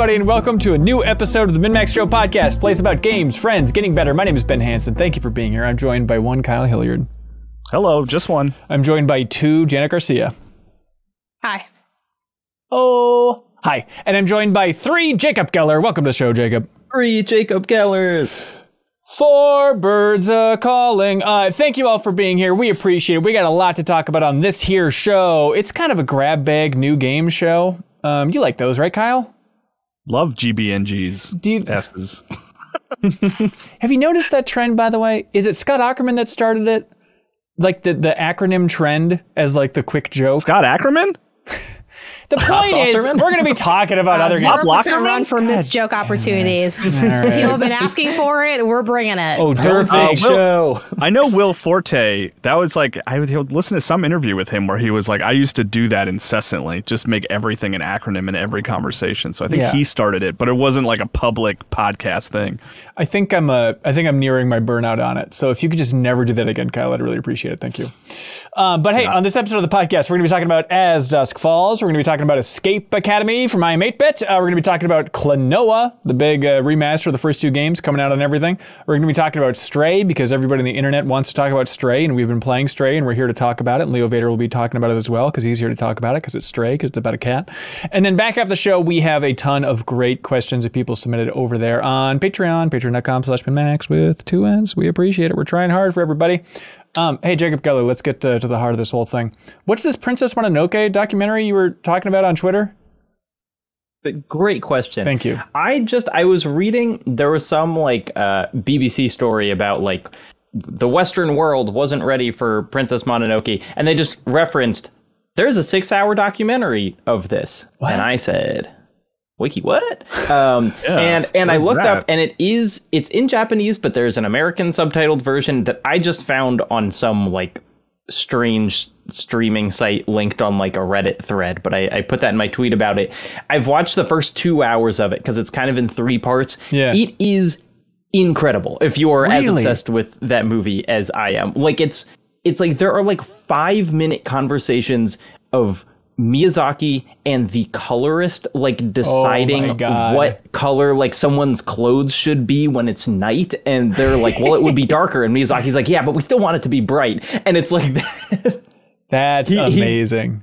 everybody, and welcome to a new episode of the MinnMax Show podcast, place about games, friends, getting better. My name is Ben Hanson. Thank you for being here. I'm joined by one Kyle Hilliard. Hello, just one. I'm joined by two Janet Garcia. Hi. Oh, hi. And I'm joined by three Jacob Geller. Welcome to the show, Jacob. Three Jacob Gellers. Four birds a calling. Uh, thank you all for being here. We appreciate it. We got a lot to talk about on this here show. It's kind of a grab bag new game show. Um, you like those, right, Kyle? Love GBNG's Do you, S's. have you noticed that trend, by the way? Is it Scott Aukerman that started it? Like the, the acronym trend as like the quick joke? Scott Aukerman? The point is, we're going to be talking about other games. Zero percent run for missed joke opportunities. right. People have been asking for it. We're bringing it. Oh, don't Perfect Oh, Will- show. I know Will Forte. That was like I would he would listen to some interview with him where he was like, I used to do that incessantly, just make everything an acronym in every conversation. So I think Yeah. he started it, but it wasn't like a public podcast thing. I think I'm uh, I think I'm nearing my burnout on it. So if you could just never do that again, Kyle, I'd really appreciate it. Thank you. Um, but hey, on this episode of the podcast, we're going to be talking about As Dusk Falls. We're going to be talking about Escape Academy from iam8bit. Uh, we're going to be talking about Klonoa, the big uh, remaster of the first two games coming out on everything. We're going to be talking about Stray because everybody on the internet wants to talk about Stray, and we've been playing Stray, and we're here to talk about it. And Leo Vader will be talking about it as well because he's here to talk about it because it's Stray, because it's about a cat. And then back after the show, we have a ton of great questions that people submitted over there on Patreon, patreon.com slash minnmax with two N's. We appreciate it. We're trying hard for everybody. Um, hey, Jacob Geller, let's get uh, to the heart of this whole thing. What's this Princess Mononoke documentary you were talking about on Twitter? Great question. Thank you. I just I was reading there was some like uh BBC story about like the Western world wasn't ready for Princess Mononoke, and they just referenced there's a six hour documentary of this, and I said. Wiki what? Um, Yeah, and and I looked that? up and it is it's in Japanese, but there's an American subtitled version that I just found on some like strange streaming site linked on like a Reddit thread, but I, I put that in my tweet about it. I've watched the first two hours of it because it's kind of in three parts. Yeah. It is incredible if you are as obsessed with that movie as I am. Like it's it's like there are like five minute conversations of Miyazaki and the colorist like deciding Oh what color like someone's clothes should be when it's night and they're like well it would be darker. And Miyazaki's like yeah but we still want it to be bright. And it's like That's He- he- amazing.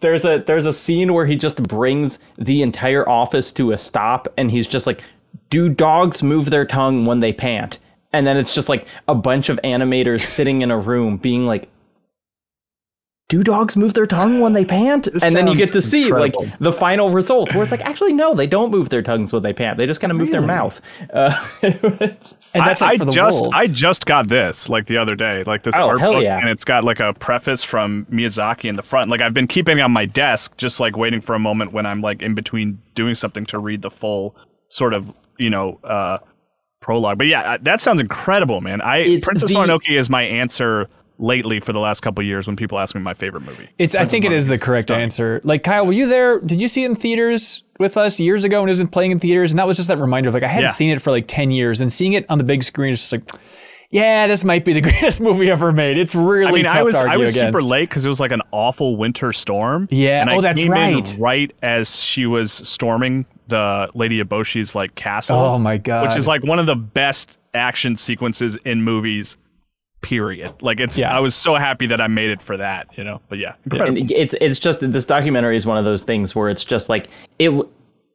there's a there's a scene where he just brings the entire office to a stop and he's just like do dogs move their tongue when they pant? And then it's just like a bunch of animators sitting in a room being like do dogs move their tongue when they pant This and then you get to see incredible. like the final result where it's like actually no they don't move their tongues when they pant they just kind of move their mouth uh, And that's I, like I for the just wolves. I just got this like the other day, like this Oh, art book, yeah. and it's got like a preface from Miyazaki in the front. Like I've been keeping it on my desk, just like waiting for a moment when I'm like in between doing something to read the full sort of you know uh prologue. But yeah, uh, that sounds incredible, man. I It's Princess the- Mononoke is my answer lately for the last couple years when people ask me my favorite movie. It's. I think it is the correct answer. Like Kyle, were you there? Did you see it in theaters with us years ago when it was playing in theaters? And that was just that reminder of like I hadn't Yeah. seen it for like ten years, and seeing it on the big screen is just like, yeah, this might be the greatest movie ever made. It's really I mean, tough I was to argue I was against. super late because it was like an awful winter storm. Yeah, and oh, I that's right. Right as she was storming the Lady Eboshi's like castle. Oh my god! which is like one of the best action sequences in movies. Period. Like it's. Yeah. I was so happy that I made it for that. You know. But yeah, incredible. and it's it's just this documentary is one of those things where it's just like it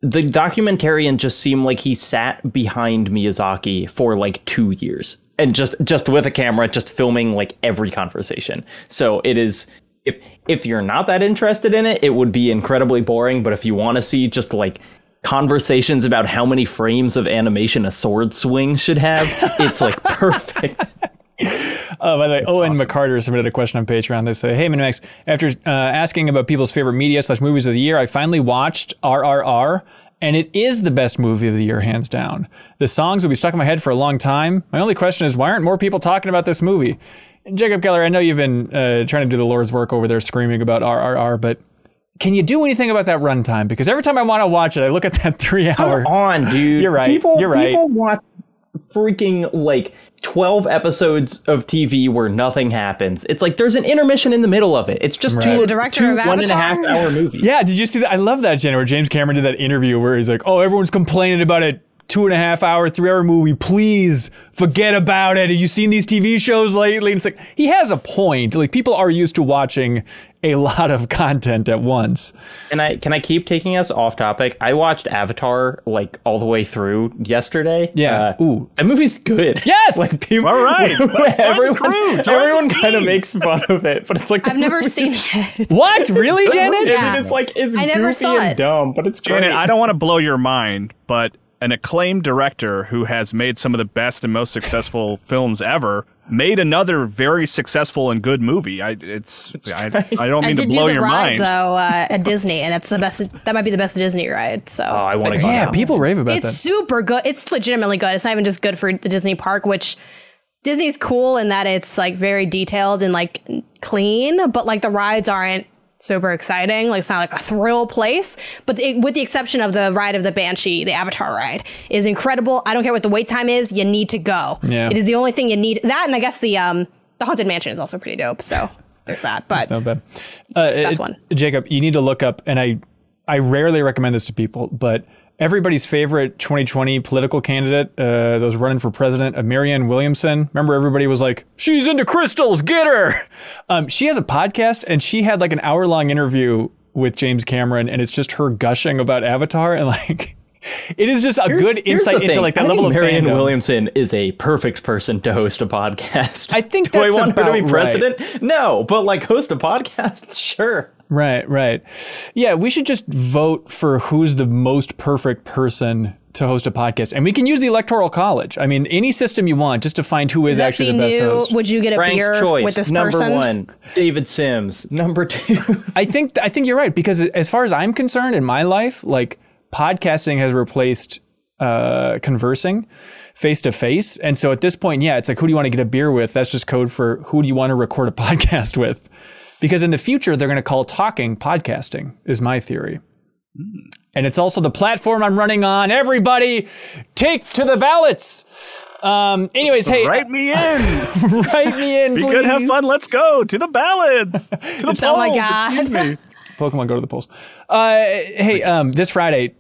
the documentarian just seemed like he sat behind Miyazaki for like 2 years and just just with a camera just filming like every conversation so it is if if you're not that interested in it it would be incredibly boring but if you want to see just like conversations about how many frames of animation a sword swing should have it's like perfect Oh, by the way, Owen McCarter submitted a question on Patreon. They say, "Hey, Minimax, after uh, asking about people's favorite media slash movies of the year, I finally watched RRR, and it is the best movie of the year, hands down. The songs will be stuck in my head for a long time. My only question is, why aren't more people talking about this movie?" Jacob Geller, I know you've been uh, trying to do the Lord's work over there, screaming about RRR, but can you do anything about that runtime? Because every time I want to watch it, I look at that three hour. Come on, dude. You're right. People, You're right. People watch freaking like 12 episodes of TV where nothing happens. It's like there's an intermission in the middle of it. It's just Right. two, The director two of one and a half hour movies. Yeah, did you see that? I love that, Jenna, where James Cameron did that interview where he's like, oh, everyone's complaining about a two and a half hour, three hour movie. Please forget about it. Have you seen these TV shows lately? And it's like, he has a point. Like, people are used to watching a lot of content at once. Can I can I keep taking us off topic? I watched Avatar like all the way through yesterday. Yeah. Uh, Ooh. that movie's good. Yes! like people. All right. Everyone crew. Everyone kind of makes fun of it, but it's like I've never seen it. What? Really, I Janet? mean, it's like it's I never goofy saw and it. dumb, but it's great. Janet, I don't want to blow your mind, but an acclaimed director who has made some of the best and most successful films ever made another very successful and good movie. I it's I, I don't I mean to did blow do the your ride mind. though uh, at Disney, and that's the best. That might be the best Disney ride. So Oh, I want to go. Yeah, now. people rave about it's that. super good. It's legitimately good. It's not even just good for the Disney park, which Disney's cool in that it's like very detailed and like clean, but like the rides aren't super exciting. Like it's not like a thrill place. But the, with the exception of the ride of the Banshee, the Avatar ride is incredible. I don't care what the wait time is. You need to go. Yeah. It is the only thing you need. That and I guess the um the Haunted Mansion is also pretty dope. So there's that. But Not bad. Uh, That's it- one. Jacob, you need to look up, and I, I rarely recommend this to people, but everybody's favorite 2020 political candidate, uh, those running for president, uh, Marianne Williamson. Remember, everybody was like, "She's into crystals, get her." Um, she has a podcast, and she had like an hour long interview with James Cameron, and it's just her gushing about Avatar, and like, it is just a good insight into like that I level think of Marianne fandom. Williamson is a perfect person to host a podcast. I think Do that's I want her to be about president? No, but like host a podcast, sure. Right, right. Yeah, we should just vote for who's the most perfect person to host a podcast. And we can use the Electoral College. I mean, any system you want just to find who is actually the best new, host. would you get a Frank's beer choice. with this number person? one, David Sims. Number two, I think I think you're right because as far as I'm concerned in my life, like podcasting has replaced uh, conversing face to face. And so at this point, yeah, it's like who do you want to get a beer with? That's just code for who do you want to record a podcast with? Because in the future, they're going to call talking podcasting, is my theory. And it's also the platform I'm running on. Everybody, take to the ballots. Um, anyways, hey, Write me in. write me in, Be please. good, have fun. Let's go to the ballots. To the polls. Oh my God. Excuse me. Pokemon go to the polls. Uh, hey, um, this Friday,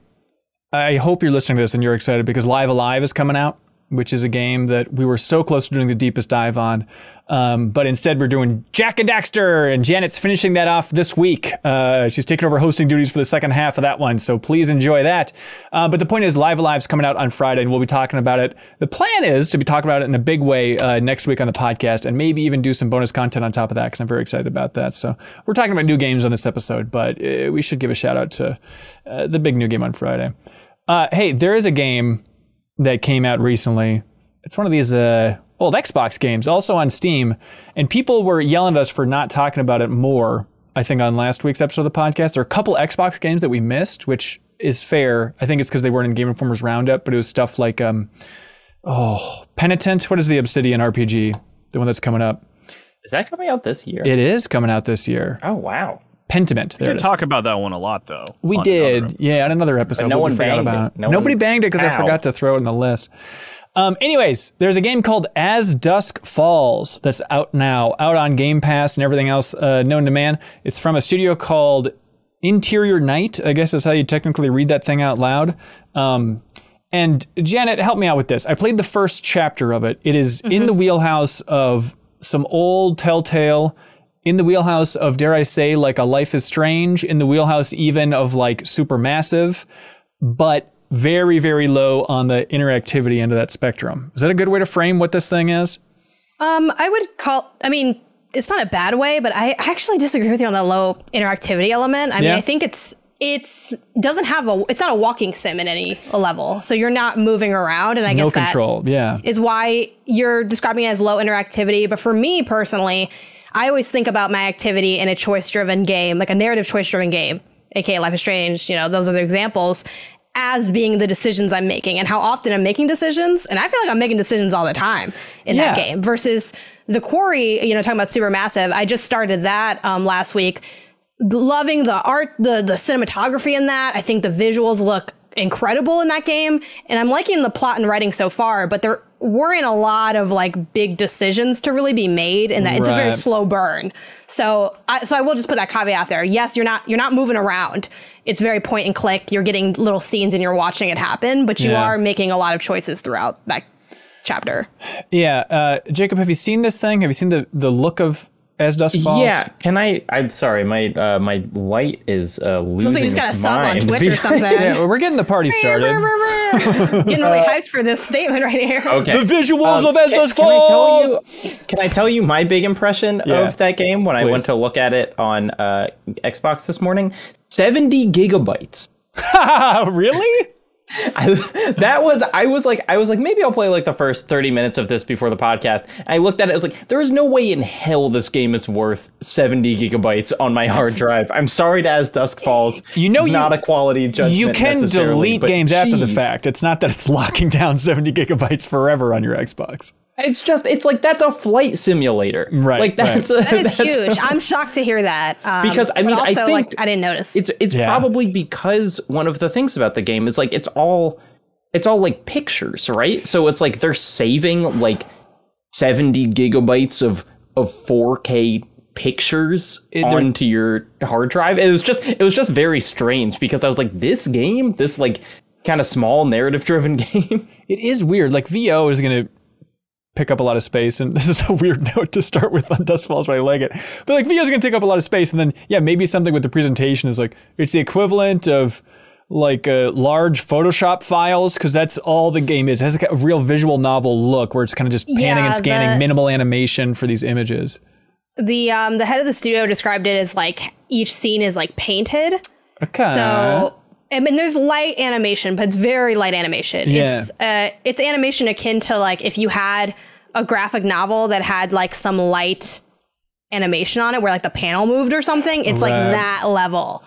I hope you're listening to this and you're excited because Live A Live is coming out, which is a game that we were so close to doing the deepest dive on. Um, but instead, we're doing Jak and Daxter, and Janet's finishing that off this week. Uh, she's taking over hosting duties for the second half of that one, so please enjoy that. Uh, but the point is, Live A Live's coming out on Friday, and we'll be talking about it. The plan is to be talking about it in a big way uh, next week on the podcast, and maybe even do some bonus content on top of that because I'm very excited about that. So we're talking about new games on this episode, but uh, we should give a shout out to uh, the big new game on Friday. Uh, hey, there is a game that came out recently. It's one of these uh, old Xbox games, also on Steam, and people were yelling at us for not talking about it more. I think on last week's episode of the podcast, there are a couple Xbox games that we missed, which is fair. I think it's because they weren't in Game Informer's roundup, but it was stuff like, um, oh, Penitent. What is the Obsidian RPG? The one that's coming up. is that coming out this year? It is coming out this year. oh wow. Pentiment. There We it is. talk about that one a lot, though. We on did, another- yeah, on another episode. But no but one forgot banged about it. No Nobody one- banged it because I forgot to throw it in the list. Um, anyways, there's a game called As Dusk Falls that's out now, out on Game Pass and everything else uh, known to man. It's from a studio called Interior Night. I guess that's how you technically read that thing out loud. Um, and Janet, help me out with this. I played the first chapter of it. It is in the wheelhouse of some old Telltale, in the wheelhouse of, dare I say, like a Life is Strange, in the wheelhouse even of like Supermassive, but very, very low on the interactivity end of that spectrum. Is that a good way to frame what this thing is? Um, I would call. I mean, it's not a bad way, but I actually disagree with you on the low interactivity element. I mean, I think it's it's doesn't have a. It's not a walking sim in any level, so you're not moving around, and I No guess that control. Yeah. is why you're describing it as low interactivity. But for me personally, I always think about my activity in a choice driven game, like a narrative choice driven game, aka Life is Strange, you know, those are the examples, as being the decisions I'm making and how often I'm making decisions. And I feel like I'm making decisions all the time in that game versus the quarry, you know, talking about Supermassive. I just started that um, last week loving the art, the the cinematography in that. I think the visuals look incredible in that game. And I'm liking the plot and writing so far, but there weren't a lot of like big decisions to really be made and that it's a very slow burn. So I, so I will just put that caveat there. Yes, you're not you're not moving around. It's very point and click. You're getting little scenes and you're watching it happen, but you Yeah. are making a lot of choices throughout that chapter. Yeah, uh, Jacob, have you seen this thing? Have you seen the the look of As Dusk Falls? Yeah, can I? I'm sorry, my uh, my light is uh, losing Looks like you just got a sub on mind. Twitch or something. Yeah, well, we're getting the party started. Getting really hyped for this statement right here. okay. The visuals Um, of As can, Dusk can I tell Falls. you? Can I tell you my big impression Yeah. of that game when I went to look at it on uh, Xbox this morning? Seventy gigabytes. really? I, that was I was like I was like maybe I'll play like the first 30 minutes of this before the podcast. I looked at it I was like there is no way in hell this game is worth 70 gigabytes on my hard drive. I'm sorry to As Dusk Falls. You know you- not a quality judgment. You can delete games after the fact. It's not that it's locking down 70 gigabytes forever on your Xbox. It's just it's like that's a flight simulator. Right, Like that's a, That is that's huge. I'm shocked to hear that. Um, Because, I but mean, I think like, I didn't notice. it's it's Yeah. probably because one of the things about the game is like it's all it's all like pictures, right? So it's like they're saving like 70 gigabytes of of 4K pictures It- onto your hard drive. It was just it was just very strange because I was like this game, this like kind of small narrative driven game. It is weird. Like VO is going to pick up a lot of space, and this is a weird note to start with on Dusk Falls, but I like it. But like is going to take up a lot of space, and then yeah, maybe something with the presentation is like it's the equivalent of like uh, large Photoshop files because that's all the game is. It has like a real visual novel look where it's kind of just panning Yeah, and scanning, the- minimal animation for these images. the um the head of the studio described it as like each scene is like painted. Okay. So I mean, there's light animation, but it's very light animation. Yeah. It's uh, it's animation akin to like if you had a graphic novel that had like some light animation on it, where like the panel moved or something. It's like that level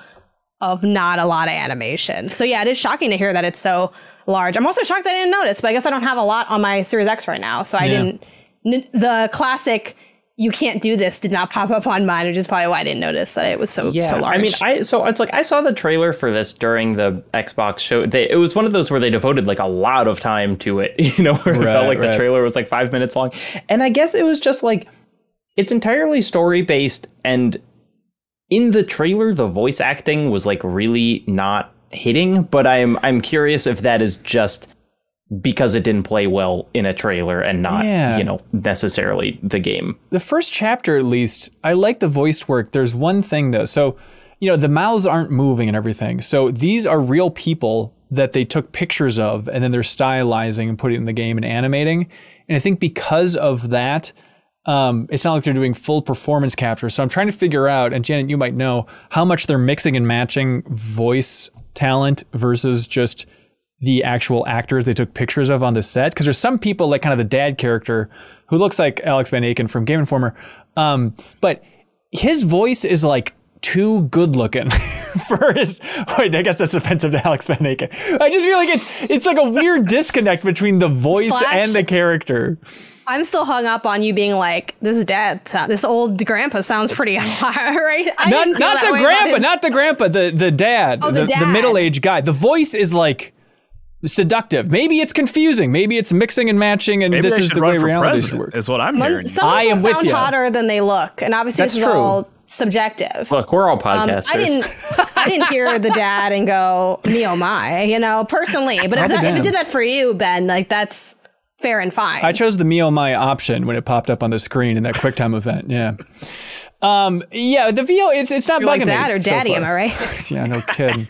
of not a lot of animation. So yeah, it is shocking to hear that it's so large. I'm also shocked that I didn't notice, but I guess I don't have a lot on my Series X right now, so I Yeah. didn't. N- the classic. You can't do this. Did not pop up on mine, which is probably why I didn't notice that it was so so large. I mean, I so it's like I saw the trailer for this during the Xbox show. They, it was one of those where they devoted like a lot of time to it. You know, where it felt like right. the trailer was like five minutes long, and I guess it was just like it's entirely story based, and in the trailer, the voice acting was like really not hitting. But I'm I'm curious if that is just because it didn't play well in a trailer and not Yeah. you know necessarily the game. the first chapter at least i like the voice work. There's one thing though. So you know the mouths aren't moving and everything. So these are real people that they took pictures of and then they're stylizing and putting in the game and animating. And i think because of that um, it's not like they're doing full performance capture. So i'm trying to figure out and janet you might know how much they're mixing and matching voice talent versus just the actual actors they took pictures of on the set because there's some people like kind of the dad character who looks like Alex Van Aken from Game Informer, um, but his voice is like too good looking for his. Wait, I guess that's offensive to Alex Van Aken. I just feel like it's it's like a weird disconnect between the voice Slash- and the character. I'm still hung up on you being like, this dad. This old grandpa sounds pretty hot, right? I Not not the grandpa, his- not the grandpa, the the dad, Oh, the the, dad. middle aged guy. The voice is like. Seductive. Maybe it's confusing. Maybe it's mixing and matching, and Maybe this is the way for reality should work. Is what I'm One- hearing. Some I people am with sound hotter than they look, and obviously That's this is true. all subjective. Look, we're all Um, podcasters. I didn't. I didn't hear the dad and go, "Me oh my," you know, personally. But if, I'll that, if it did that for you, Ben, like that's fair and fine. I chose the Mio My option when it popped up on the screen in that QuickTime event. Yeah. Um, yeah, the VO it's it's not You're like bugging dad me or daddy, far. am I right? yeah, no kidding.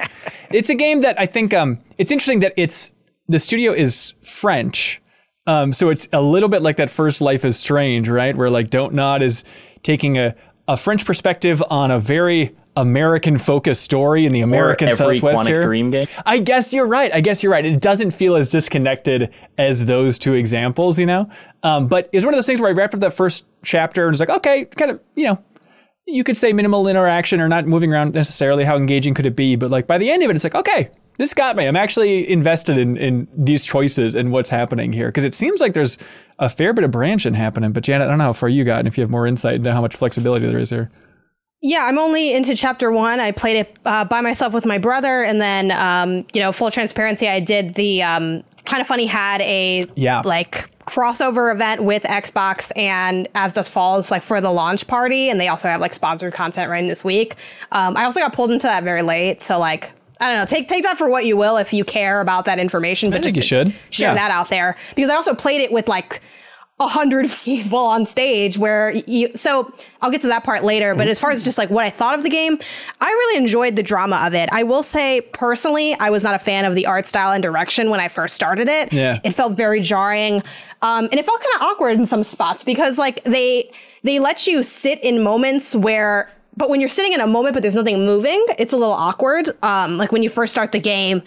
it's a game that I think um it's interesting that it's the studio is French. Um, so it's a little bit like that first Life is Strange, right? Where like Dontnod is taking a, a French perspective on a very American focused story in the American every Southwest Quantic here. Dream game. I guess you're right. I guess you're right. It doesn't feel as disconnected as those two examples, you know? Um, but it's one of those things where I wrapped up that first chapter and was like, okay, kind of, you know, you could say minimal interaction or not moving around necessarily. How engaging could it be? But like by the end of it, it's like, okay, this got me. I'm actually invested in, in these choices and what's happening here. Because it seems like there's a fair bit of branching happening. But Janet, I don't know how far you got and if you have more insight into how much flexibility there is here. Yeah, I'm only into chapter one. I played it uh, by myself with my brother, and then, um, you know, full transparency, I did the um, kind of funny had a Yeah. like crossover event with Xbox and As Dusk Falls, like for the launch party, and they also have like sponsored content right this week. Um, I also got pulled into that very late, so like. I don't know. Take take that for what you will if you care about that information. But think just you should. share Yeah. that out there because I also played it with like a hundred people on stage where you so I'll get to that part later but as far as just like what I thought of the game I really enjoyed the drama of it. I will say personally I was not a fan of the art style and direction when I first started it. Yeah. it felt very jarring um, and it felt kind of awkward in some spots because like they they let you sit in moments where but when you're sitting in a moment but there's nothing moving it's a little awkward. Um, like when you first start the game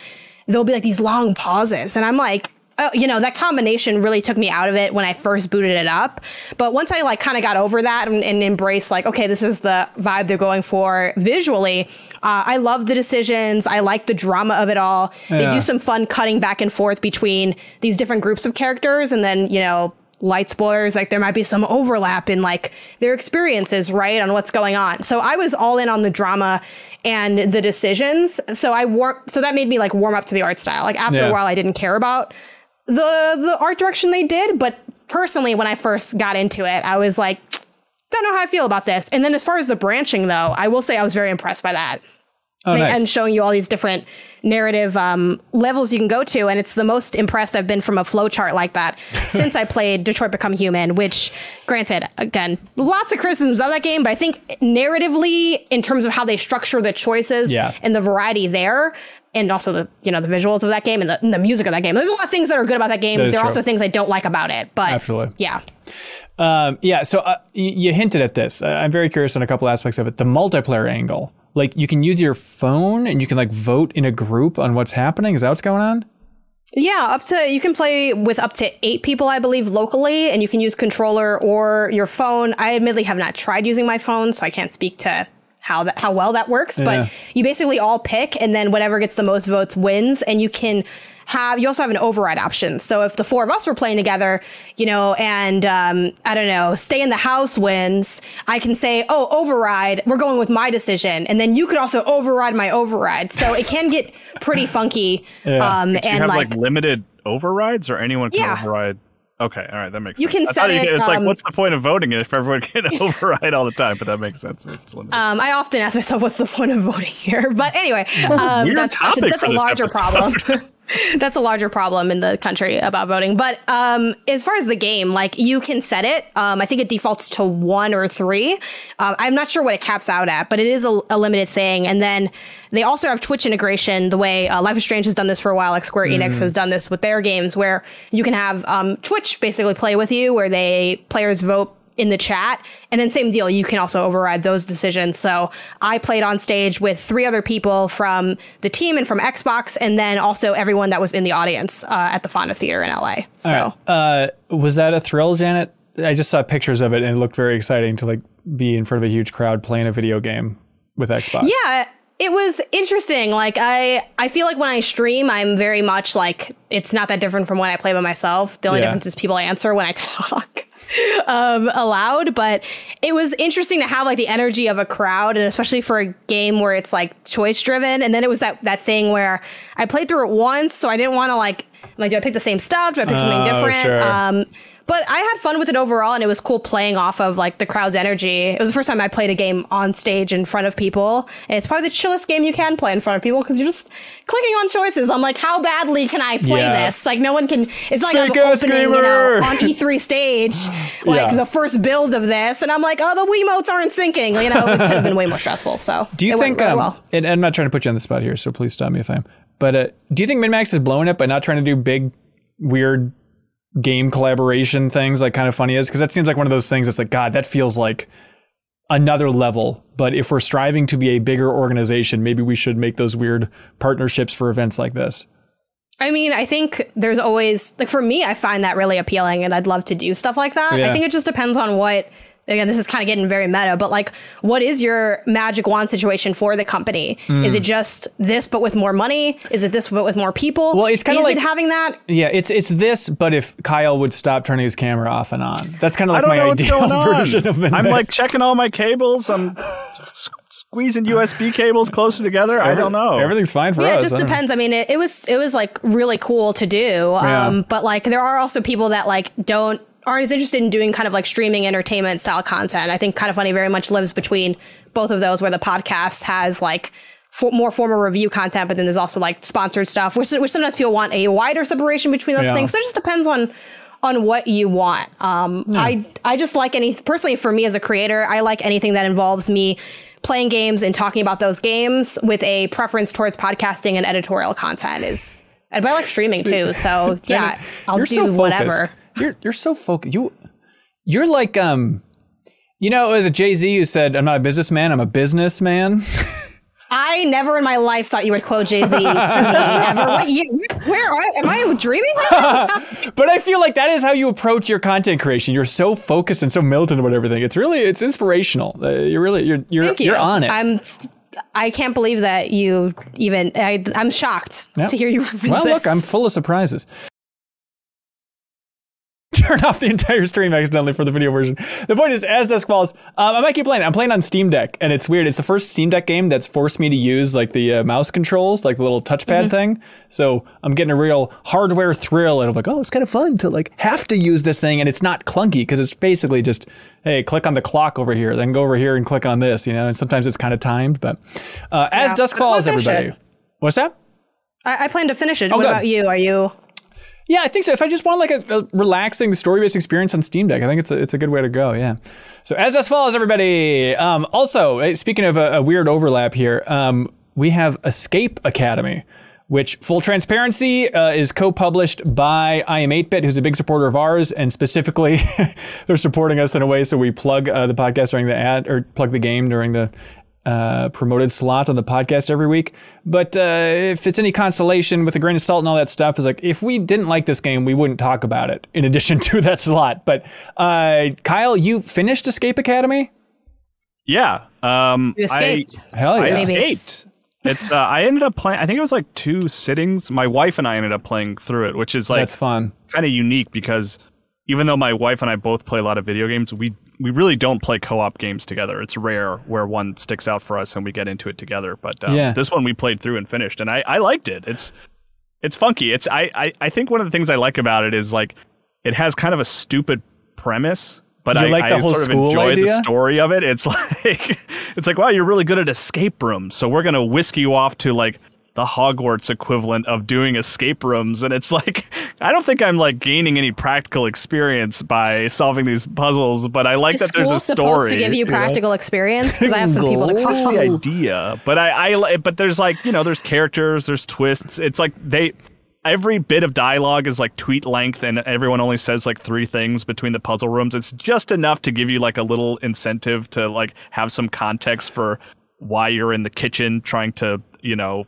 there'll be like these long pauses and i'm like oh, you know that combination really took me out of it when i first booted it up. But once i like kind of got over that and, and embraced like okay this is the vibe they're going for visually uh, i love the decisions. I like the drama of it all. They do some fun cutting back and forth between these different groups of characters and then you know light spoilers like there might be some overlap in like their experiences right on what's going on. So i was all in on the drama and the decisions. So i war so that made me like warm up to the art style. Like after Yeah. a while i didn't care about the the art direction they did but personally when i first got into it i was like don't know how i feel about this and then as far as the branching though i will say i was very impressed by that Oh, nice. and showing you all these different narrative um, levels you can go to. And it's the most impressed I've been from a flowchart like that since I played Detroit Become Human, which, granted, again, lots of criticisms of that game, but I think narratively, in terms of how they structure the choices Yeah. and the variety there, and also the you know the visuals of that game and the, and the music of that game. There's a lot of things that are good about that game. That there are true. also things I don't like about it. But Absolutely. yeah. Um, yeah, so uh, you hinted at this. I'm very curious on a couple aspects of it. The multiplayer angle, like you can use your phone and you can like vote in a group on what's happening. Is that what's going on? Yeah, up to you can play with up to eight people, I believe, locally, and you can use controller or your phone. I admittedly have not tried using my phone, so I can't speak to how that how well that works. Yeah. But you basically all pick, and then whatever gets the most votes wins, and you can. Have you also have an override option? So if the four of us were playing together, you know, and um, I don't know, stay in the house wins, I can say, oh, override, we're going with my decision, and then you could also override my override. So it can get pretty funky. Yeah. Um, Do you and have like, like, limited overrides, or anyone can Yeah. override? Okay, all right, that makes You sense. can I set you it, could- It's like, um, what's the point of voting if everyone can override all the time? But that makes sense. It's. Um, I often ask myself, what's the point of voting here? But anyway, um, that's, that's, a, that's a larger episode. problem. that's a larger problem in the country about voting. But um, as far as the game, like you can set it. Um, I think it defaults to one or three. Um, I'm not sure what it caps out at, but it is a, a limited thing. And then they also have Twitch integration, the way uh, Life is Strange has done this for a while, like Square Enix has done this with their games, where you can have um, Twitch basically play with you, where they players vote in the chat. And then same deal, you can also override those decisions. So I played on stage with three other people from the team and from Xbox, and then also everyone that was in the audience uh, at the Fonda Theater in LA. So Uh, was that a thrill, Janet? I just saw pictures of it and it looked very exciting to like be in front of a huge crowd playing a video game with Xbox. yeah. It was interesting. Like I, I feel like when I stream, I'm very much like it's not that different from when I play by myself. The only Yeah. difference is people answer when I talk. um, aloud, but it was interesting to have like the energy of a crowd, and especially for a game where it's like choice driven. And then it was that that thing where I played through it once, so I didn't want to like like do I pick the same stuff? Do I pick something Oh, different? sure. Um, but I had fun with it overall, and it was cool playing off of like the crowd's energy. It was the first time I played a game on stage in front of people, and it's probably the chillest game you can play in front of people because you're just clicking on choices. I'm like, how badly can I play Yeah. this? Like, no one can. It's like I'm Psycho opening, you know, on E3 stage, like Yeah. the first build of this, and I'm like, oh, the Wiimotes aren't syncing. You know, it could have been way more stressful. So, Do you think? really Um, well. and I'm not trying to put you on the spot here, so please stop me if I'm. But uh, do you think MinnMax is blowing it by not trying to do big, weird game collaboration things like kind of funny is? Because that seems like one of those things that's like, God, that feels like another level. But if we're striving to be a bigger organization, maybe we should make those weird partnerships for events like this. I mean, I think there's always like for me, I find that really appealing, and I'd love to do stuff like that. Yeah. I think it just depends on what again, this is kind of getting very meta, but like, what is your magic wand situation for the company? Is it just this, but with more money? Is it this, but with more people? Well, it's kinda like- it having that? Yeah, it's it's this, but if Kyle would stop turning his camera off and on, that's kind of like my know ideal version of an I'm like checking all my cables. I'm squeezing USB cables closer together. I don't know. Everything's fine for Yeah, us. it just I don't know. depends. I mean, it, it was it was like really cool to do, um, Yeah. but like there are also people that like don't aren't as interested in doing kind of like streaming entertainment style content. I think kind of funny very much lives between both of those, where the podcast has like. For more formal review content, but then there's also like sponsored stuff, which, which sometimes people want a wider separation between those Yeah. things. So it just depends on on what you want. Um, I I just like any personally for me as a creator, I like anything that involves me playing games and talking about those games with a preference towards podcasting and editorial content is. But I like streaming too, so yeah, I'll you're do so whatever. You're you're so focused. You you're like um, you know, it was a Jay Z who said, "I'm not a businessman. I'm a businessman." I never in my life thought you would quote Jay Z to me ever. What, you, where are, am I dreaming? Right? But I feel like that is how you approach your content creation. You're so focused and so militant about everything. It's really it's inspirational. Uh, you're really you're you're Thank you. you're on it. I'm. St- I can't believe that you even. I, I'm shocked Yeah. to hear you. Well, look. I'm full of surprises. Turn off the entire stream accidentally for the video version. The point is, as dusk falls, um, I might keep playing. I'm playing on Steam Deck, and it's weird. It's the first Steam Deck game that's forced me to use like the uh, mouse controls, like the little touchpad Mm-hmm. thing. So I'm getting a real hardware thrill, and I'm like, oh, it's kind of fun to like have to use this thing, and it's not clunky because it's basically just, hey, click on the clock over here, then go over here and click on this, you know. And sometimes it's kind of timed, but uh, as Yeah. dusk falls, everybody. it. What's that? I, I plan to finish it. what good. about you? Are you? Yeah, I think so. If I just want like a, a relaxing story-based experience on Steam Deck, I think it's a, it's a good way to go. Yeah. So As Dusk Falls, everybody. Um, also, eh, speaking of a, a weird overlap here, um, we have Escape Academy, which, full transparency, uh, is co-published by iam8bit, who's a big supporter of ours, and specifically, they're supporting us in a way so we plug uh, the podcast during the ad or plug the game during the uh, promoted slot on the podcast every week. But uh, if it's any consolation with a grain of salt and all that stuff, is like if we didn't like this game, we wouldn't talk about it in addition to that slot. But uh, Kyle, you finished Escape Academy? Yeah. Um, You escaped. Hell I, I yeah. Maybe. escaped. It's. Uh, I ended up playing. I think it was like two sittings. My wife and I ended up playing through it, which is like That's fun. kind of unique because even though my wife and I both play a lot of video games, we we really don't play co-op games together. It's rare where one sticks out for us and we get into it together. But um, Yeah. this one we played through and finished, and I, I liked it. It's it's funky. It's I, I I think one of the things I like about it is like it has kind of a stupid premise. But You I, like the I whole sort of enjoy idea? the story of it. It's like it's like wow, you're really good at escape rooms, so we're gonna whisk you off to like the Hogwarts equivalent of doing escape rooms, and it's like I don't think I'm like gaining any practical experience by solving these puzzles, but I like Is that there's a supposed story. to give you practical experience? Because I have some people to call. the idea, but I, I but there's like you know there's characters, there's twists. It's like they every bit of dialogue is like tweet length, and everyone only says like three things between the puzzle rooms. It's just enough to give you like a little incentive to like have some context for why you're in the kitchen trying to you know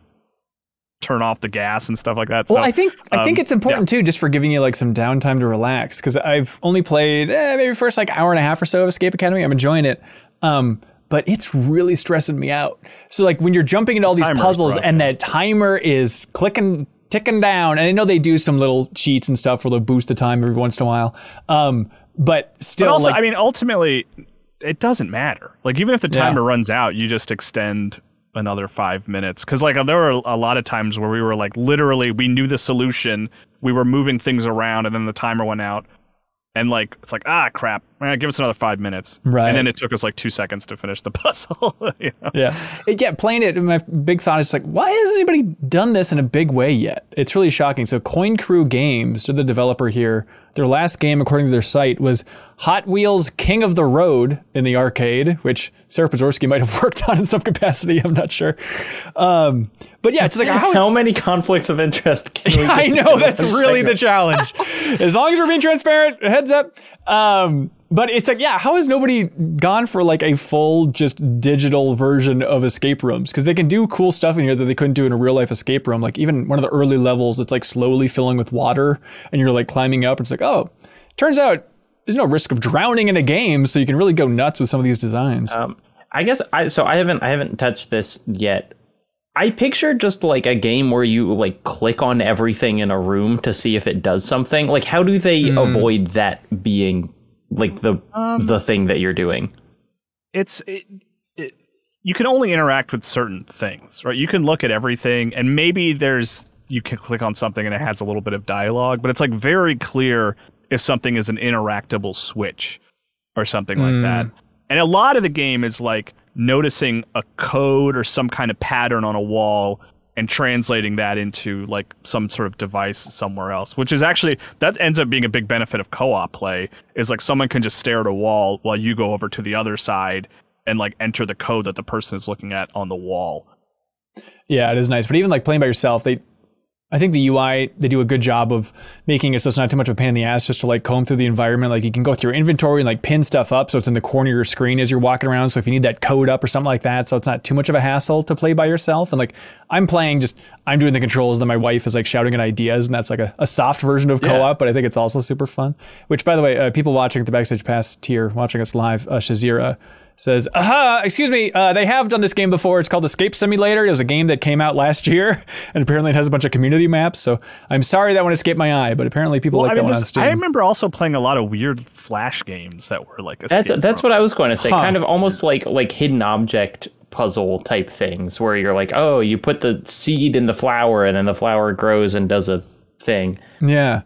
turn off the gas and stuff like that. Well, so, I think I think um, it's important too, just for giving you like some downtime to relax. Because I've only played eh, maybe first like hour and a half or so of Escape Academy. I'm enjoying it, um, but it's really stressing me out. So like when you're jumping into all these Timer's puzzles and that timer is clicking ticking down, and I know they do some little cheats and stuff where they'll boost the time every once in a while. Um, but still, But also, like I mean, ultimately, it doesn't matter. Like, even if the Yeah. timer runs out, you just extend another five minutes. Because, like, there were a lot of times where we were like, literally, we knew the solution, we were moving things around, and then the timer went out. And like it's like ah crap, eh, give us another five minutes, Right. And then it took us like two seconds to finish the puzzle. you know? Yeah. It- yeah, playing it, my big thought is like, why hasn't anybody done this in a big way yet? It's really shocking. So Coin Crew Games, they're the developer here. Their last game, according to their site, was Hot Wheels King of the Road in the arcade, which Sarah Pozorski might have worked on in some capacity. I'm not sure. Um, but yeah, it's like, how How many conflicts of interest can we I know that's really the challenge. As long as we're being transparent, heads up. Um, but it's like, yeah, how has nobody gone for like a full, just digital version of escape rooms? Because they can do cool stuff in here that they couldn't do in a real life escape room. Like even one of the early levels, it's like slowly filling with water, and you're like climbing up. And it's like, oh, turns out there's no risk of drowning in a game, so you can really go nuts with some of these designs. Um, I guess I so I haven't I haven't touched this yet. I picture just like a game where you like click on everything in a room to see if it does something. Like how do they avoid that being like the um, the thing that you're doing? it's it, it, you can only interact with certain things, right? You can look at everything, and maybe there's you can click on something and it has a little bit of dialogue, but it's like very clear if something is an interactable switch or something like hmm. that. And a lot of the game is like noticing a code or some kind of pattern on a wall and translating that into like some sort of device somewhere else, which is actually that ends up being a big benefit of co-op play is like someone can just stare at a wall while you go over to the other side and like enter the code that the person is looking at on the wall. Yeah, it is nice. But even like playing by yourself, they I think the UI they do a good job of making it so it's not too much of a pain in the ass just to like comb through the environment. Like you can go through your inventory and like pin stuff up so it's in the corner of your screen as you're walking around. So if you need that code up or something like that, so it's not too much of a hassle to play by yourself. And like I'm playing just I'm doing the controls, then my wife is like shouting at ideas, and that's like a, a soft version of co-op, but I think it's also super fun. Which by the way, uh, people watching at the backstage pass tier, watching us live, uh, Shazira says, aha, excuse me, uh, they have done this game before. It's called Escape Simulator. It was a game that came out last year, and apparently it has a bunch of community maps. So I'm sorry that one escaped my eye, but apparently people like I that mean, one on there's- Steam. I remember also playing a lot of weird flash games that were like a That's escape that's what I was going to say. Huh. Kind of almost like like hidden object puzzle type things where you're like, oh, you put the seed in the flower and then the flower grows and does a thing. yeah.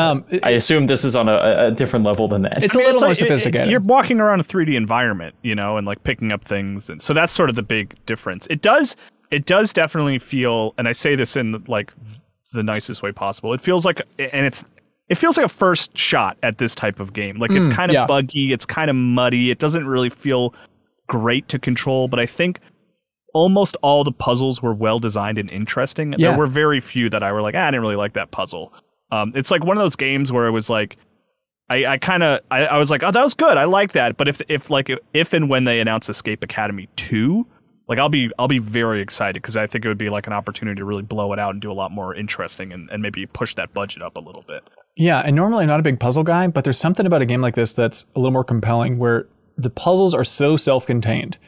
Um, it- I assume this is on a, a different level than that. it's I a mean, little it's more like- it- it- sophisticated. You're walking around a 3D environment, you know, and like picking up things, and so that's sort of the big difference. It does, it does definitely feel, and I say this in like the nicest way possible. It feels like, and it's, it feels like a first shot at this type of game. Like it's kind of yeah. buggy, it's kind of muddy. It doesn't really feel great to control, but I think almost all the puzzles were well designed and interesting. Yeah. There were very few that I were like, ah, I didn't really like that puzzle. Um, it's like one of those games where it was like, I, I kind of I, I was like, oh, that was good. I like that. But if if like if and when they announce Escape Academy two, like I'll be I'll be very excited because I think it would be like an opportunity to really blow it out and do a lot more interesting and, and maybe push that budget up a little bit. Yeah, and normally I'm not a big puzzle guy, but there's something about a game like this that's a little more compelling where the puzzles are so self-contained.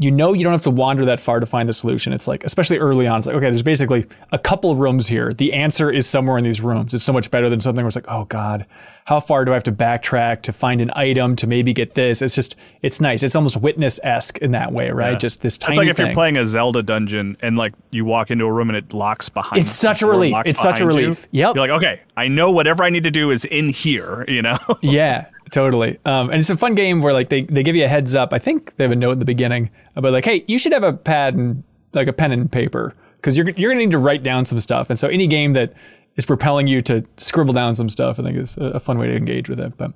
You know you don't have to wander that far to find the solution. It's like, especially early on, it's like, okay, there's basically a couple rooms here. The answer is somewhere in these rooms. It's so much better than something where it's like, oh God, how far do I have to backtrack to find an item to maybe get this? It's just, it's nice. It's almost witness-esque in that way, right? Yeah. Just this tiny It's like if thing. you're playing a Zelda dungeon and like you walk into a room and it locks behind. It's such a relief. It's such a behind you. relief. Yep. You're like, okay, I know whatever I need to do is in here. You know. yeah, totally. Um, and it's a fun game where like they, they give you a heads up. I think they have a note in the beginning about like, hey, you should have a pad and like a pen and paper because you're you're gonna need to write down some stuff. And so any game that is propelling you to scribble down some stuff, I think is a, a fun way to engage with it. But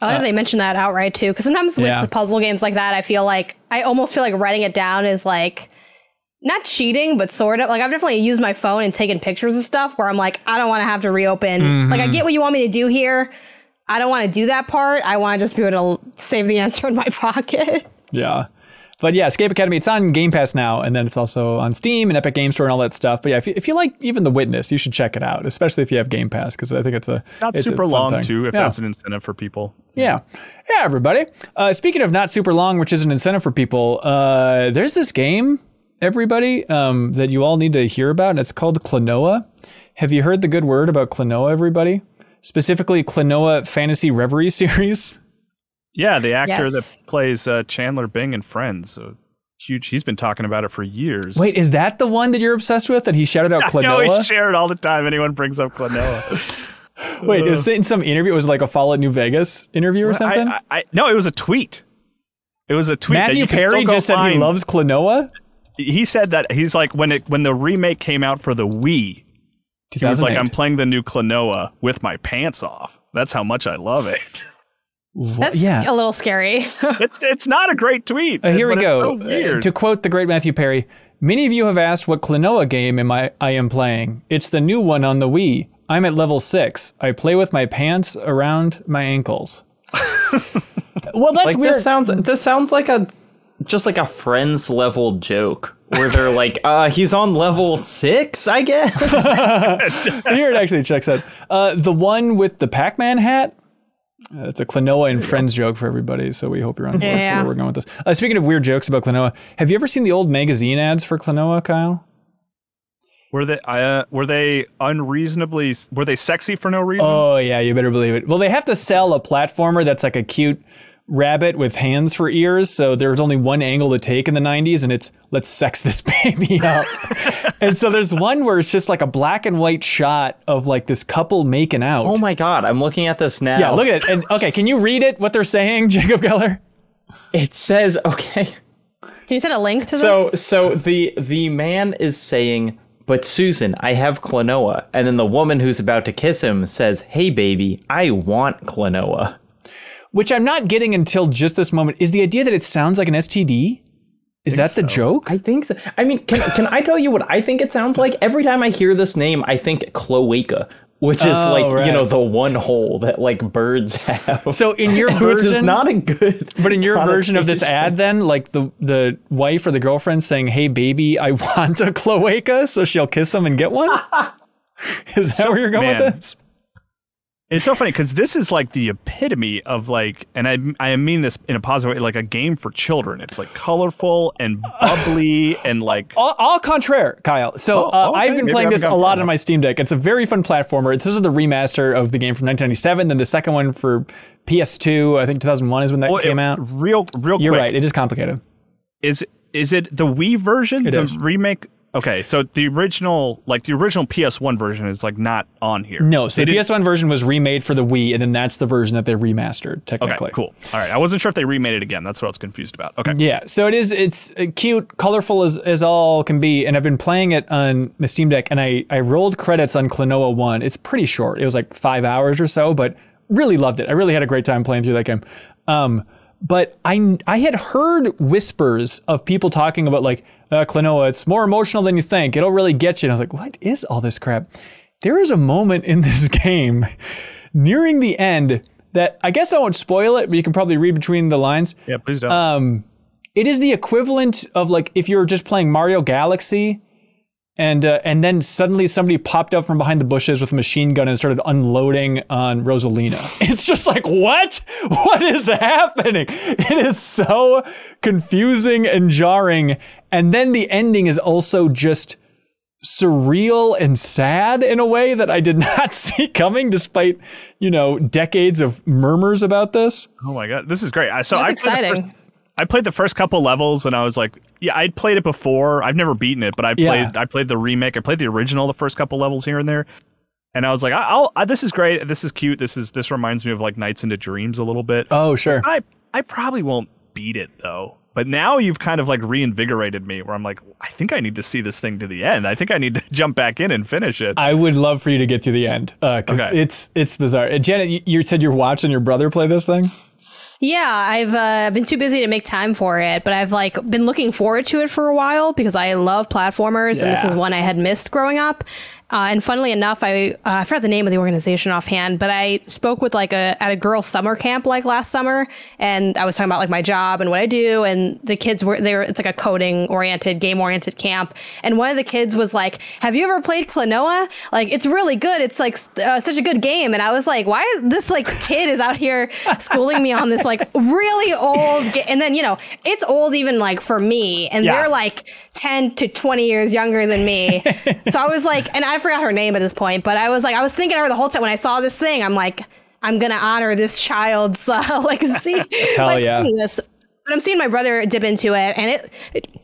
I like that they mention that outright too, because sometimes with Yeah. the puzzle games like that, I feel like I almost feel like writing it down is like not cheating, but sort of. Like I've definitely used my phone and taken pictures of stuff where I'm like, I don't want to have to reopen. Like I get what you want me to do here. I don't want to do that part. I want to just be able to save the answer in my pocket. yeah. But yeah, Escape Academy, it's on Game Pass now, and then it's also on Steam and Epic Game Store and all that stuff. But yeah, if you, if you like even The Witness, you should check it out, especially if you have Game Pass, because I think it's a Not it's super fun long thing. too, if Yeah. that's an incentive for people. Yeah. Yeah, everybody. Uh, speaking of not super long, which is an incentive for people, uh, there's this game, everybody, um, that you all need to hear about, and it's called Klonoa. Have you heard the good word about Klonoa, everybody? Specifically, Klonoa Phantasy Reverie series. Yeah, the actor Yes. that plays uh, Chandler Bing in Friends. So huge. He's been talking about it for years. Wait, is that the one that you're obsessed with that he shouted out I know Klonoa? he shared all the time. Anyone brings up Klonoa. Wait, is it in some interview? Was it like a Fallout New Vegas interview or something? I, I, I, no, it was a tweet. It was a tweet. Matthew you Perry just said he loves Klonoa. He said that he's like when it when the remake came out for the Wii. He was like, I'm playing the new Klonoa with my pants off. That's how much I love it. What- That's yeah. a little scary. It's it's not a great tweet. Uh, here we go. so. Uh, to quote the great Matthew Perry, many of you have asked what Klonoa game am I, I am playing. It's the new one on the Wii. I'm at level six. I play with my pants around my ankles. well, that's like weird. this sounds this sounds like a just like a friends level joke where they're like, uh, he's on level six, I guess. Here it actually checks out. Uh, the one with the Pac-Man hat. Uh, it's a Klonoa and Friends joke for everybody, so we hope you're on board for where we're going with this. Uh, speaking of weird jokes about Klonoa, have you ever seen the old magazine ads for Klonoa, Kyle? Were they uh, were they unreasonably were they sexy for no reason? Oh yeah, you better believe it. Well, they have to sell a platformer that's like a cute rabbit with hands for ears, so there's only one angle to take in the 90s, and it's let's sex this baby up. and so there's one where it's just like a black and white shot of like this couple making out. Oh my god, I'm looking at this now. yeah, look at it. And okay, can you read it? What they're saying, Jacob Geller? It says okay. Can you send a link to So this? so so the the man is saying, "But Susan, I have Klonoa," and then the woman who's about to kiss him says, "Hey baby, I want Klonoa." Which I'm not getting until just this moment. Is the idea that it sounds like an STD? Is that the joke? I think so. I mean, can can I tell you what I think it sounds like? Every time I hear this name, I think cloaca, which is Oh, like right. you know the one hole that like birds have. So in your version, which is not a good. But in your version of this ad, then, like the the wife or the girlfriend saying, "Hey, baby, I want a cloaca," so she'll kiss him and get one. Is that where you're going man. with this? It's so funny because this is like the epitome of like, and I I mean this in a positive way, like a game for children. It's like colorful and bubbly and like All, all contraire, Kyle. So Oh, uh, okay. I've been Maybe playing this a lot on my Steam Deck. It's a very fun platformer. It's, This is the remaster of the game from 1997. Then the second one for PS2, I think 2001 is when that Well, came it- out. Real, real. You're quick, right. It is complicated. Is is it the Wii version? It the is. remake. Okay, so the original, like the original PS1 version, is like not on here. No, so They the didn't- PS1 version was remade for the Wii, and then that's the version that they remastered. Technically, Okay, cool. All right, I wasn't sure if they remade it again. That's what I was confused about. Okay, Yeah, so it is. It's uh, cute, colorful as, as all can be, and I've been playing it on my Steam Deck, and I I rolled credits on Klonoa One. It's pretty short. It was like five hours or so, but really loved it. I really had a great time playing through that game. Um, but I I had heard whispers of people talking about like uh, Klonoa. It's more emotional than you think. It'll really get you. And I was like, what is all this crap? There is a moment in this game nearing the end that I guess I won't spoil it, but you can probably read between the lines yeah, please don't. um, it is the equivalent of like if you were just playing Mario Galaxy, and uh, and then suddenly somebody popped up from behind the bushes with a machine gun and started unloading on Rosalina. It's just like what? What is happening? It is so confusing and jarring, and then the ending is also just surreal and sad in a way that I did not see coming, despite you know decades of murmurs about this. oh my god, this is great. I so That's I played the exciting. I played the first couple levels and I was like, yeah, I'd played it before. I've never beaten it, but I Yeah. played I played the remake. I played the original the first couple levels here and there. And I was like, I- I'll I, this is great. This is cute. This is this reminds me of like Nights into Dreams a little bit. Oh sure. I I probably won't beat it though. But now you've kind of like reinvigorated me where I'm like, I think I need to see this thing to the end. I think I need to jump back in and finish it. I would love for you to get to the end because Okay. it's it's bizarre. Uh, Janet, you, you said you're watching your brother play this thing. Yeah, I've uh, been too busy to make time for it, but I've like been looking forward to it for a while because I love platformers, and this is one I had missed growing up. Uh, and funnily enough, I uh, I forgot the name of the organization offhand, but I spoke with like a at a girls' summer camp like last summer, and I was talking about like my job and what I do, and the kids were there. It's like a coding oriented, game oriented camp, and one of the kids was like, "Have you ever played Klonoa? Like, it's really good. It's like uh, such a good game." And I was like, "Why is this like kid is out here schooling me on this like really old?" Ga-? And then you know, it's old even like for me, and Yeah. they're like ten to twenty years younger than me. so I was like, and I forgot her name at this point, but I was like, I was thinking of her the whole time when I saw this thing. I'm like, I'm gonna honor this child's uh, legacy. Hell by yeah. This. But I'm seeing my brother dip into it, and it. it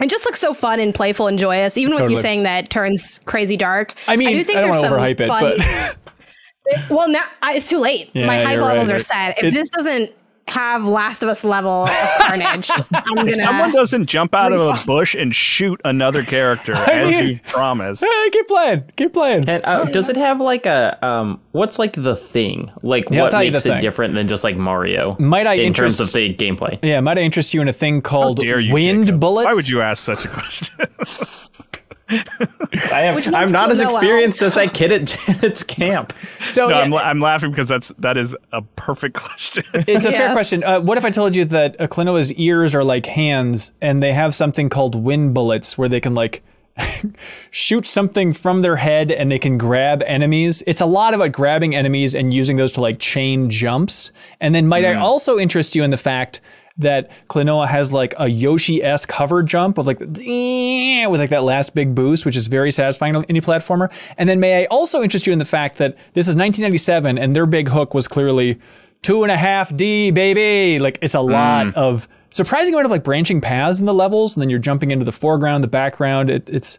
it just looks so fun and playful and joyous, even with you saying that it turns crazy dark. I mean, I, do think don't there's some overhype it, but well, now I, it's too late. Yeah, My hype levels right. are set. If It- this doesn't have Last of Us level of carnage, I'm gonna. If someone doesn't jump out of a bush and shoot another character as mean- you promised. Hey, keep playing, keep playing. And uh, does it have like a um? What's like the thing? Like Yeah, what makes it thing. different than just like Mario? Might I in interest- terms of the gameplay? Yeah, might I interest you in a thing called Dare you, wind Jacob? bullets? Why would you ask such a question? I am, I'm not as Klonoa? experienced as that kid at Janet's camp. So no, yeah, I'm, I'm laughing because that's that is a perfect question. it's a fair question. Uh, what if I told you that Klonoa's ears are like hands, and they have something called wind bullets, where they can like shoot something from their head and they can grab enemies. It's a lot about grabbing enemies and using those to like chain jumps. And then might I also interest you in the fact that Klonoa has like a Yoshi-esque hover jump of like with like that last big boost, which is very satisfying on any platformer. And then may I also interest you in the fact that this is 1997 and their big hook was clearly two and a half D, baby. Like it's a lot mm. of surprising amount of like branching paths in the levels, and then you're jumping into the foreground, the background. It, it's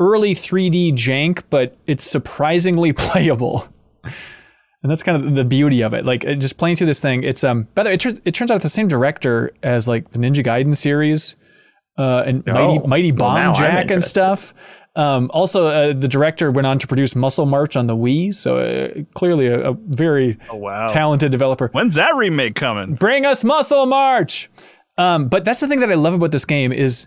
early 3D jank, but it's surprisingly playable. And that's kind of the beauty of it. Like it- just playing through this thing. It's um. By the way, it, turns it turns out it's the same director as like the Ninja Gaiden series, uh, and Mighty Mighty Bomb Jack and stuff. Um, also, uh, the director went on to produce Muscle March on the Wii, so uh, clearly a, a very Oh, wow. talented developer. When's that remake coming? Bring us Muscle March. Um, but that's the thing that I love about this game is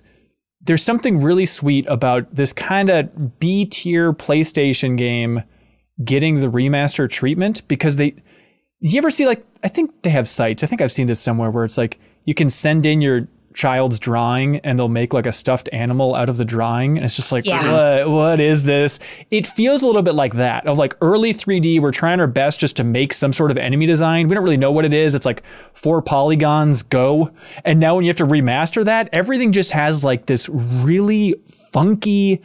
there's something really sweet about this kind of B tier PlayStation game getting the remaster treatment because they. You ever see like I think they have sites. I think I've seen this somewhere where it's like you can send in your child's drawing and they'll make like a stuffed animal out of the drawing and it's just like Yeah. what what is this it feels a little bit like that of like early 3d we're trying our best just to make some sort of enemy design we don't really know what it is it's like four polygons go and now when you have to remaster that everything just has like this really funky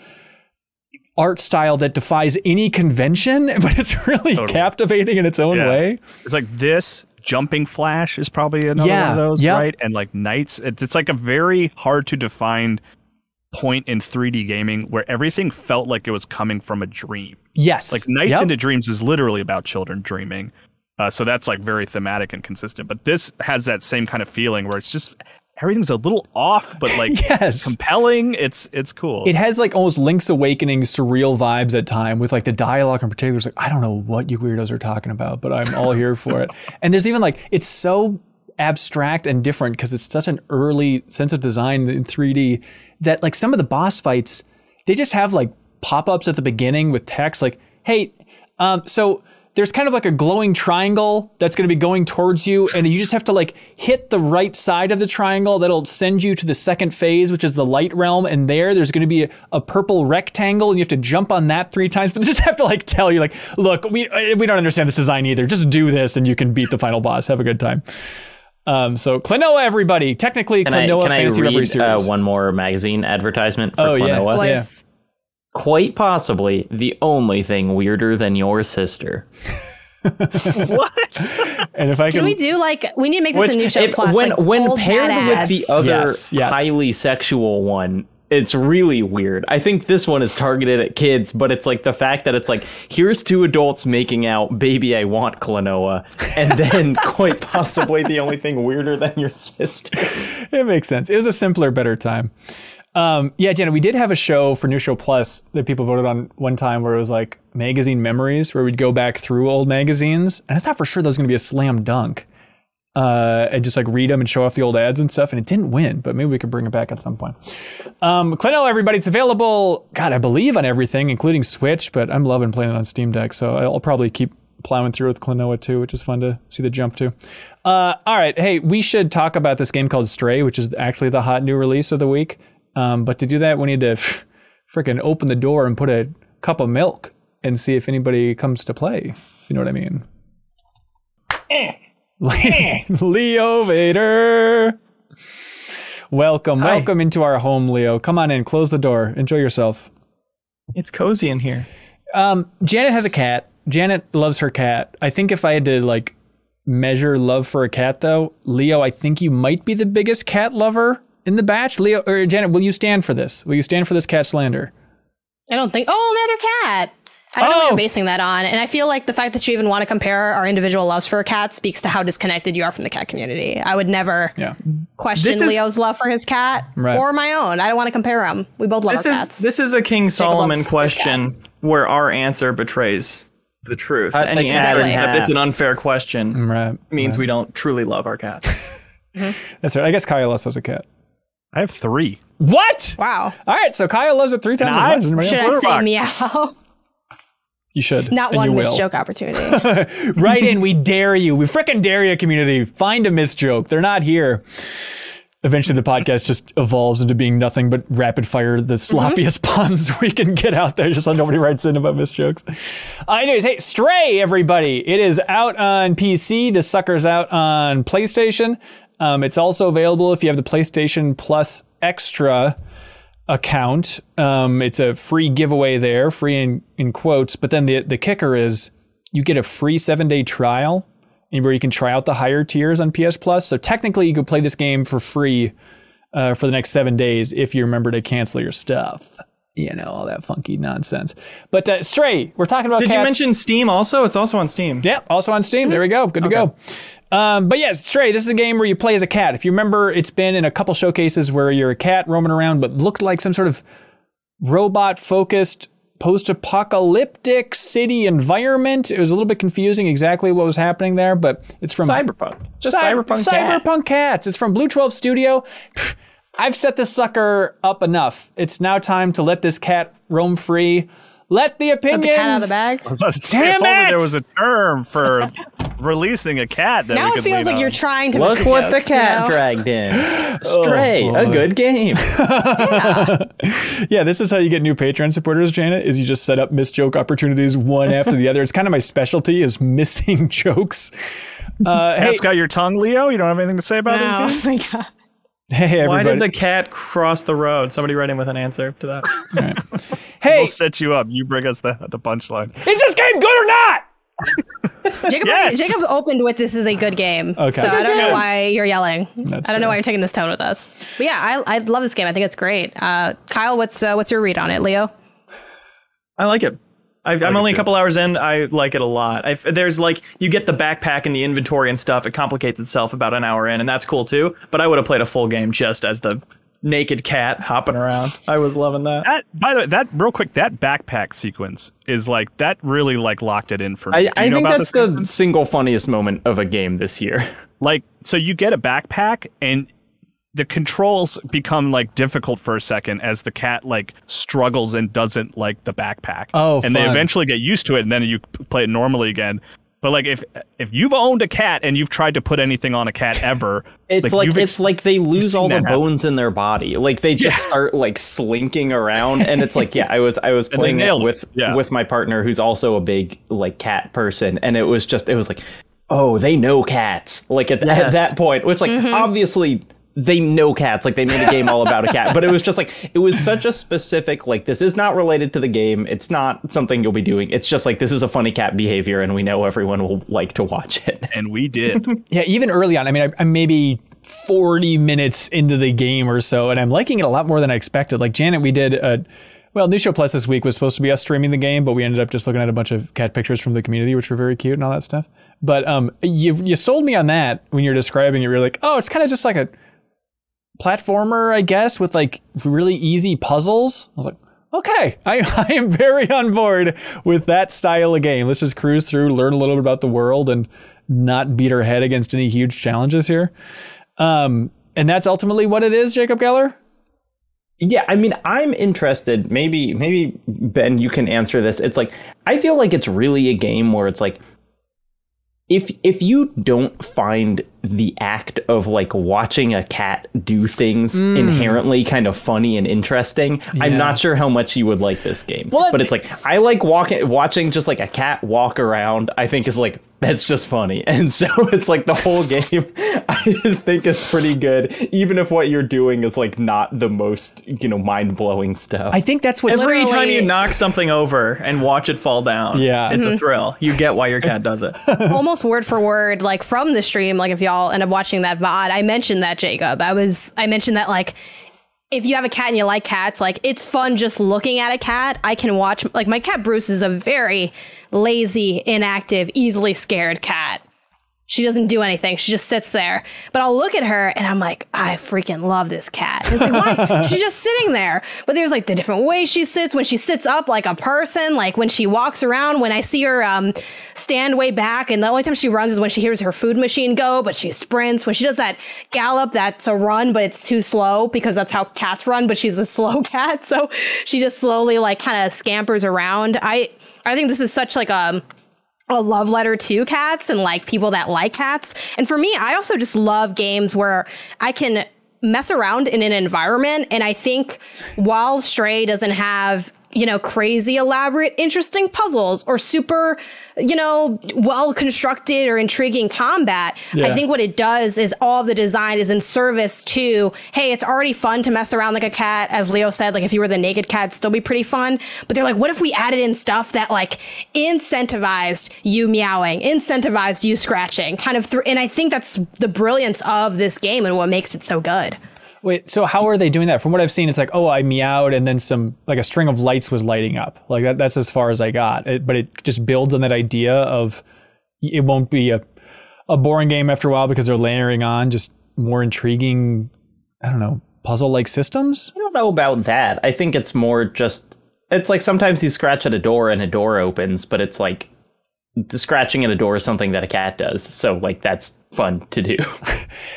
art style that defies any convention but it's really captivating in its own Yeah. way It's like this jumping flash is probably another Yeah, one of those, yep. right? And like Nights, it's, it's like a very hard to define point in 3D gaming where everything felt like it was coming from a dream. yes Like Nights Yep. into Dreams is literally about children dreaming. Uh, so that's like very thematic and consistent. But this has that same kind of feeling where it's just everything's a little off, but like Yes. compelling. It's it's cool. it has like almost Link's Awakening surreal vibes at time with like the dialogue in particular. It's like, I don't know what you weirdos are talking about, but I'm all here for it. And there's even like, it's so abstract and different because it's such an early sense of design in 3D that like some of the boss fights, they just have like pop ups at the beginning with text like, hey, um, so there's kind of like a glowing triangle that's going to be going towards you, and you just have to like hit the right side of the triangle. That'll send you to the second phase, which is the light realm. And there, there's going to be a, a purple rectangle, and you have to jump on that three times. But they just have to like tell you, like, look, we we don't understand this design either. Just do this, and you can beat the final boss. Have a good time. Um, so Klonoa, everybody. Technically, Can I, Klonoa can I Phantasy Reverie read uh, one more magazine advertisement for Oh, yeah. Klonoa? Was Quite possibly the only thing weirder than your sister. What? and if I Can can, we do like we need to make this Which, a new show if- plus? when like, when old paired with the other Yes, yes. highly sexual one, it's really weird. I think this one is targeted at kids, but it's like the fact that it's like here's two adults making out, baby, I want Klonoa, and then quite possibly the only thing weirder than your sister. it makes sense. It was a simpler, better time. Um, yeah, Jenna, we did have a show for New Show Plus that people voted on one time where it was like magazine memories, where we'd go back through old magazines. And I thought for sure that was going to be a slam dunk uh, and just like read them and show off the old ads and stuff. And it didn't win, but maybe we could bring it back at some point. Um, everybody, it's available, God, I believe on everything, including Switch, but I'm loving playing it on Steam Deck. So I'll probably keep plowing through with Klonoa too, which is fun to see the jump to. Uh, all right, hey, we should talk about this game called Stray, which is actually the hot new release of the week. Um, but to do that, we need to freaking open the door and put a cup of milk and see if anybody comes to play. You know what I mean? Leo Vader. Welcome, welcome into our home, Leo. Come on in, close the door, enjoy yourself. It's cozy in here. Um, Janet has a cat. Janet loves her cat. I think if I had to like measure love for a cat, though, Leo, I think you might be the biggest cat lover in the batch. Leo or Janet, will you stand for this? Will you stand for this cat slander? I don't think. Oh, another cat. I don't know what Oh. you're basing that on, and I feel like the fact that you even want to compare our individual loves for a cat speaks to how disconnected you are from the cat community. I would never Yeah. question is- Leo's love for his cat Right. or my own. I don't want to compare them. We both love This our is cats. this is a King Solomon question where our answer betrays the truth. Any like answer half except it's an unfair question Right. means we don't truly love our cats. Mm-hmm. That's right. I guess Kyle loves a cat. I have three. What? wow. All right, so Kyle loves it three times as much as Should else. I say Quarterback. meow? You should. Not and one you missed will. joke opportunity. right in. We dare you. We frickin' dare you, community. Find a missed joke. They're not here. eventually the podcast just evolves into being nothing but rapid fire the sloppiest puns we can get out there just so nobody writes in about missed jokes. Uh, anyways, hey, Stray, everybody. It is out on PC. This sucker's out on PlayStation. Um, it's also available if you have the PlayStation Plus Extra account. Um, it's a free giveaway there, free in, in quotes. But then the, the kicker is you get a free seven day trial where you can try out the higher tiers on PS Plus. So technically, you could play this game for free uh, for the next seven days if you remember to cancel your stuff. You know, all that funky nonsense. But uh, Stray, we're talking about Did cats. you mention Steam also? It's also on Steam. Yeah, also on Steam. There we go. Good to go. Um, but yeah, Stray, this is a game where you play as a cat. If you remember, it's been in a couple showcases where you're a cat roaming around, but looked like some sort of robot focused post apocalyptic city environment. It was a little bit confusing exactly what was happening there, but it's from Cyberpunk. Just Cy- cyberpunk. cat. Cyberpunk Cats. It's from BlueTwelve Studio. Pfft, I've set this sucker up enough. It's now time to let this cat roam free. Let the Let opinions. the cat out of the bag. Damn if it! there was a term for releasing a cat that we Now could it feels like on. you're trying to. Look what the cat know? dragged in. Stray, a good game. Yeah, this is how you get new Patreon supporters, Janet, is you just set up miss joke opportunities one after the other. It's kind of my specialty is missing jokes. Uh, hey, Cat's got your tongue, Leo. You don't have anything to say about No, this oh my god. hey, Why did the cat cross the road? Somebody write in with an answer to that. hey, We'll set you up. You bring us the the punchline. is this game good or not? Jacob, Yes. Jacob opened with this is a good game. Okay. So I don't know why you're yelling. That's I don't know why you're taking this tone with us. But yeah, I, I love this game. I think it's great. Uh, Kyle, what's uh, what's your read on it, Leo? I like it. I, I'm oh, it only a too. couple hours in. I like it a lot. I, there's like you get the backpack and the inventory and stuff. It complicates itself about an hour in, and that's cool too. But I would have played a full game just as the naked cat hopping around. I was loving that. That by the way, that real quick, that backpack sequence is like that really like locked it in for me. I, I know think about that's this? the single funniest moment of a game this year. like so you get a backpack and the controls become like difficult for a second as the cat like struggles and doesn't like the backpack. Oh, and they eventually get used to it, and then you play it normally again. But like if if you've owned a cat and you've tried to put anything on a cat ever, It's like, you've it's ex- like they lose all the that happen. bones in their body. Like they just start like slinking around, and it's like yeah, I was I was playing it nailed it. with Yeah. with my partner who's also a big like cat person, and it was just it was like oh they know cats like at, at that point, which like mm-hmm. obviously they know cats like they made a game all about a cat but it was just like it was such a specific like this is not related to the game it's not something you'll be doing it's just like this is a funny cat behavior and we know everyone will like to watch it and we did. Yeah, even early on. I mean, I, I'm maybe 40 minutes into the game or so, and I'm liking it a lot more than I expected. Like Janet, we did a well, New Show Plus this week was supposed to be us streaming the game, but we ended up just looking at a bunch of cat pictures from the community, which were very cute and all that stuff. But um, you you sold me on that when you're describing it. You're like, oh, it's kind of just like a platformer, I guess, with like really easy puzzles. I was like, okay, I, I am very on board with that style of game. Let's just cruise through, learn a little bit about the world, and not beat our head against any huge challenges here. Um, and that's ultimately what it is, Jacob Geller. Yeah, I mean, I'm interested. Maybe, maybe Ben, you can answer this. It's like I feel like it's really a game where it's like if if you don't find the act of like watching a cat do things hmm. inherently kind of funny and interesting, Yeah. I'm not sure how much you would like this game. Well, but it's like I like walking, watching just like a cat walk around. I think is like that's just funny, and so it's like the whole game. I think is pretty good, even if what you're doing is like not the most you know mind blowing stuff. I think that's what Every time you knock something over and watch it fall down, Yeah. it's a mm-hmm. thrill. You get why your cat does it. almost word for word, like from the stream, like if y'all end up watching that VOD, I mentioned that Jacob. I was I mentioned that like if you have a cat and you like cats, like it's fun just looking at a cat. I can watch like my cat Bruce is a very lazy, inactive, easily scared cat. She doesn't do anything. She just sits there. But I'll look at her and I'm like, I freaking love this cat. It's like, why? She's just sitting there. But there's like the different way she sits when she sits up like a person, like when she walks around, when I see her um, stand way back. And the only time she runs is when she hears her food machine go, but she sprints. When she does that gallop, that's a run, but it's too slow because that's how cats run, but she's a slow cat. So she just slowly like kind of scampers around. I, I think this is such like a, a love letter to cats and like people that like cats. And for me, I also just love games where I can mess around in an environment. And I think while Stray doesn't have you know, crazy, elaborate, interesting puzzles or super, you know, well constructed or intriguing combat. Yeah. I think what it does is all the design is in service to, hey, it's already fun to mess around like a cat. As Leo said, like if you were the naked cat, still be pretty fun. But they're like, what if we added in stuff that like incentivized you meowing, incentivized you scratching, kind of through. And I think that's the brilliance of this game and what makes it so good. Wait, so how are they doing that? From what I've seen, it's like, oh, I meowed, and then some like a string of lights was lighting up. Like that, that's as far as I got. It, but it just builds on that idea of it won't be a a boring game after a while because they're layering on just more intriguing. I don't know puzzle like systems. I don't know about that. I think it's more just it's like sometimes you scratch at a door and a door opens, but it's like the scratching at a door is something that a cat does. So like that's fun to do.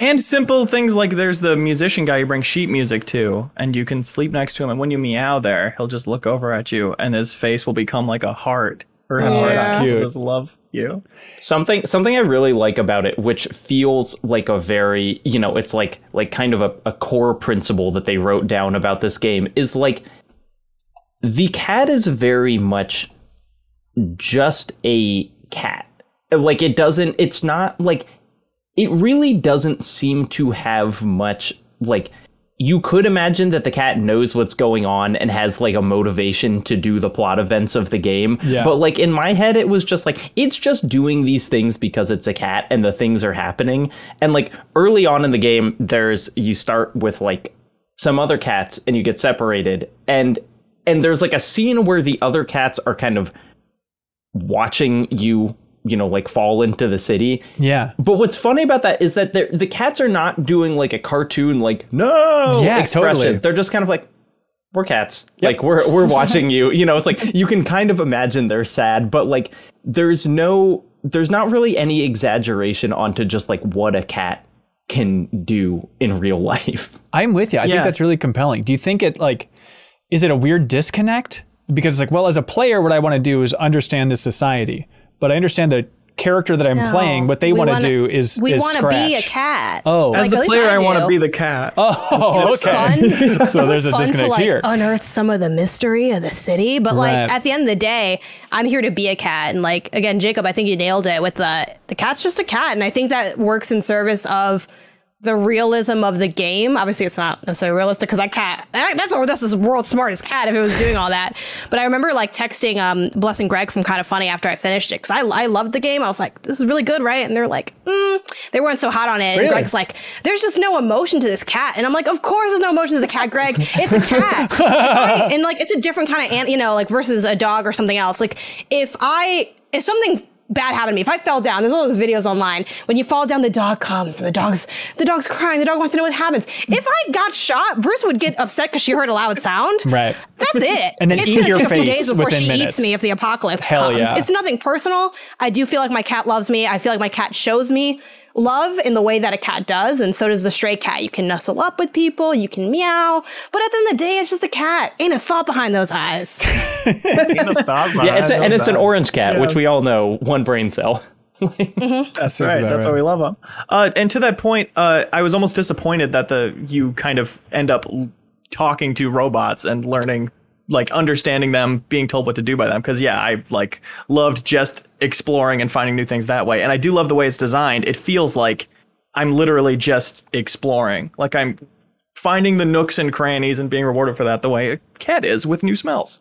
And simple things like there's the musician guy you bring sheet music to, and you can sleep next to him, and when you meow there, he'll just look over at you, and his face will become like a heart. Or Oh, that's he'll cute. Just love you. something something I really like about it, which feels like a very you know, it's like like kind of a, a core principle that they wrote down about this game is like the cat is very much just a cat. Like it doesn't it's not like it really doesn't seem to have much like you could imagine that the cat knows what's going on and has like a motivation to do the plot events of the game. Yeah. But like in my head, it was just like it's just doing these things because it's a cat and the things are happening. And like early on in the game, there's you start with like some other cats and you get separated and and there's like a scene where the other cats are kind of watching you you know like fall into the city Yeah. but what's funny about that is that the cats are not doing like a cartoon, like no Yeah, expression. totally. They're just kind of like, we're cats. Like we're we're watching you. You know, it's like you can kind of imagine they're sad, but like there's no there's not really any exaggeration onto just like what a cat can do in real life. I'm with you. I think that's really compelling. Do you think it like is it a weird disconnect? Because it's like, well, as a player, what I want to do is understand this society, but I understand the character that I'm No. playing. What they want to do is we want to scratch. be a cat. Oh. As Like, the player, I, want to be the cat. Oh, It's okay. fun. so It there's was a fun disconnect to like here. unearth some of the mystery of the city, but like Right. at the end of the day, I'm here to be a cat. And like again, Jacob, I think you nailed it with the the cat's just a cat, and I think that works in service of the realism of the game. Obviously, it's not necessarily realistic because that cat that- that's that's the world's smartest cat if it was doing all that. But I remember like texting um Blessing Greg from Kind of Funny after I finished it because I I loved the game. I was like, this is really good, right? And they're like, mm. they weren't so hot on it. And Really? Greg's like, there's just no emotion to this cat, and I'm like, of course there's no emotion to the cat, Greg. It's a cat, If I- and like it's a different kind of ant, you know, like versus a dog or something else. Like if I if something bad happened to me, if I fell down, there's all those videos online when you fall down, the dog comes and the dog's the dog's crying, the dog wants to know what happens. If I got shot, Bruce would get upset because she heard a loud sound. Right. That's it. And then it's eat your take a few face days before she minutes. eats me if the apocalypse Hell comes. yeah. It's nothing personal. I do feel like my cat loves me. I feel like my cat shows me love in the way that a cat does, and so does the stray cat. You can nuzzle up with people, you can meow, but at the end of the day, it's just a cat. Ain't a thought behind those eyes. Yeah, it's a, and it's an orange cat, which we all know one brain cell. That's right. That's right. why we love them. Uh, and to that point, uh, I was almost disappointed that the you kind of end up talking to robots and learning, like understanding them, being told what to do by them. Because yeah, I like loved just exploring and finding new things that way. And I do love the way it's designed. It feels like I'm literally just exploring. Like I'm finding the nooks and crannies and being rewarded for that the way a cat is with new smells.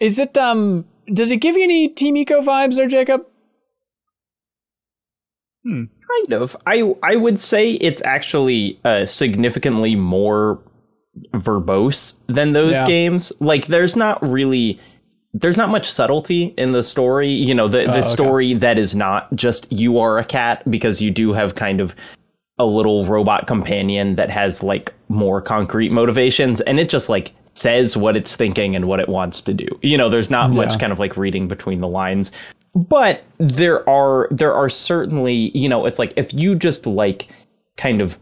Is it um does it give you any Team Ico vibes there, Jacob? kind of. I I would say it's actually uh, significantly more verbose than those Yeah. games. Like there's not really there's not much subtlety in the story. You know, the the Oh, okay. story that is not just you are a cat because you do have kind of a little robot companion that has like more concrete motivations and it just like says what it's thinking and what it wants to do. You know, there's not Yeah. much kind of like reading between the lines. But there are there are certainly, you know, it's like if you just like kind of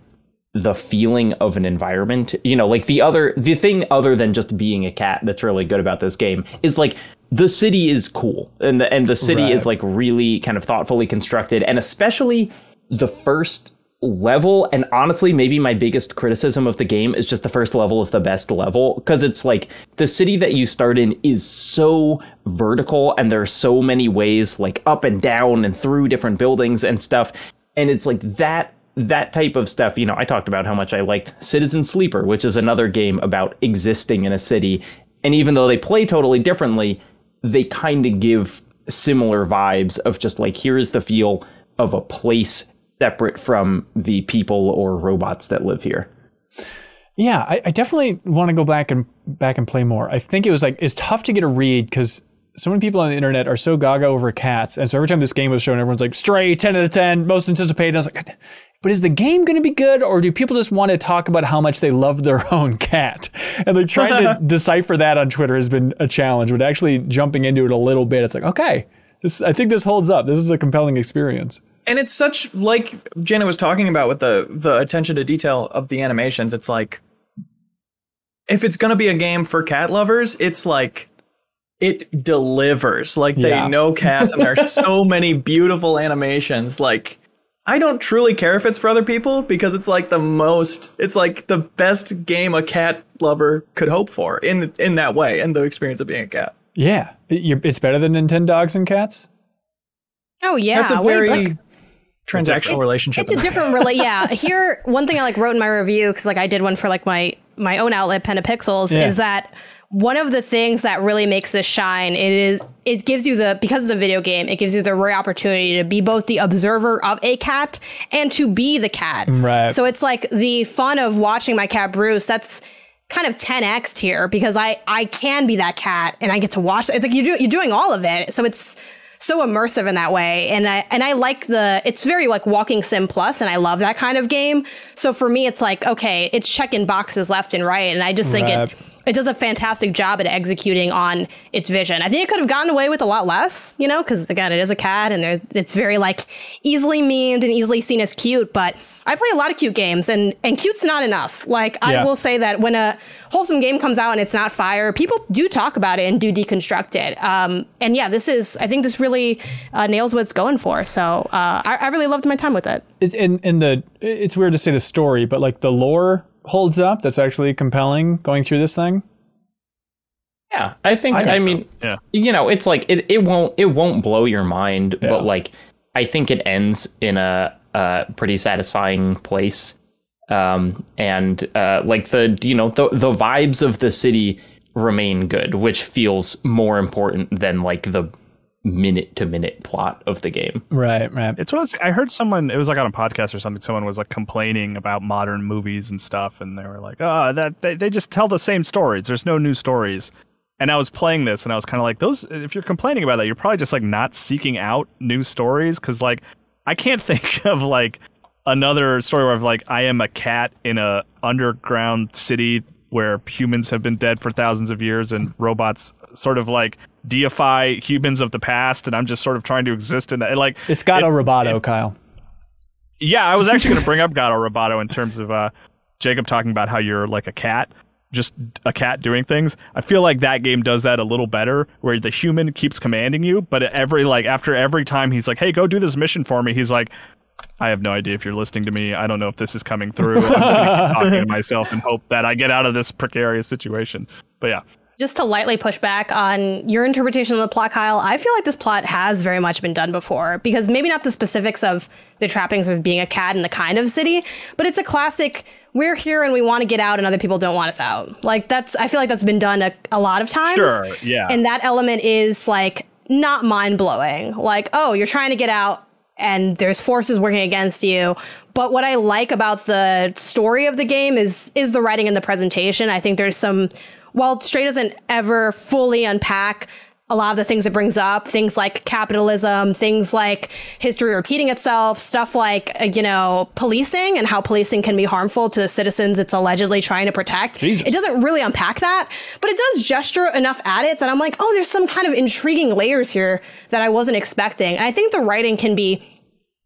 the feeling of an environment, you know, like the other the thing other than just being a cat that's really good about this game is like the city is cool. And the and the city Right. is like really kind of thoughtfully constructed. And especially the first level and honestly maybe my biggest criticism of the game is just the first level is the best level. Because it's like the city that you start in is so vertical and there are so many ways like up and down and through different buildings and stuff. And it's like that that type of stuff you know i talked about how much i liked citizen sleeper which is another game about existing in a city and even though they play totally differently they kind of give similar vibes of just like here is the feel of a place separate from the people or robots that live here. Yeah, I, I definitely want to go back and back and play more. I think it was like it's tough to get a read because so many people on the internet are so gaga over cats, and so every time this game was shown, everyone's like, "Stray, ten out of ten, most anticipated." I was like, but is the game going to be good, or do people just want to talk about how much they love their own cat? And they're trying to decipher that on Twitter has been a challenge. But actually jumping into it a little bit, it's like, okay, this, I think this holds up. This is a compelling experience and it's such like Jenna was talking about with the the attention to detail of the animations. It's like if it's gonna be a game for cat lovers, it's like it delivers. Like they yeah. know cats, and there's so many beautiful animations. Like I don't truly care if it's for other people because it's like the most, it's like the best game a cat lover could hope for in in that way, and the experience of being a cat. Yeah, it's better than Nintendogs and cats. Oh yeah, that's a very like, transactional relationship. It's a different really yeah. Here one thing I like wrote in my review cuz like I did one for like my my own outlet Pen of Pixels yeah. is that one of the things that really makes this shine it is it gives you the because it's a video game it gives you the rare opportunity to be both the observer of a cat and to be the cat right so it's like the fun of watching my cat bruce that's kind of 10x here because i i can be that cat and i get to watch it's like you do, you're doing all of it so it's so immersive in that way. And I and I like the it's very like walking sim plus, and I love that kind of game. So for me, it's like okay, it's checking boxes left and right, and I just think right. it it does a fantastic job at executing on its vision. I think it could have gotten away with a lot less, you know, because again, it is a cat and it's very like easily memed and easily seen as cute. But I play a lot of cute games, and and cute's not enough. Like yeah. I will say that when a wholesome game comes out and it's not fire, people do talk about it and do deconstruct it. Um, and yeah, this is I think this really uh, nails what it's going for. So uh, I, I, really loved my time with it. It's in in the it's weird to say the story, but like the lore holds up. That's actually compelling going through this thing. Yeah, I think. I, I mean, so. yeah. you know, it's like it, it won't it won't blow your mind, yeah. but like I think it ends in a, a pretty satisfying place. Um, and uh, like the you know the the vibes of the city remain good, which feels more important than like the minute to minute plot of the game. Right, right. It's what I, I heard someone. It was like on a podcast or something. Someone was like complaining about modern movies and stuff, and they were like, "Oh, that they, they just tell the same stories. There's no new stories." And I was playing this, and I was kind of like, "Those. If you're complaining about that, you're probably just like not seeking out new stories because like I can't think of like another story where I've like I am a cat in a underground city where humans have been dead for thousands of years and robots sort of like deify humans of the past and I'm just sort of trying to exist in that like it's Gato it, Roboto, it, Kyle. Yeah, I was actually going to bring up Gato Roboto in terms of uh, Jacob talking about how you're like a cat, just a cat doing things. I feel like that game does that a little better, where the human keeps commanding you, but every like after every time he's like, "Hey, go do this mission for me," he's like, I have no idea if you're listening to me. I don't know if this is coming through. I'm just talking to myself and hope that I get out of this precarious situation. But yeah. Just to lightly push back on your interpretation of the plot, Kyle, I feel like this plot has very much been done before because maybe not the specifics of the trappings of being a cat in the kind of city, but it's a classic we're here and we want to get out and other people don't want us out. Like that's I feel like that's been done a, a lot of times. Sure, yeah. And that element is like not mind blowing. Like, oh, you're trying to get out and there's forces working against you. But what I like about the story of the game is is the writing and the presentation. I think there's some while Stray doesn't ever fully unpack a lot of the things it brings up, things like capitalism, things like history repeating itself, stuff like, uh, you know, policing and how policing can be harmful to the citizens it's allegedly trying to protect. Jesus. It doesn't really unpack that, but it does gesture enough at it that I'm like, oh, there's some kind of intriguing layers here that I wasn't expecting. And I think the writing can be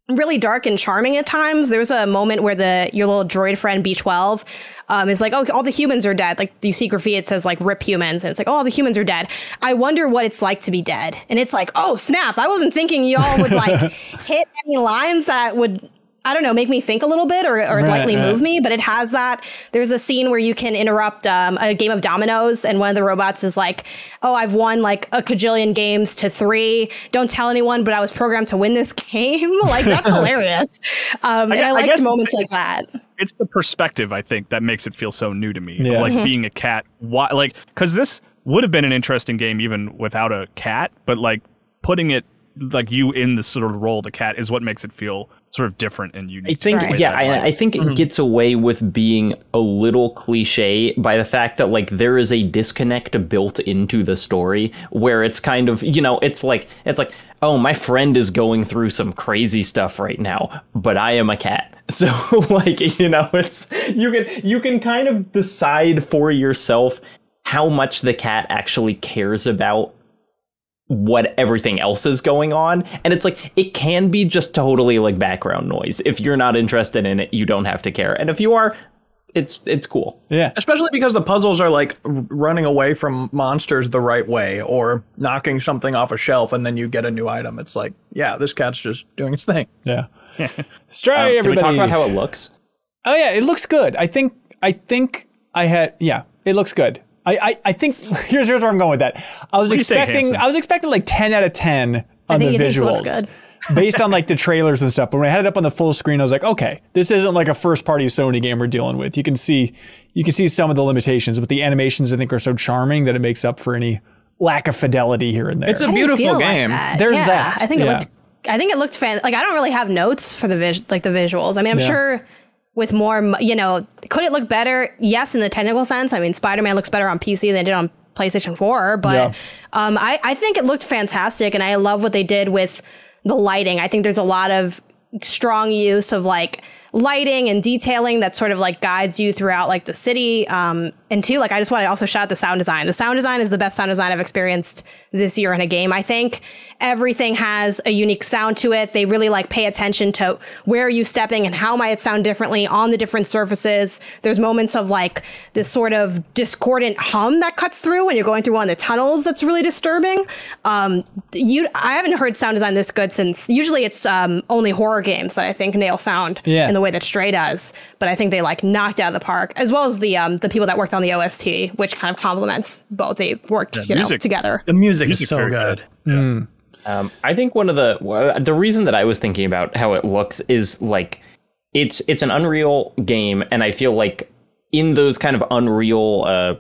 really dark and charming at times. There's a moment where the your little droid friend B12 um, is like, "Oh, all the humans are dead." Like you see graffiti, it says like "Rip humans," and it's like, "Oh, all the humans are dead." I wonder what it's like to be dead. And it's like, "Oh snap! I wasn't thinking y'all would like hit any lines that would I don't know, make me think a little bit or, or Right, lightly right. move me, but it has that. There's a scene where you can interrupt um, a game of dominoes, and one of the robots is like, "Oh, I've won like a cajillion games to three. Don't tell anyone, but I was programmed to win this game." like that's hilarious. Um, and I I liked moments like that. it's the perspective I think that makes it feel so new to me. Yeah. Like Mm-hmm. being a cat, why? Like because this would have been an interesting game even without a cat, but like putting it like you in the sort of role of the cat is what makes it feel sort of different and unique. I unique. think, to yeah, that I, light- I think it mm-hmm. gets away with being a little cliche by the fact that like there is a disconnect built into the story where it's kind of you know it's like it's like oh my friend is going through some crazy stuff right now, but I am a cat. So like you know it's you can you can kind of decide for yourself how much the cat actually cares about what everything else is going on and it's like it can be just totally like background noise if you're not interested in it you don't have to care and if you are it's it's cool Yeah. Especially because the puzzles are like running away from monsters the right way or knocking something off a shelf and then you get a new item. It's like, yeah, this cat's just doing its thing. Yeah. Stray, Um, can we everybody. talk about how it looks Oh yeah, it looks good. I think I think I had yeah, it looks good. I I, I think here's here's where I'm going with that. I was do expecting Hanson? I was expecting like 10 out of 10 on think the it visuals. looks good. based on like the trailers and stuff. But when I had it up on the full screen, I was like, okay, this isn't like a first party Sony game we're dealing with. You can see you can see some of the limitations, but the animations I think are so charming that it makes up for any lack of fidelity here and there. It's a I didn't beautiful feel like game. that. There's Yeah, that. I think it Yeah. looked. I think it looked fan. Like I don't really have notes for the vis- like the visuals. I mean, I'm Yeah. sure with more, you know, could it look better? Yes, in the technical sense. I mean, Spider-Man looks better on PC than it did on PlayStation 4. But Yeah. um, I I think it looked fantastic, and I love what they did with the lighting. I think there's a lot of strong use of like lighting and detailing that sort of like guides you throughout like the city. Um, and two, like I just want to also shout out the sound design. The sound design is the best sound design I've experienced this year in a game. I think everything has a unique sound to it. They really like pay attention to where are you stepping and how might it sound differently on the different surfaces. There's moments of like this sort of discordant hum that cuts through when you're going through one of the tunnels that's really disturbing. Um, you, I haven't heard sound design this good since usually it's um, only horror games that I think nail sound Yeah. in the way that Stray does. But I think they like knocked out of the park, as well as the um, the people that worked on the OST, which kind of complements both. They worked you know together. The music is so very good. good. Um, I think one of the the reason that I was thinking about how it looks is like it's it's an Unreal game, and I feel like in those kind of Unreal uh,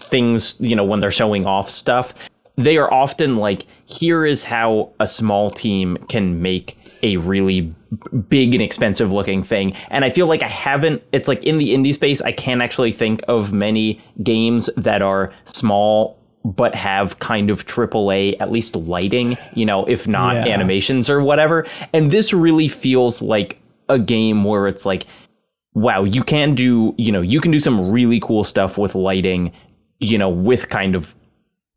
things, you know, when they're showing off stuff, they are often like, here is how a small team can make a really b- big and expensive looking thing. And I feel like I haven't, it's like in the indie space, I can't actually think of many games that are small but have kind of AAA, at least lighting, you know, if not Yeah. animations or whatever. And this really feels like a game where it's like, wow, you can do, you know, you can do some really cool stuff with lighting, you know, with kind of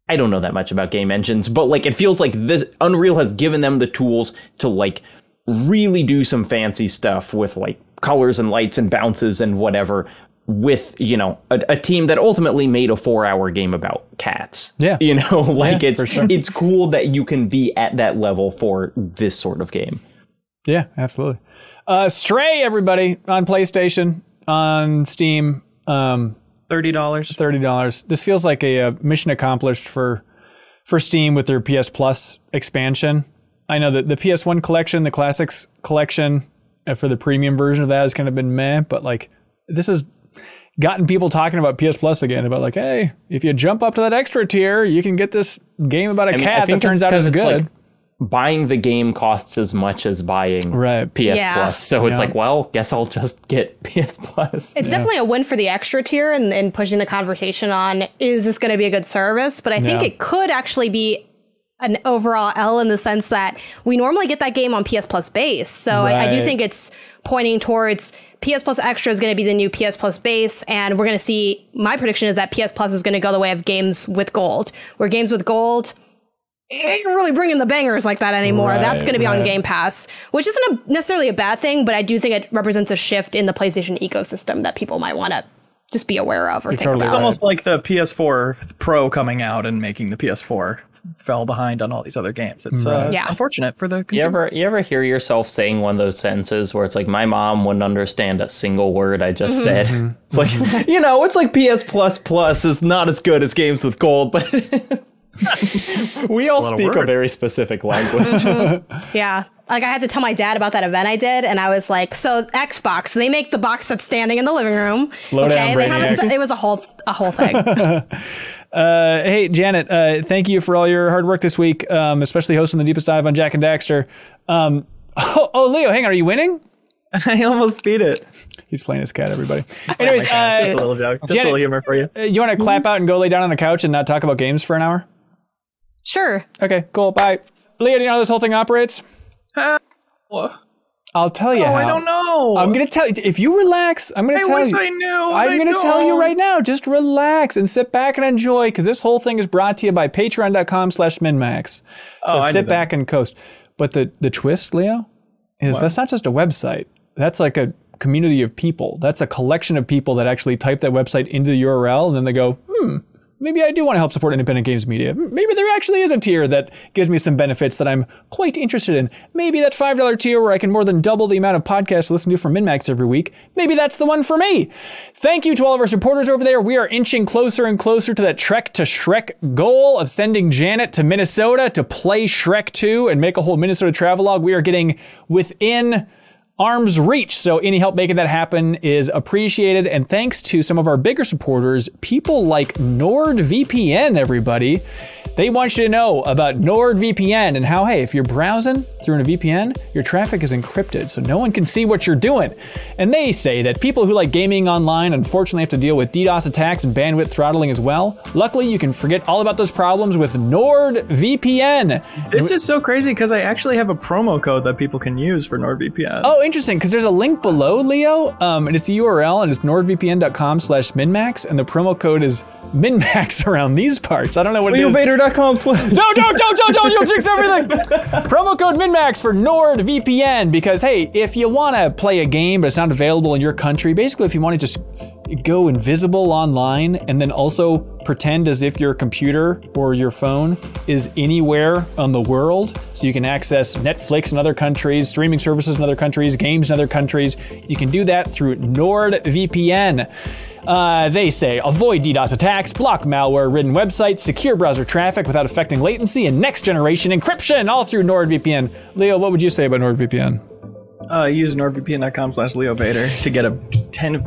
I don't know that much about game engines, but like it feels like this Unreal has given them the tools to like really do some fancy stuff with like colors and lights and bounces and whatever with, you know, a, a team that ultimately made a 4-hour game about cats. Yeah. You know, like Yeah, it's sure. it's cool that you can be at that level for this sort of game. Yeah, absolutely. Uh, Stray, everybody, on PlayStation, on Steam, um, Thirty dollars. thirty dollars. This feels like a, uh mission accomplished for for Steam with their PS Plus expansion. I know that the PS1 collection, the classics collection, uh, for the premium version of that has kind of been meh, but like this has gotten people talking about PS Plus again. About like, hey, if you jump up to that extra tier, you can get this game about a I mean, cat that turns out is as good. like, buying the game costs as much as buying Right. PS Yeah. Plus. So it's Yeah. like, well, guess I'll just get PS Plus. It's definitely a win for the extra tier and, and pushing the conversation on is this going to be a good service? But I think Yeah. it could actually be an overall L in the sense that we normally get that game on PS Plus base. So I, I do think it's pointing towards PS Plus Extra is going to be the new PS Plus base. And we're going to see, my prediction is that PS Plus is going to go the way of games with gold, where games with gold ain't really bringing the bangers like that anymore. Right, That's going to be on. Game Pass, which isn't a, necessarily a bad thing, but I do think it represents a shift in the PlayStation ecosystem that people might want to just be aware of or think totally about. It's almost like the PS4 Pro coming out and making the PS4 fell behind on all these other games. It's uh, Yeah. unfortunate for the You ever you ever hear yourself saying one of those sentences where it's like my mom wouldn't understand a single word I just mm-hmm. said? Mm-hmm. It's like mm-hmm. you know, it's like PS Plus Plus is not as good as games with gold, but we all lot speak a word. very specific language. Yeah. Like I had to tell my dad about that event I did, and I was like, "So Xbox, they make the box that's standing in the living room. Slow down, they have a, it was a whole a whole thing. Uh, hey, Janet, uh, thank you for all your hard work this week, um, especially hosting the deepest dive on Jak and Daxter. Um, oh, oh, Leo, hang on, are you winning? I almost beat it. He's playing his cat, everybody. Anyways, just a uh, little joke. Just Janet- a little humor for you. you want to clap out and go lay down on the couch and not talk about games for an hour? sure. Okay, cool. Bye. Leo, do you know how this whole thing operates? What? I'll tell you Oh, how. I don't know. I'm gonna tell you. If you relax, I'm gonna I tell wish you. I knew. I'm I going to tell you right now. Just relax and sit back and enjoy because this whole thing is brought to you by patreon.com slash minnmax. So Oh, sit back and coast. But the, the twist, Leo, is that's not just a website. That's like a community of people. That's a collection of people that actually type that website into the URL and then they go, hmm, maybe I do want to help support independent games media. Maybe there actually is a tier that gives me some benefits that I'm quite interested in. Maybe that $5 tier where I can more than double the amount of podcasts I listen to from MinnMax every week. Maybe that's the one for me. Thank you to all of our supporters over there. We are inching closer and closer to that Trek to Shrek goal of sending Janet to Minnesota to play Shrek 2 and make a whole Minnesota travelogue. We are getting within arm's reach. So any help making that happen is appreciated. And thanks to some of our bigger supporters, people like NordVPN, everybody. They want you to know about NordVPN and how, hey, if you're browsing through a VPN, your traffic is encrypted, so no one can see what you're doing. And they say that people who like gaming online unfortunately have to deal with DDoS attacks and bandwidth throttling as well. Luckily, you can forget all about those problems with NordVPN. This is so crazy because I actually have a promo code that people can use for NordVPN. Oh, interesting, because there's a link below, Leo, um, and it's the URL, and it's nordvpn.com slash minnmax, and the promo code is minnmax around these parts. I don't know what it is. LeoVader.com slash. No, don't, don't, don't, don't, you'll jinx everything. Promo code MinnMax for NordVPN because, hey, if you want to play a game but it's not available in your country, basically, if you want to just go invisible online and then also pretend as if your computer or your phone is anywhere on the world so you can access Netflix in other countries, streaming services in other countries, games in other countries, you can do that through NordVPN. Uh, they say avoid DDoS attacks, block malware ridden websites, secure browser traffic without affecting latency, and next generation encryption all through NordVPN. Leo, what would you say about NordVPN? Uh, use nordvpn.com slash leovader to get a 10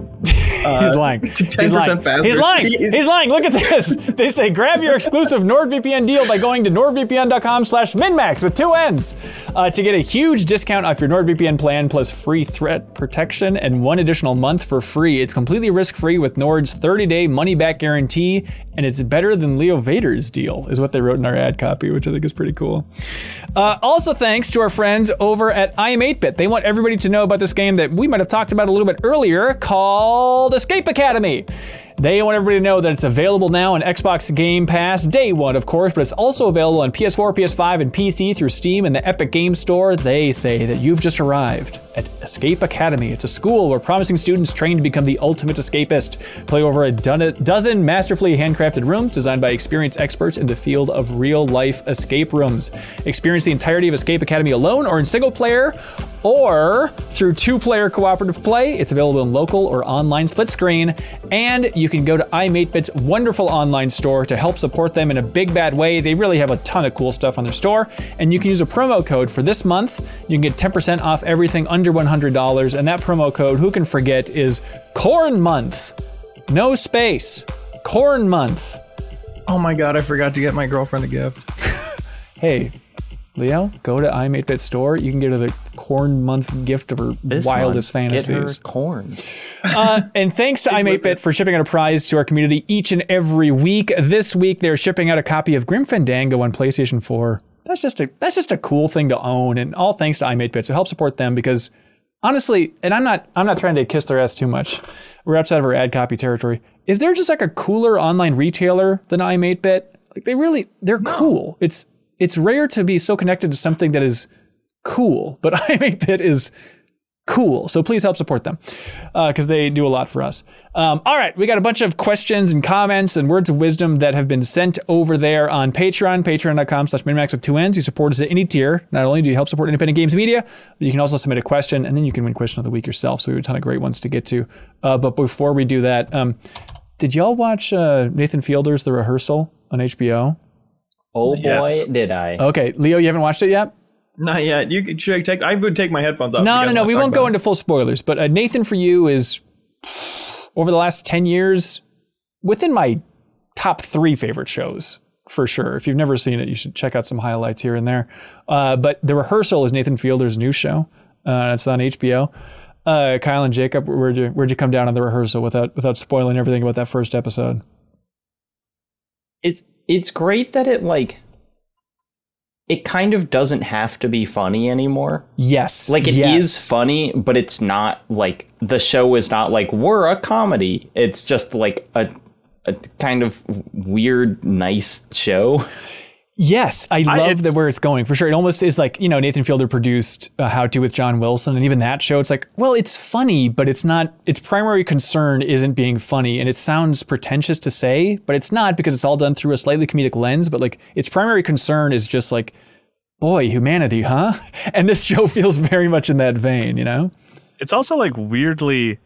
uh, He's lying. He's 10% lying. faster He's lying. He's lying. Look at this. They say grab your exclusive NordVPN deal by going to nordvpn.com slash minnmax with two N's uh, to get a huge discount off your NordVPN plan plus free threat protection and one additional month for free. It's completely risk-free with Nord's 30-day money-back guarantee, and it's better than Leo Vader's deal, is what they wrote in our ad copy, which I think is pretty cool. Uh, also, thanks to our friends over at iam8bit. They want everybody to know about this game that we might have talked about a little bit earlier called Escape Academy. They want everybody to know that it's available now on Xbox Game Pass, day one, of course, but it's also available on PS4, PS5, and PC through Steam and the Epic Game Store. They say that you've just arrived at Escape Academy. It's a school where promising students train to become the ultimate escapist. Play over a dozen masterfully handcrafted rooms designed by experienced experts in the field of real life escape rooms. Experience the entirety of Escape Academy alone or in single player or through two player cooperative play. It's available in local or online split screen. And you can go to iam8bit's wonderful online store to help support them in a big bad way. They really have a ton of cool stuff on their store. And you can use a promo code for this month. You can get 10% off everything under $100. And that promo code, who can forget, is Corn Month. No space. Corn Month. Oh my god, I forgot to get my girlfriend a gift. Hey, Leo, go to iam8bit store. You can get her the Corn Month gift of her This wildest month, Get her fantasies. corn. Uh, and thanks to iam8bit for shipping out a prize to our community each and every week. This week they're shipping out a copy of Grim Fandango on PlayStation 4. That's just a that's just a cool thing to own, and all thanks to iam8bit. So help support them because honestly, and I'm not I'm not trying to kiss their ass too much. We're outside of our ad copy territory. Is there just like a cooler online retailer than iam8bit? Like they really they're cool. It's it's rare to be so connected to something that is cool, but iam8bit is cool. So please help support them because they do a lot for us. Um, all right, we got a bunch of questions and comments and words of wisdom that have been sent over there on Patreon, patreon.com slash minnmax with two. You support us at any tier. Not only do you help support independent games media, but you can also submit a question and then you can win question of the week yourself. So we have a ton of great ones to get to. Uh, but before we do that, um, did y'all watch uh, Nathan Fielder's The Rehearsal on HBO? Oh boy, Yes. did I. Okay, Leo, you haven't watched it yet? Not yet. You could- should take. I would take my headphones off. No, no, no. We won't go it. into full spoilers, but uh, Nathan for you is over the last 10 years within my top three favorite shows for sure. If you've never seen it, you should check out some highlights here and there. Uh, but The Rehearsal is Nathan Fielder's new show. Uh, it's on HBO. Uh, Kyle and Jacob, where'd you, where'd you come down on The Rehearsal without, without spoiling everything about that first episode? It's it's great that it like it kind of doesn't have to be funny anymore. Yes. Like it is yes. funny, but it's not like the show is not like we're a comedy. It's just like a a kind of weird, nice show. Yes, I love the where it's going for sure. It almost is like you know Nathan Fielder produced uh, How to with John Wilson, and even that show, it's like, well, it's funny, but it's not. Its primary concern isn't being funny, and it sounds pretentious to say, but it's not because it's all done through a slightly comedic lens. But like its primary concern is just like, boy, humanity, huh? And this show feels very much in that vein, you know. it's also like weirdly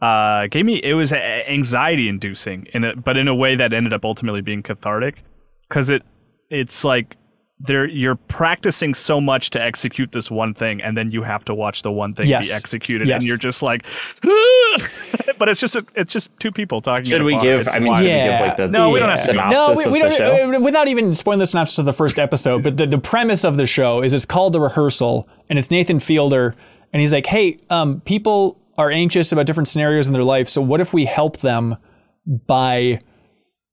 uh gave me it was anxiety inducing in it but in a way that ended up ultimately being cathartic because it it's like there you're practicing so much to execute this one thing and then you have to watch the one thing Yes. be executed Yes. and you're just like but it's just a, it's just two people talking Should we give? It's I mean, wild. should we Yeah. give like the No, we don't have to synopsis No, we, we of the show? don't. uh, Without even spoiling the synopsis of the first episode, but the, the premise of the show is it's called the rehearsal, and it's Nathan Fielder, and he's like, "Hey, um, people are anxious about different scenarios in their life, so what if we help them by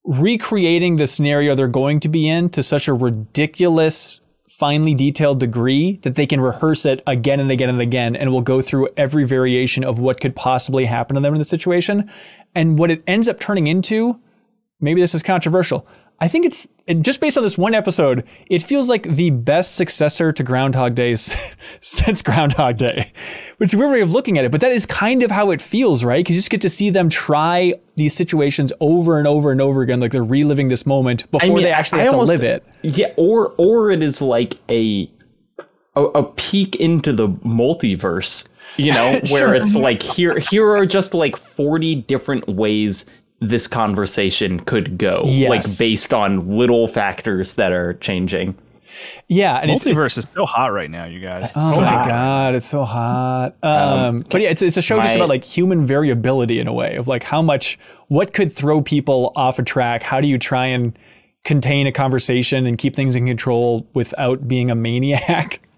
recreating the scenario they're going to be in to such a ridiculous." Finely detailed degree that they can rehearse it again and again and again, and will go through every variation of what could possibly happen to them in the situation. And what it ends up turning into maybe this is controversial. I think it's just based on this one episode, it feels like the best successor to Groundhog Days since Groundhog Day, which is a weird way of looking at it. But that is kind of how it feels, right? Because you just get to see them try these situations over and over and over again, like they're reliving this moment before I mean, they actually have almost- to live it. Yeah, or or it is like a a, a peek into the multiverse, you know, where Sure. it's like here here are just like 40 different ways this conversation could go, Yes. like based on little factors that are changing. Yeah, and it's, multiverse is so hot right now you guys Oh so my hot. god, it's so hot. Um, but yeah, it's it's a show just about like human variability in a way of like how much what could throw people off a track. How do you try and contain a conversation and keep things in control without being a maniac?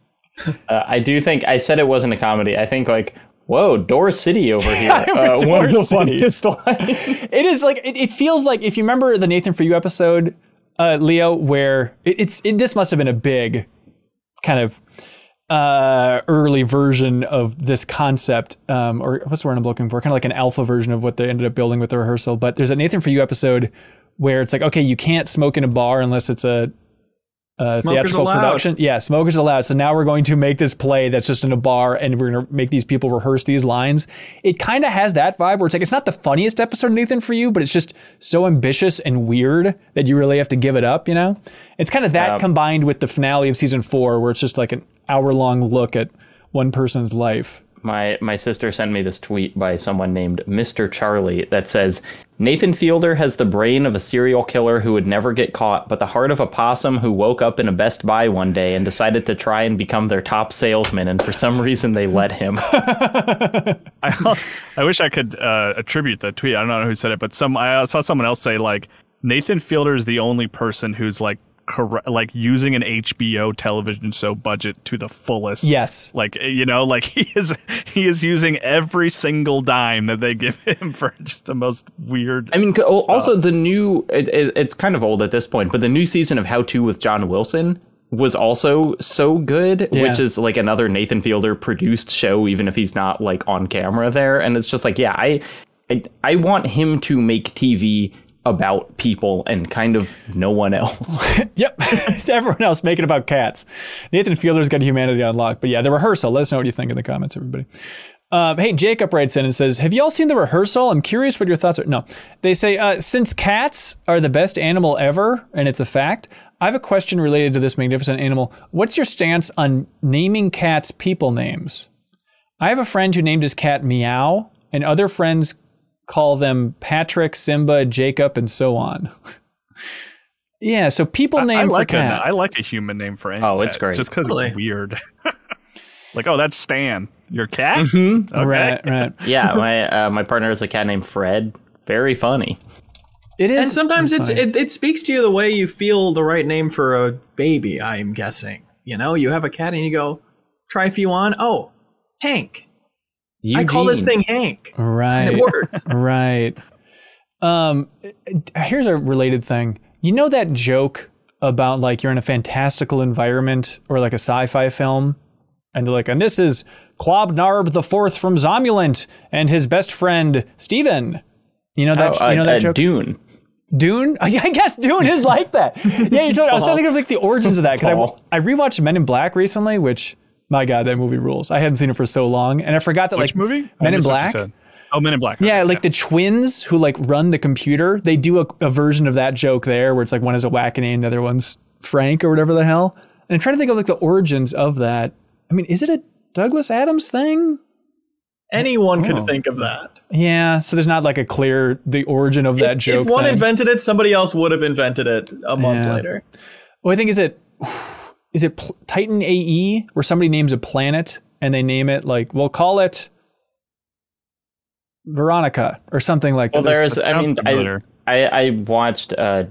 Uh, I do think I said it wasn't a comedy. I think like, whoa, Door City over here. Uh, one of the City. It is like it, it feels like if you remember the Nathan for You episode, uh, Leo, where it, it's it, this must have been a big kind of uh, early version of this concept, um, or what's the word I'm looking for? Kind of like an alpha version of what they ended up building with the rehearsal. But there's a Nathan for You episode where it's like, okay, you can't smoke in a bar unless it's a, Uh, a theatrical allowed. production. Yeah, smokers allowed. So now we're going to make this play that's just in a bar, and we're going to make these people rehearse these lines. It kind of has that vibe where it's like it's not the funniest episode of Nathan for You, but it's just so ambitious and weird that you really have to give it up. You know, it's kind of that Yeah. combined with the finale of season four, where it's just like an hour long look at one person's life. My my sister sent me this tweet by someone named Mr. Charlie that says Nathan Fielder has the brain of a serial killer who would never get caught, but the heart of a possum who woke up in a Best Buy one day and decided to try and become their top salesman, and for some reason they let him. I, also, I wish I could uh, attribute the tweet. I don't know who said it, but some I saw someone else say like Nathan Fielder is the only person who's like correct, like using an HBO television show budget to the fullest. Yes. Like you know, like he is he is using every single dime that they give him for just the most weird. I mean, c- oh, also the new it, it, it's kind of old at this point, but the new season of How to with John Wilson was also so good, Yeah. which is like another Nathan Fielder produced show, even if he's not like on camera there. And it's just like, yeah, I, I, I want him to make TV about people and kind of no one else. Yep. Everyone else make it about cats. Nathan Fielder's got humanity on lock. But yeah, the rehearsal. Let us know what you think in the comments, everybody. Um, hey, Jacob writes in and says, Have you all seen the rehearsal? I'm curious what your thoughts are. No. They say, uh, Since cats are the best animal ever, and it's a fact, I have a question related to this magnificent animal. What's your stance on naming cats people names? I have a friend who named his cat Meow, and other friends call them Patrick, Simba, Jacob, and so on. yeah, so people I, name I like for a, cat. I like a human name for any Oh, it's pet, great. Just because Really? it's weird. like, oh, that's Stan. Your cat? Mhm. Okay. Right, right. yeah, my uh, my partner is a cat named Fred. Very funny. It is. And sometimes it's funny. it, it speaks to you the way you feel the right name for a baby. I'm guessing. You know, you have a cat and you go, try a few on. Oh, Hank. I call this thing Hank. right. It works. Right. Um, here's a related thing. You know that joke about like you're in a fantastical environment or like a sci-fi film, and they're like, and this is Quab Narb the Fourth from Zomulant and his best friend Steven. You know that? Oh, you know uh, that uh, joke? Dune. Dune? I guess Dune is like that. Yeah, you told I was trying to think of like the origins of that because I, I rewatched Men in Black recently, which my God, that movie rules. I hadn't seen it for so long, and I forgot that Which like movie? Men in missed what you Black. Oh, Men in Black. Yeah, Okay, like the twins who like run the computer, they do a, a version of that joke there where it's like one is a Wackany and the other one's Frank or whatever the hell. And I'm trying to think of like the origins of that. I mean, is it a Douglas Adams thing? Anyone could Oh. think of that. Yeah, so there's not like a clear the origin of that joke. if one thing. invented it, somebody else would have invented it a month Yeah. later. well, I think is it is it Pl- Titan AE where somebody names a planet and they name it like we'll call it Veronica or something like Well, that. Well, there's. that I mean, I. I I watched uh,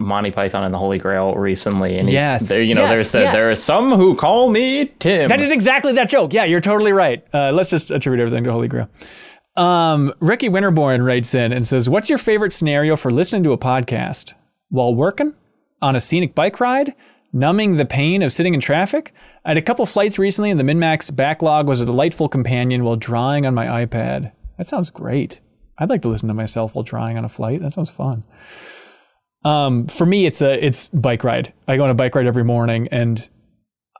Monty Python and the Holy Grail recently, and Yes, there, you know, yes, there's a, yes. there are some who call me Tim. That is exactly that joke. Yeah, you're totally right. Uh, let's just attribute everything to Holy Grail. Um, Ricky Winterborn writes in and says, "What's your favorite scenario for listening to a podcast while working, on a scenic bike ride, numbing the pain of sitting in traffic? I had a couple flights recently, and the MinnMax backlog was a delightful companion while drawing on my iPad. That sounds great. I'd like to listen to myself while drawing on a flight. That sounds fun." Um, for me, it's a it's bike ride. I go on a bike ride every morning, and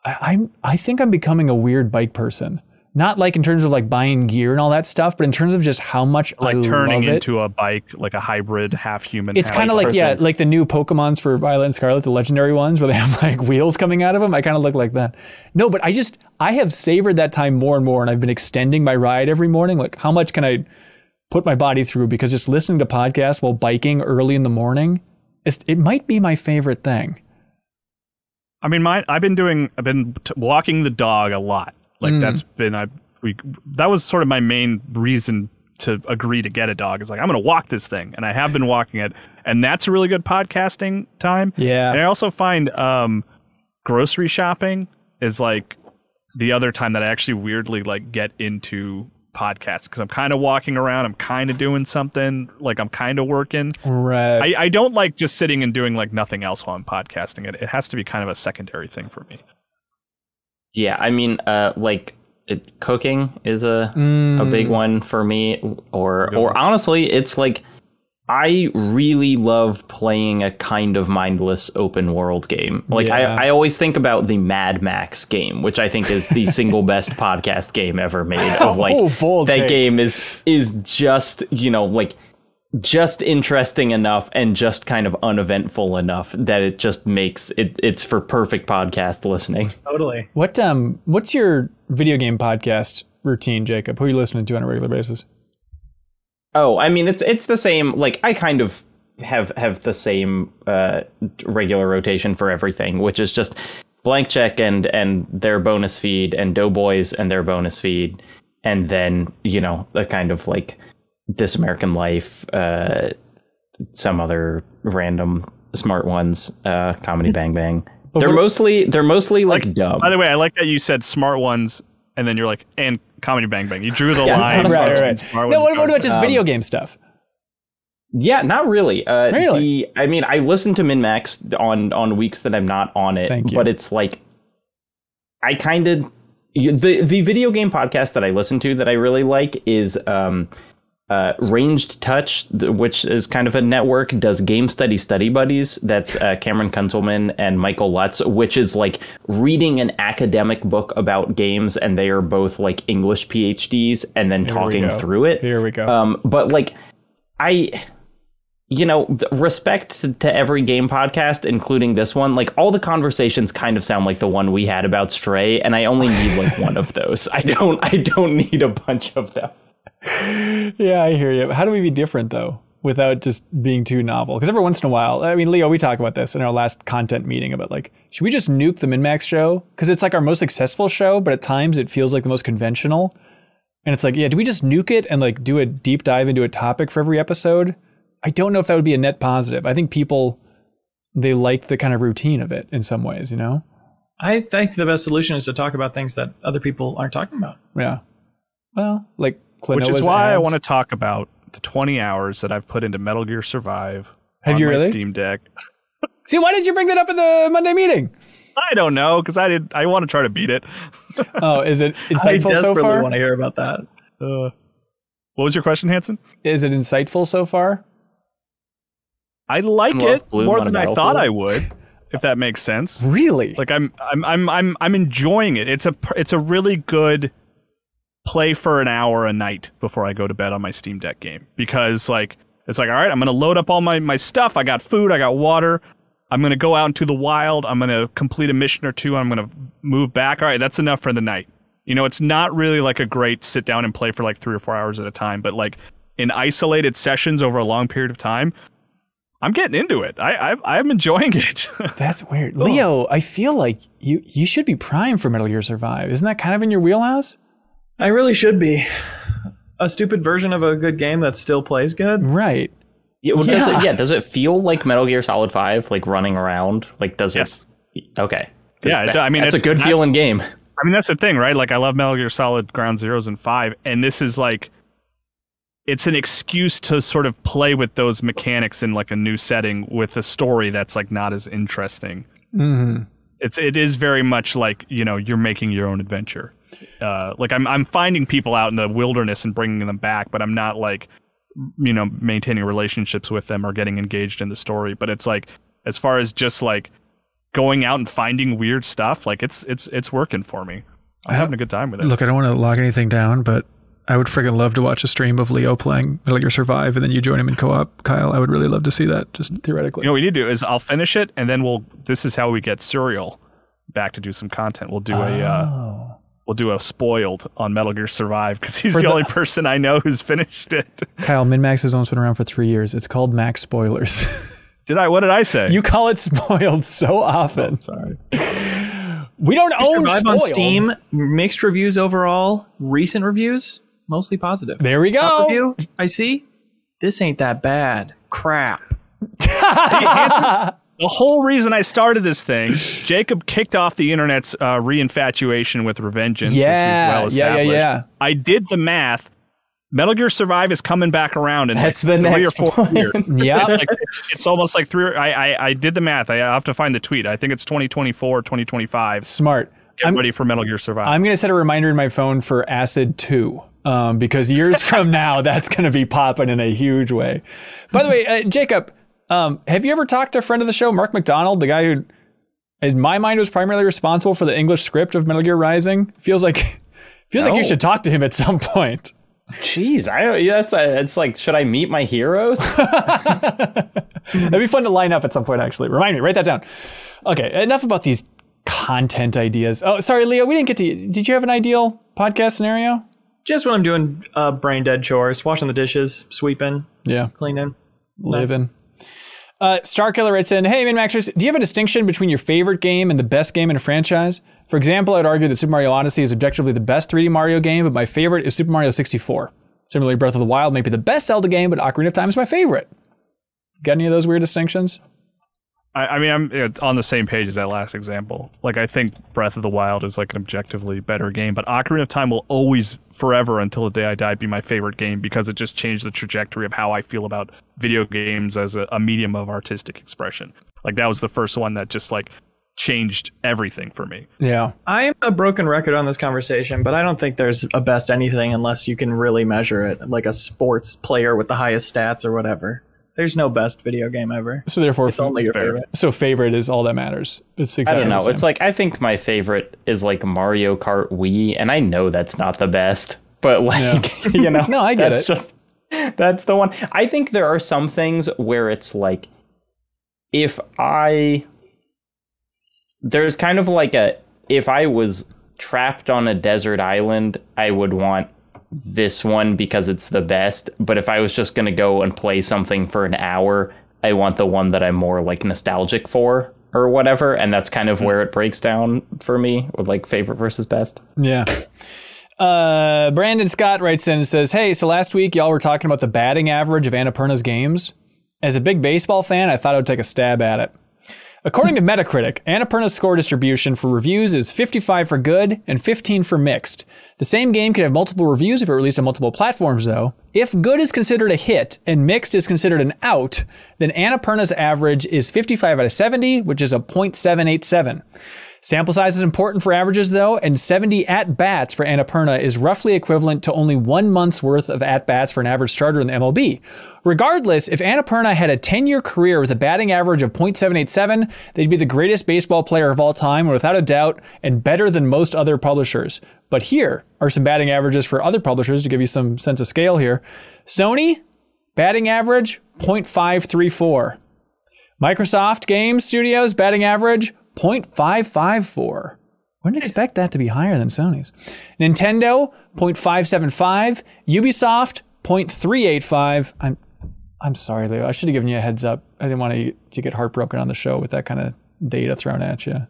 I, I'm I think I'm becoming a weird bike person. Not like in terms of like buying gear and all that stuff, but in terms of just how much like I turning into a bike, like a hybrid, half human. It's kind of like yeah, like the new Pokemon's for Violet and Scarlet, the legendary ones, where they have like wheels coming out of them. I kind of look like that. No, but I just I have savored that time more and more, and I've been extending my ride every morning. Like, how much can I put my body through? Because just listening to podcasts while biking early in the morning, it's, it might be my favorite thing. I mean, my I've been doing I've been t- walking the dog a lot. Like Mm. that's been I we that was sort of my main reason to agree to get a dog. Is like I'm going to walk this thing, and I have been walking it, and that's a really good podcasting time. Yeah. And I also find um, grocery shopping is like the other time that I actually weirdly like get into podcasts because I'm kind of walking around, I'm kind of doing something, like I'm kind of working. Right. I, I don't like just sitting and doing like nothing else while I'm podcasting. It it has to be kind of a secondary thing for me. Yeah, I mean, uh, like it, cooking is a a Mm. big one for me. Or Good or honestly, it's like I really love playing a kind of mindless open world game. Like Yeah. I, I always think about the Mad Max game, which I think is the single best podcast game ever made. Of like Oh, bold that take. game is is just you know like just interesting enough and just kind of uneventful enough that it just makes it it's for perfect podcast listening. Totally. What um what's your video game podcast routine, Jacob? Who are you listening to on a regular basis? Oh, I mean it's it's the same. Like I kind of have have the same uh, regular rotation for everything, which is just blank check and and their bonus feed and Doughboys and their bonus feed, and then you know the kind of like This American Life, uh, some other random smart ones, uh, comedy Bang Bang. They're mostly they're mostly like, dumb. By the way, I like that you said smart ones, and then you're like, and comedy bang bang. You drew the Yeah, line. right, smart right, ones, right. smart No, ones, what, what about just Um, video game stuff? Yeah, not really. Uh, Really? The, I mean, I listen to MinnMax on on weeks that I'm not on it, Thank you. but it's like I kind of the the video game podcast that I listen to that I really like is um uh, Ranged Touch, which is kind of a network, does Game Study Study Buddies. That's uh, Cameron Kunzelman and Michael Lutz, which is like reading an academic book about games, and they are both like English PhDs, and then we talking through it. Here we go. Um, but like, I, you know, respect to, to every game podcast, including this one. Like, all the conversations kind of sound like the one we had about Stray, and I only need like one of those. I don't. I don't need a bunch of them. yeah, I hear you. How do we be different though, without just being too novel? Because every once in a while, I mean, Leo, we talk about this in our last content meeting about like, should we just nuke the MinnMax show? Because it's like our most successful show, but at times it feels like the most conventional. And it's like, yeah, do we just nuke it and like do a deep dive into a topic for every episode? I don't know if that would be a net positive. I think people they like the kind of routine of it in some ways, you know? I think the best solution is to talk about things that other people aren't talking about. Yeah. Well, like Which is why I want to talk about the 20 hours that I've put into Metal Gear Survive. Have on you my really? Steam Deck. See, why did you bring that up in the Monday meeting? I don't know because I did. I want to try to beat it. Oh, is it I insightful so desperately far? want to hear about that. Uh, what was your question, Hanson? Is it insightful so far? I like Love it Bloom more than I thought. I would, if that makes sense. Really? Like I'm, I'm, I'm, I'm, I'm enjoying it. It's a, it's a really good play for an hour a night before I go to bed on my Steam Deck game because like it's like all right, I'm gonna load up all my my stuff. I got food, I got water. I'm gonna go out into the wild. I'm gonna complete a mission or two. I'm gonna move back. All right, that's enough for the night. You know, it's not really like a great sit down and play for like three or four hours at a time, but like in isolated sessions over a long period of time, I'm getting into it. I, I I'm enjoying it. That's weird. Leo, I feel like you you should be primed for Metal Gear Survive. Isn't that kind of in your wheelhouse? I really should be. A stupid version of a good game that still plays good. Right. Yeah, well, Does Yeah. it, yeah. Does it feel like Metal Gear Solid Five, like running around? Like, does Yes. it? Okay. 'Cause Yeah, it that- do- I mean, that's a good that's- feeling game. I mean, that's the thing, right? Like, I love Metal Gear Solid Ground Zeroes and Five, and this is like, it's an excuse to sort of play with those mechanics in like a new setting with a story that's like not as interesting. Mm-hmm. It's it is very much like you know you're making your own adventure. Uh, like I'm I'm finding people out in the wilderness and bringing them back, but I'm not like you know maintaining relationships with them or getting engaged in the story. But it's like as far as just like going out and finding weird stuff, like it's it's it's working for me. I'm having a good time with it. Look, I don't want to lock anything down, but I would friggin' love to watch a stream of Leo playing Metal Gear Survive, and then you join him in co-op, Kyle. I would really love to see that, just theoretically. You know what we need to do is I'll finish it and then we'll. This is how we get Serial back to do some content. We'll do a uh, Oh. We'll do a spoiled on Metal Gear Survive because he's For the, the- only person I know who's finished it. Kyle, MinnMax has almost been around for three years. It's called Max Spoilers. Did I? What did I say? you call it spoiled so often. Oh, sorry. We don't own Survive spoiled. on Steam, mixed reviews overall, recent reviews, mostly positive. There we Top go. review, I see. This ain't that bad. Crap. The whole reason I started this thing, Jacob kicked off the internet's uh, reinfatuation with Revengeance. Yeah, well yeah, yeah, yeah. I did the math. Metal Gear Survive is coming back around in That's like the three next or four one. years. Yeah. It's, like, it's almost like three. I, I I did the math. I have to find the tweet. I think it's 2024, 2025. Smart. Get I'm, ready for Metal Gear Survive. I'm going to set a reminder in my phone for Acid 2. Um, because years from now, that's going to be popping in a huge way. By the way, uh, Jacob, um, have you ever talked to a friend of the show, Mark MacDonald, the guy who, in my mind, was primarily responsible for the English script of Metal Gear Rising? Feels like, feels like you should talk to him at some point. Jeez, I don't. Yeah, that's it's like, should I meet my heroes? That'd be fun to line up at some point, actually. Remind me, write that down. Okay, enough about these content ideas. Oh, sorry, Leo, we didn't get to. Did you have an ideal podcast scenario? Just when I'm doing uh, brain dead chores, washing the dishes, sweeping, Yeah, cleaning. living. Uh, Starkiller writes in, Hey, MinnMaxers, do you have a distinction between your favorite game and the best game in a franchise? For example, I'd argue that Super Mario Odyssey is objectively the best 3D Mario game, but my favorite is Super Mario 64. Similarly, Breath of the Wild may be the best Zelda game, but Ocarina of Time is my favorite. Got any of those weird distinctions? I, I mean, I'm uh, on the same page as that last example. Like, I think Breath of the Wild is like an objectively better game, but Ocarina of Time will always, forever until the day I die, be my favorite game because it just changed the trajectory of how I feel about video games as a, a medium of artistic expression. Like, that was the first one that just like changed everything for me. Yeah. I am a broken record on this conversation, but I don't think there's a best anything unless you can really measure it, like a sports player with the highest stats or whatever. There's no best video game ever. So therefore, It's only your Fair. favorite. so favorite is all that matters. It's exactly I don't know. It's like I think my favorite is like Mario Kart Wii, and I know that's not the best, but like you know, No, I get that's it. just that's the one. I think there are some things where it's like if I there's kind of like a if I was trapped on a desert island, I would want this one because it's the best. But if I was just gonna go and play something for an hour, I want the one that I'm more like nostalgic for or whatever. And that's kind of where it breaks down for me with like favorite versus best. Yeah. Uh, Brandon Scott writes in and says, Hey, so last week y'all were talking about the batting average of Annapurna's games. As a big baseball fan, I thought I would take a stab at it. According to Metacritic, Annapurna's score distribution for reviews is 55 for good and 15 for mixed. The same game can have multiple reviews if it released on multiple platforms, though. If good is considered a hit and mixed is considered an out, then Annapurna's average is 55 out of 70, which is a .787. Sample size is important for averages, though, and 70 at bats for Annapurna is roughly equivalent to only one month's worth of at bats for an average starter in the MLB. Regardless, if Annapurna had a 10 year career with a batting average of .787, they'd be the greatest baseball player of all time, without a doubt, and better than most other publishers. But here are some batting averages for other publishers to give you some sense of scale here. Sony, batting average .534. Microsoft Game Studios batting average 0.554. Wouldn't expect that to be higher than Sony's. Nintendo 0.575, Ubisoft 0.385. I'm I'm sorry, Leo. I should have given you a heads up. I didn't want you to get heartbroken on the show with that kind of data thrown at you.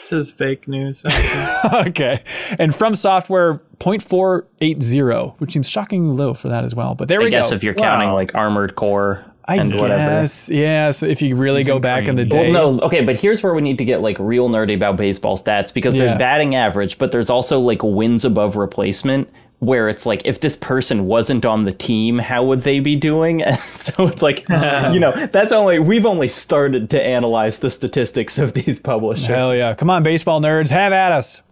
This is fake news. okay. And FromSoftware 0.480, which seems shockingly low for that as well. But there we go. I guess if you're counting like Armored Core I and whatever. guess, yes. If you really go back in the day, Well, no, okay, but here's where we need to get like real nerdy about baseball stats because Yeah. there's batting average, but there's also like wins above replacement where it's like if this person wasn't on the team, how would they be doing? and so it's like, you know, that's only we've only started to analyze the statistics of these publishers. hell yeah! Come on, baseball nerds, have at us.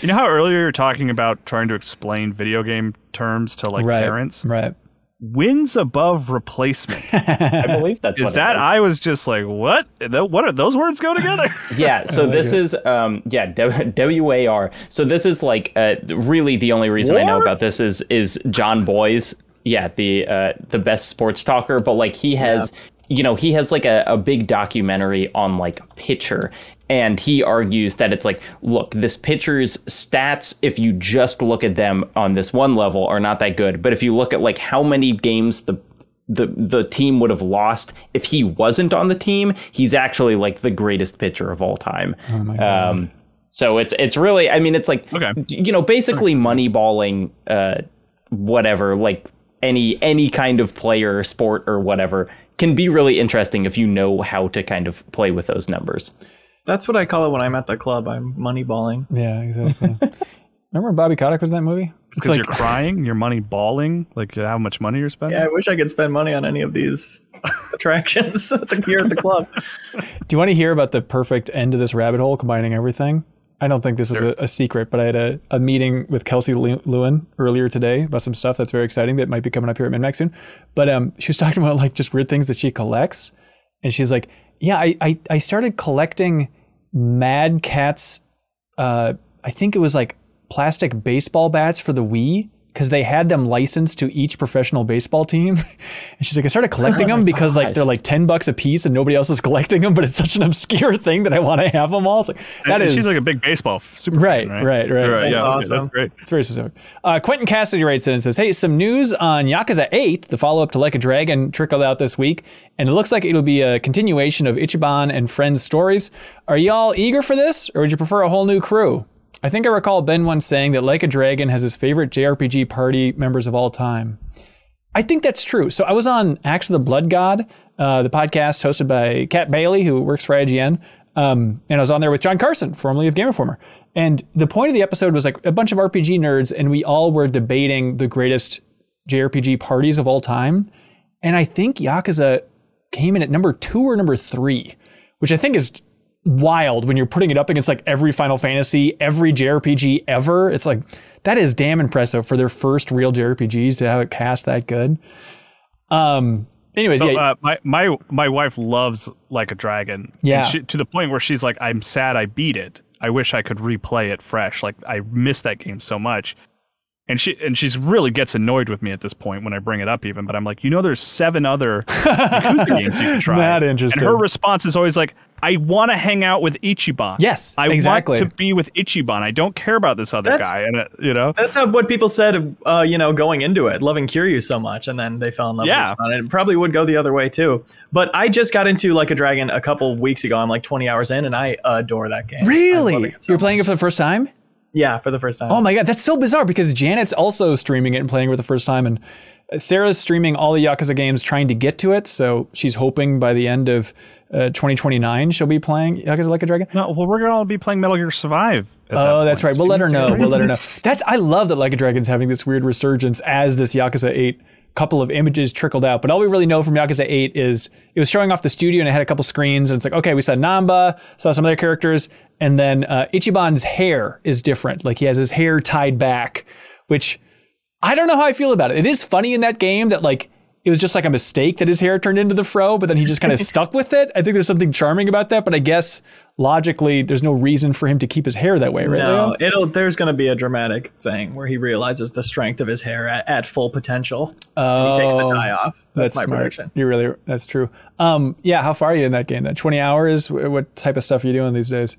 You know how earlier you were talking about trying to explain video game terms to like Right, parents? right. Wins above replacement. I believe that's Is what it that I was just like, what? What are those words go together? Yeah, so this is um yeah, WAR. So this is like uh really the only reason I know about this is is Jon Bois. Yeah, the uh the best sports talker, but like he has you know, he has like a, a big documentary on like pitcher and he argues that it's like, look, this pitcher's stats, if you just look at them on this one level, are not that good. But if you look at like how many games the the the team would have lost if he wasn't on the team. He's actually like the greatest pitcher of all time. Oh Um, so it's it's really, I mean, it's like Okay. you know, basically moneyballing, uh, whatever, like any any kind of player, sport, or whatever can be really interesting if you know how to kind of play with those numbers. That's what I call it when I'm at the club. I'm moneyballing. Yeah, exactly. Remember when Bobby Kotick was in that movie? It's Because you're crying, your money balling, like how much money you're spending. Yeah, I wish I could spend money on any of these attractions at the, here at the club. Do you want to hear about the perfect end to this rabbit hole, combining everything? I don't think this is a, a secret, but I had a, a meeting with Kelsey Lew- Lewin earlier today about some stuff that's very exciting that might be coming up here at MinnMax soon. But um, she was talking about like just weird things that she collects, and she's like, "Yeah, I I, I started collecting Mad Catz. Uh, I think it was like plastic baseball bats for the Wii." Because they had them licensed to each professional baseball team, and she's like, I started collecting them because like they're like ten bucks a piece, and nobody else is collecting them. But it's such an obscure thing that I want to have them all. It's like that And is she's like a big baseball super Right, fan, right, right. right. That's Yeah, awesome. that's great. it's very specific. Uh, Quentin Cassidy writes in and says, "Hey, some news on Yakuza 8, the follow-up to Like a Dragon, trickled out this week, and it looks like it'll be a continuation of Ichiban and Friends stories. Are y'all eager for this, or would you prefer a whole new crew?" I think I recall Ben once saying that Like a Dragon has his favorite JRPG party members of all time. I think that's true. So I was on Axe of the Blood God, uh, the podcast hosted by Kat Bailey, who works for IGN. Um, and I was on there with John Carson, formerly of Game Informer. And the point of the episode was like a bunch of RPG nerds, and we all were debating the greatest JRPG parties of all time. And I think Yakuza came in at number two or number three, which I think is wild when you're putting it up against like every Final Fantasy, every JRPG ever. It's like that is damn impressive for their first real JRPG to have it cast that good. Um. Anyways, So, yeah, uh, my my my wife loves like a dragon. Yeah. she- to the point where she's like, I'm sad I beat it. I wish I could replay it fresh. Like I miss that game so much. And she and she's really gets annoyed with me at this point when I bring it up even. But I'm like, you know, there's seven other games you can try. Not interested. And her response is always like, I want to hang out with Ichiban. Yes, I exactly. want to be with Ichiban. I don't care about this other That's- guy. And uh, you know, That's how what people said, uh, you know, going into it, loving Kiryu so much, and then they fell in love Yeah. with Ichiban. And it probably would go the other way too. But I just got into Like a Dragon a couple weeks ago. I'm like 20 hours in, and I adore that game. Really, so you're playing it for the first time. Yeah, for the first time. Oh my god, that's so bizarre because Janet's also streaming it and playing it for the first time, and Sarah's streaming all the Yakuza games, trying to get to it. So she's hoping by the end of uh, 2029 she'll be playing Yakuza Like a Dragon. no, well, we're gonna all be playing Metal Gear Survive. at that Oh, that's point. right. We'll let her know. We'll let her know. That's I love that Like a Dragon's having this weird resurgence as this Yakuza 8 couple of images trickled out. But all we really know from Yakuza 8 is it was showing off the studio and it had a couple screens and it's like, okay, we saw Nanba, saw some other characters, and then uh, Ichiban's hair is different. Like he has his hair tied back, which I don't know how I feel about it. It is funny in that game that like it was just like a mistake that his hair turned into the fro, but then he just kind of stuck with it. I think there's something charming about that, but I guess logically there's no reason for him to keep his hair that way, right? Leo? No, it'll. There's going to be a dramatic thing where he realizes the strength of his hair at, at full potential. Oh, he takes the tie off. That's, my smart. prediction. You really, that's true. Um, yeah. How far are you in that game? Then 20 hours. What type of stuff are you doing these days?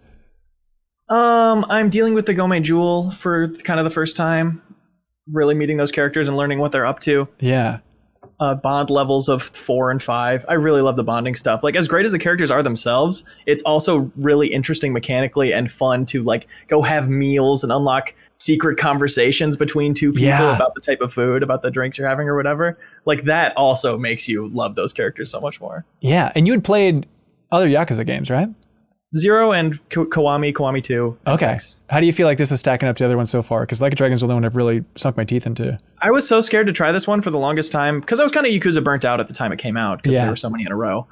Um, I'm dealing with the Geomijul for kind of the first time, really meeting those characters and learning what they're up to. Yeah. uh, bond levels of four and five. I really love the bonding stuff. Like as great as the characters are themselves, it's also really interesting mechanically and fun to like go have meals and unlock secret conversations between two people Yeah. about the type of food, about the drinks you're having or whatever. Like that also makes you love those characters so much more. Yeah. And you had played other Yakuza games, right? Zero and Ko- Kiwami, Kiwami Two. Okay. six. How do you feel like this is stacking up to the other ones so far? Because Like a Dragon's the only one I've really sunk my teeth into. I was so scared to try this one for the longest time because I was kind of Yakuza burnt out at the time it came out because Yeah. there were so many in a row.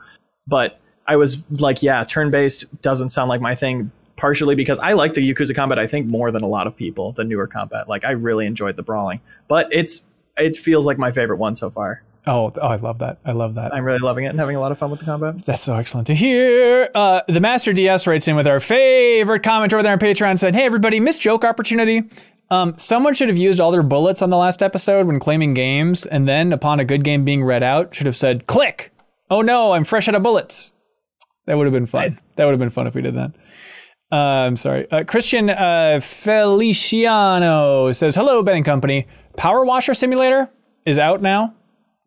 But I was like, yeah, turn based doesn't sound like my thing. Partially because I like the Yakuza combat, I think more than a lot of people, the newer combat. Like I really enjoyed the brawling, but it's it feels like my favorite one so far. Oh, oh, I love that. I love that. I'm really loving it and having a lot of fun with the combat. That's so excellent to hear. Uh, the Master DS writes in with our favorite comment over there on Patreon said, Hey, everybody, missed joke opportunity. Um, someone should have used all their bullets on the last episode when claiming games, and then upon a good game being read out, should have said, Click! Oh no, I'm fresh out of bullets. That would have been fun. That would have been fun if we did that. Uh, I'm sorry. Uh, Christian uh, Feliciano says, Hello, Ben and Company. Power Washer Simulator is out now.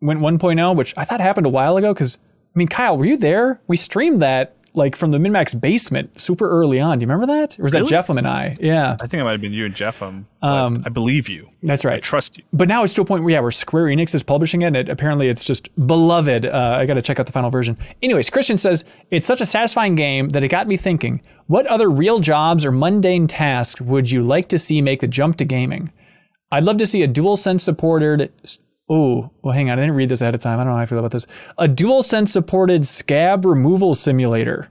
Went 1.0, which I thought happened a while ago because, I mean, Kyle, were you there? We streamed that like from the MinnMax basement super early on. Do you remember that? Or was that Jeffem and I? Yeah, I think it might have been you and Jeff. Um, Um, I believe you. that's right. I trust you. But now it's to a point where yeah, where Square Enix is publishing it, and it, apparently it's just beloved. Uh, I got to check out the final version. Anyways, Christian says it's such a satisfying game that it got me thinking: what other real jobs or mundane tasks would you like to see make the jump to gaming? I'd love to see a DualSense supported. Oh, well, hang on. I didn't read this ahead of time. I don't know how I feel about this. A DualSense supported scab removal simulator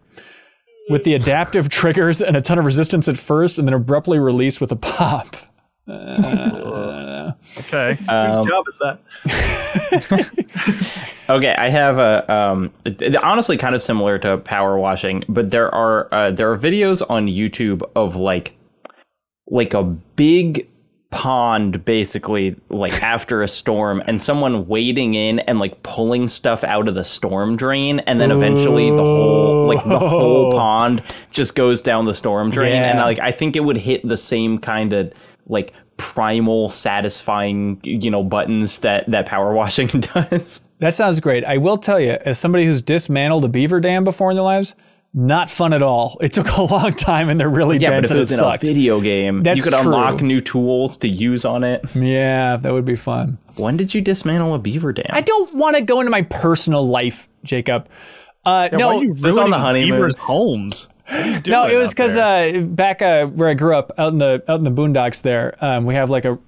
with the adaptive triggers and a ton of resistance at first, and then abruptly released with a pop. Okay. Whose job is that? Okay, I have a um, it- it- honestly kind of similar to power washing, but there are uh, there are videos on YouTube of like like a big pond basically like after a storm and someone wading in and like pulling stuff out of the storm drain and then eventually the whole like the whole pond just goes down the storm drain and Yeah. like I think it would hit the same kind of like primal satisfying you know buttons that that power washing does That sounds great. I will tell you, as somebody who's dismantled a beaver dam before in their lives, not fun at all. It took a long time and they're really Yeah, but dense if it and was it in a video game, That's you could true. unlock new tools to use on it. Yeah, that would be fun. When did you dismantle a beaver dam? I don't want to go into my personal life, Jacob. Uh, Why no, this on the honeymoon? Beaver's homes. What are you no, it was because uh, back uh, where I grew up, out in the out in the boondocks, there, um, we have like a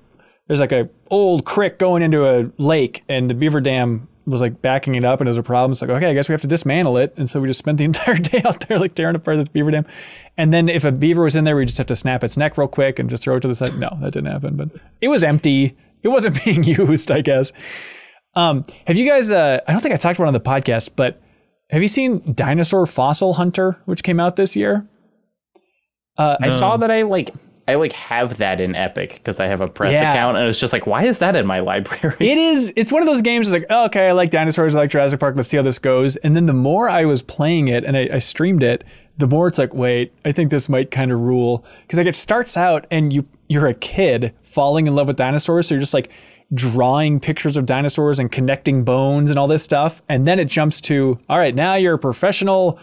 there's like a old creek going into a lake, and the beaver dam was like backing it up and it was a problem. It's like, okay, I guess we have to dismantle it. And so we just spent the entire day out there like tearing apart this beaver dam. And then if a beaver was in there, we just have to snap its neck real quick and just throw it to the side. No, that didn't happen. But it was empty. It wasn't being used, I guess. Um, have you guys? Uh, I don't think I talked about it on the podcast, but have you seen Dinosaur Fossil Hunter, which came out this year? I saw that I like I like have that in Epic because I have a press Yeah. account, and it's just like, why is that in my library? It is. It's one of those games. It's like, oh, okay, I like dinosaurs. I like Jurassic Park. Let's see how this goes. And then the more I was playing it and I, I streamed it, the more it's like, wait, I think this might kind of rule because like it starts out and you you're a kid falling in love with dinosaurs, so you're just like drawing pictures of dinosaurs and connecting bones and all this stuff, and then it jumps to, all right, now you're a professional.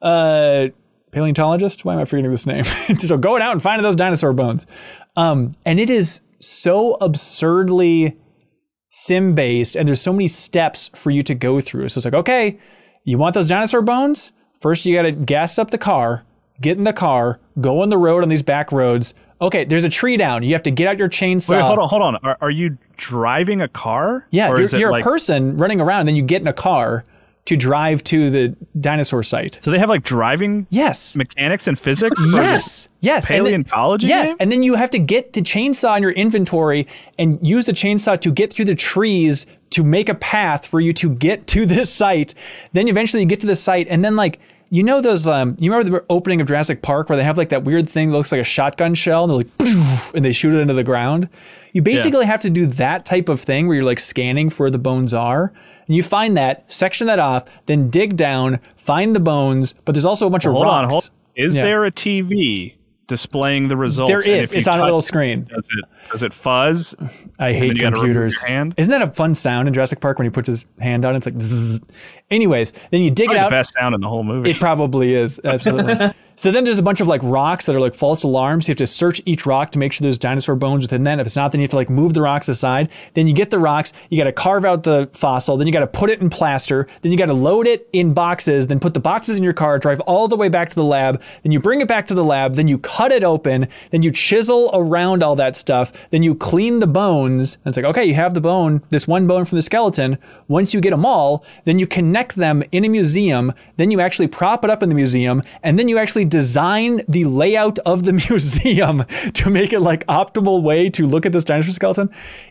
Uh, paleontologist. Why am I forgetting this name? so going out and finding those dinosaur bones. Um, and it is so absurdly sim based, and there's so many steps for you to go through. So it's like, okay, you want those dinosaur bones? First, you got to gas up the car, get in the car, go on the road on these back roads. Okay, there's a tree down. You have to get out your chainsaw. Wait, hold on, hold on. Are, are you driving a car? Yeah, or you're, is it you're like, a person running around, and then you get in a car to drive to the dinosaur site. So they have like driving Yes. mechanics and physics. Yes. Yes. and then- Paleontology. Yes, game? and then you have to get the chainsaw in your inventory and use the chainsaw to get through the trees to make a path for you to get to this site. Then eventually you get to the site, and then like you know those um you remember the opening of Jurassic Park where they have like that weird thing that looks like a shotgun shell and they're like and they shoot it into the ground. You basically have to do that type of thing where you're like scanning for where the bones are. And you find that, section that off, then dig down, find the bones, but there's also a bunch of hold on, rocks. hold. Is Yeah. there a TV displaying the results? There is. It's on a little it, screen. Does it does it fuzz? I hate then you gotta remove your computers. Isn't that a fun sound in Jurassic Park when he puts his hand on it? It's like, zzz. anyways, then you dig Probably it the out. best sound in the whole movie. It probably is, absolutely. so then there's a bunch of like rocks that are like false alarms. You have to search each rock to make sure there's dinosaur bones within that. If it's not, then you have to like move the rocks aside. Then you get the rocks, you got to carve out the fossil, then you got to put it in plaster, then you got to load it in boxes, then put the boxes in your car, drive all the way back to the lab, then you bring it back to the lab, then you cut it open, then you chisel around all that stuff, then you clean the bones. And it's like, okay, you have the bone, this one bone from the skeleton. Once you get them all, then you connect them in a museum, then you actually prop it up in the museum, and then you actually design the layout of the museum to make it like optimal way to look at this dinosaur skeleton.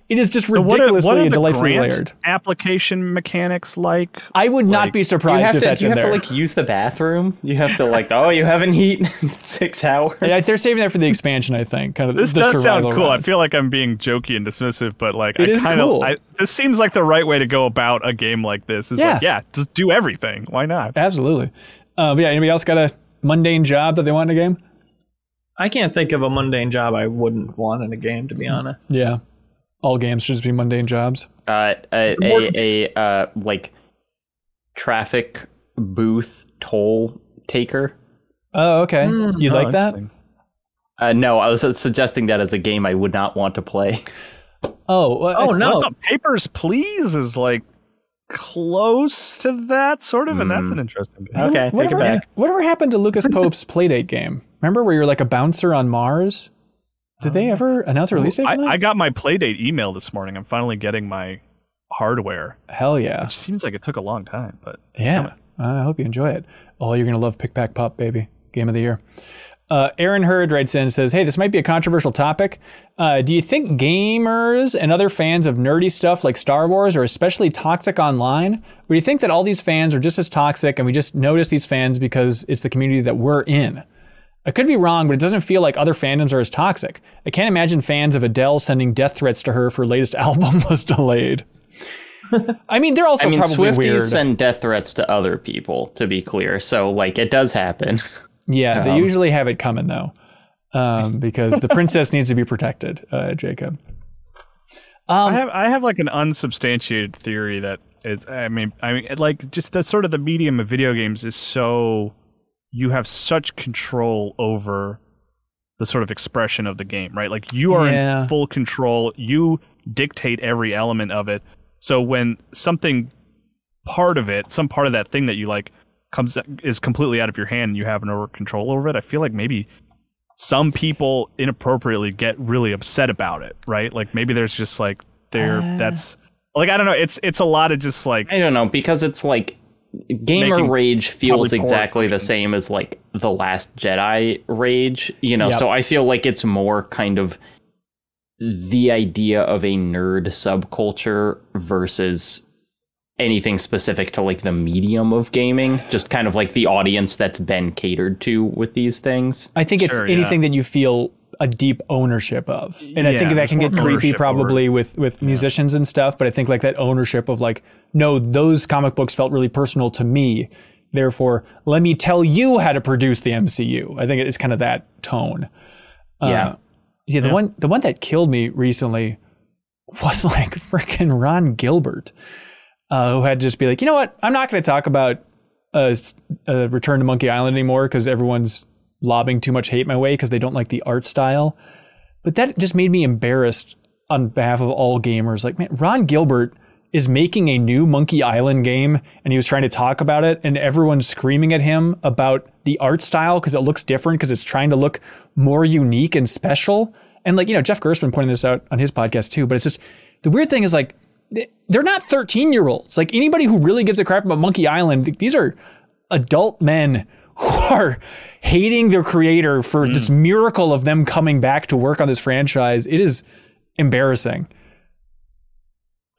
It is just what are, ridiculously what are and delightfully grant layered. application mechanics like? I would not like- be you surprised have if to, that's do you in have there. to like use the bathroom. You have to like, oh, you haven't eaten in six hours. Yeah, they're saving that for the expansion, I think. Kind of This the does sound survival cool. I feel like I'm being jokey and dismissive, but like It I is kind cool. of I, this seems like the right way to go about a game like this. Is Yeah. like, yeah, just do everything. Why not? Absolutely. Uh, but yeah, anybody else got a mundane job that they want in a game? I can't think of a mundane job I wouldn't want in a game, to be honest. Yeah. All games should just be mundane jobs. Uh, a a, a uh, like traffic booth toll taker. Oh, okay. you like that? Uh, no, I was suggesting that as a game I would not want to play. Oh, well, Oh, no. I Papers, Please is like close to that sort of, and that's an hmm. interesting game. Okay, take it Whatever, back. whatever happened to Lucas Pope's Playdate game? Remember where you're like a bouncer on Mars? Did they um, ever announce a release date? I, for that? I got my Playdate email this morning. I'm finally getting my hardware. Hell yeah. Seems like it took a long time, but Yeah. I hope you enjoy it. Oh, you're going to love Pick Pack Pop, baby. Game of the year. Uh, Aaron Hurd writes in and says, Hey, this might be a controversial topic. Uh, do you think gamers and other fans of nerdy stuff like Star Wars are especially toxic online? Or do you think that all these fans are just as toxic and we just notice these fans because it's the community that we're in? I could be wrong, but it doesn't feel like other fandoms are as toxic. I can't imagine fans of Adele sending death threats to her for her latest album was delayed. I mean, they're also I mean, probably Swifties weird. send death threats to other people, to be clear. So, like, it does happen. Yeah, they usually have it coming though, um, because the princess needs to be protected. Uh, Jacob. I have I have like an unsubstantiated theory that is I mean I mean like just the sort of the medium of video games is so you have such control over the sort of expression of the game, right? Like you are Yeah. in full control. You dictate every element of it. So when something part of it, some part of that thing that you like comes is completely out of your hand and you have no control over it, I feel like maybe some people inappropriately get really upset about it, right? Like maybe there's just like there Uh. that's like I don't know. It's it's a lot of just like I don't know because it's like gamer rage feels exactly the same as like the last Jedi rage, you know. Yep. So I feel like it's more kind of the idea of a nerd subculture versus anything specific to like the medium of gaming, just kind of like the audience that's been catered to with these things. I think it's Sure, yeah. anything that you feel a deep ownership of, and I think that can get creepy ownership probably with with musicians and stuff. But I think like that ownership of like, no, those comic books felt really personal to me. Therefore, let me tell you how to produce the MCU. I think it's kind of that tone. Yeah. Uh, yeah. The one the one that killed me recently was like freaking Ron Gilbert, uh, who had to just be like, you know what, I'm not going to talk about uh, Return to Monkey Island anymore because everyone's lobbing too much hate my way because they don't like the art style. But that just made me embarrassed on behalf of all gamers. Like, man, Ron Gilbert is making a new Monkey Island game and he was trying to talk about it, and everyone's screaming at him about the art style because it looks different because it's trying to look more unique and special. And like, you know, Jeff Gerstmann pointed this out on his podcast too, but it's just the weird thing is like, they're not 13 year olds. Like anybody who really gives a crap about Monkey Island, these are adult men who are hating their creator for this miracle of them coming back to work on this franchise. It is embarrassing.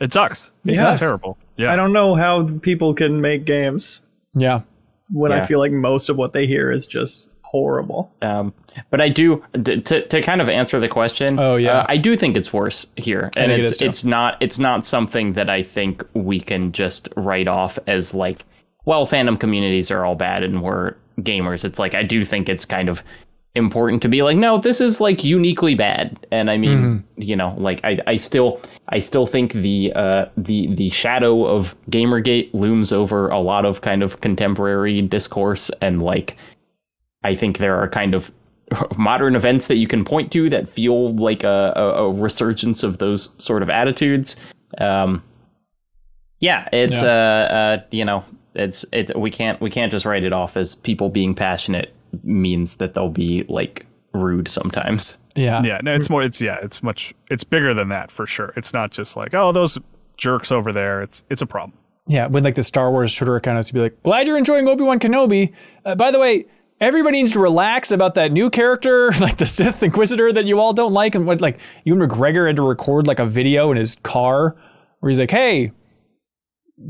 it sucks. It's Yes. terrible. Yeah. I don't know how people can make games Yeah. when I feel like most of what they hear is just horrible. Um, but I do to, to kind of answer the question. Oh, yeah. uh, I do think it's worse here, and it it's it's not it's not something that I think we can just write off as like, well, fandom communities are all bad and we're gamers. It's like I do think it's kind of important to be like, no, this is like uniquely bad, and I mean, Mm-hmm. you know, like I I still I still think the uh the the shadow of GamerGate looms over a lot of kind of contemporary discourse and like. I think there are kind of modern events that you can point to that feel like a, a, a resurgence of those sort of attitudes. Um, yeah, it's Yeah. uh, uh, you know, it's it. We can't we can't just write it off as people being passionate means that they'll be like rude sometimes. Yeah. Yeah, no, it's more. It's yeah, it's much. It's bigger than that for sure. It's not just like oh those jerks over there. It's it's a problem. Yeah, when like the Star Wars Twitter account has to be like, glad you're enjoying Obi Wan Kenobi. Uh, by the way, everybody needs to relax about that new character, like the Sith Inquisitor that you all don't like, and what like Ewan McGregor had to record like a video in his car where he's like, hey.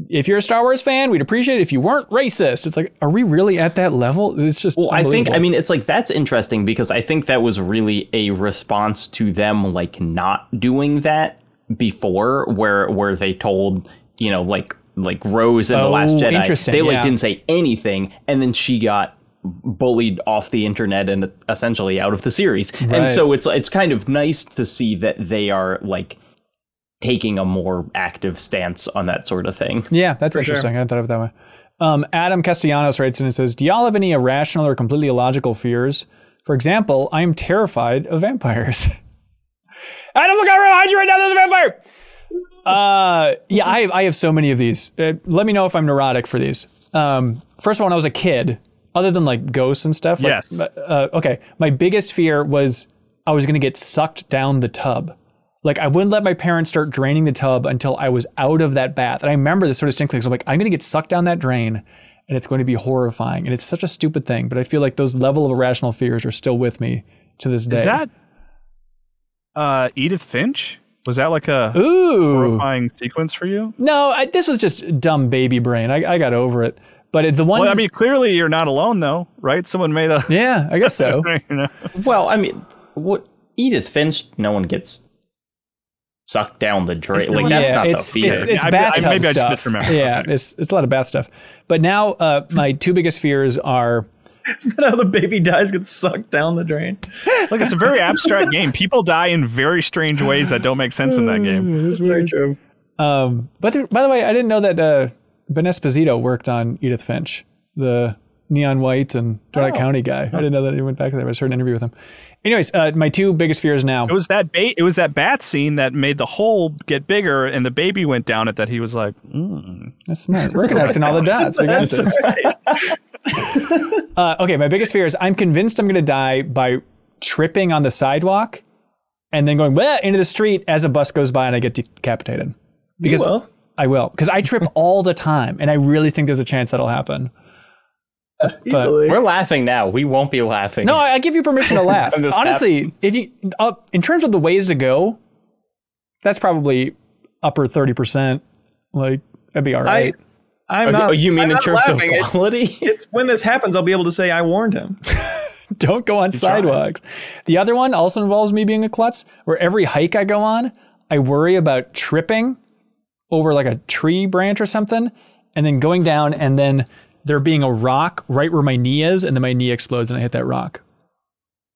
If you're a Star Wars fan, we'd appreciate it if you weren't racist. It's like, are we really at that level? It's just Well, I think. I mean it's like that's interesting because I think that was really a response to them like not doing that before, where where they told you know like like Rose in the Last Oh, Jedi, interesting, they like yeah. didn't say anything, and then she got bullied off the internet and essentially out of the series, Right. and so it's it's kind of nice to see that they are like taking a more active stance on that sort of thing. Yeah, that's sure. interesting. I hadn't thought of it that way. Um, Adam Castellanos writes in and says, Do y'all have any irrational or completely illogical fears? For example, I am terrified of vampires. Adam, look out behind you right now. There's a vampire. Uh, yeah, I have, I have so many of these. Uh, let me know if I'm neurotic for these. Um, first of all, when I was a kid, other than like ghosts and stuff. like, Yes. Uh, okay. My biggest fear was I was going to get sucked down the tub. Like I wouldn't let my parents start draining the tub until I was out of that bath. And I remember this so distinctly because I'm like, I'm going to get sucked down that drain and it's going to be horrifying. And it's such a stupid thing, but I feel like those level of irrational fears are still with me to this day. Is that uh, Edith Finch? Was that like a Ooh. horrifying sequence for you? No, I, this was just dumb baby brain. I, I got over it. But it's the one. Well, I mean, clearly you're not alone though, right? Someone made a. yeah, I guess so. you know? Well, I mean, what Edith Finch? No one gets sucked down the drain. Like that's yeah, not it's, the fear. It's, it's I- I- bathtub maybe I just stuff. misremembered. Yeah, Okay. it's, it's a lot of bath stuff. But now uh, my two biggest fears are Isn't that how the baby dies gets sucked down the drain? Look, it's a very abstract game. People die in very strange ways that don't make sense in that game. That's very true. Um, but th- by the way, I didn't know that uh, Ben Esposito worked on Edith Finch, the Neon White and Donut County guy. I didn't know that he went back there. But I just heard an interview with him. Anyways, uh, my two biggest fears now. It was that bait. It was that bat scene that made the hole get bigger, and the baby went down it. That he was like, mm. That's smart. We're connecting all the dots. We got this. right. Uh, okay, my biggest fear is I'm convinced I'm going to die by tripping on the sidewalk and then going into the street as a bus goes by and I get decapitated. because will. I will because I trip all the time, and I really think there's a chance that'll happen. Easily. We're laughing now. We won't be laughing. No, I, I give you permission to laugh. When this Honestly, if you uh, in terms of the ways to go, that's probably upper thirty percent. Like that'd be all right. I, right. I'm Oh, not. you mean I'm in terms laughing. of It's, quality? it's when this happens, I'll be able to say I warned him. Don't go on sidewalks. The other one also involves me being a klutz, where every hike I go on, I worry about tripping over like a tree branch or something, and then going down, and then there being a rock right where my knee is, and then my knee explodes and I hit that rock.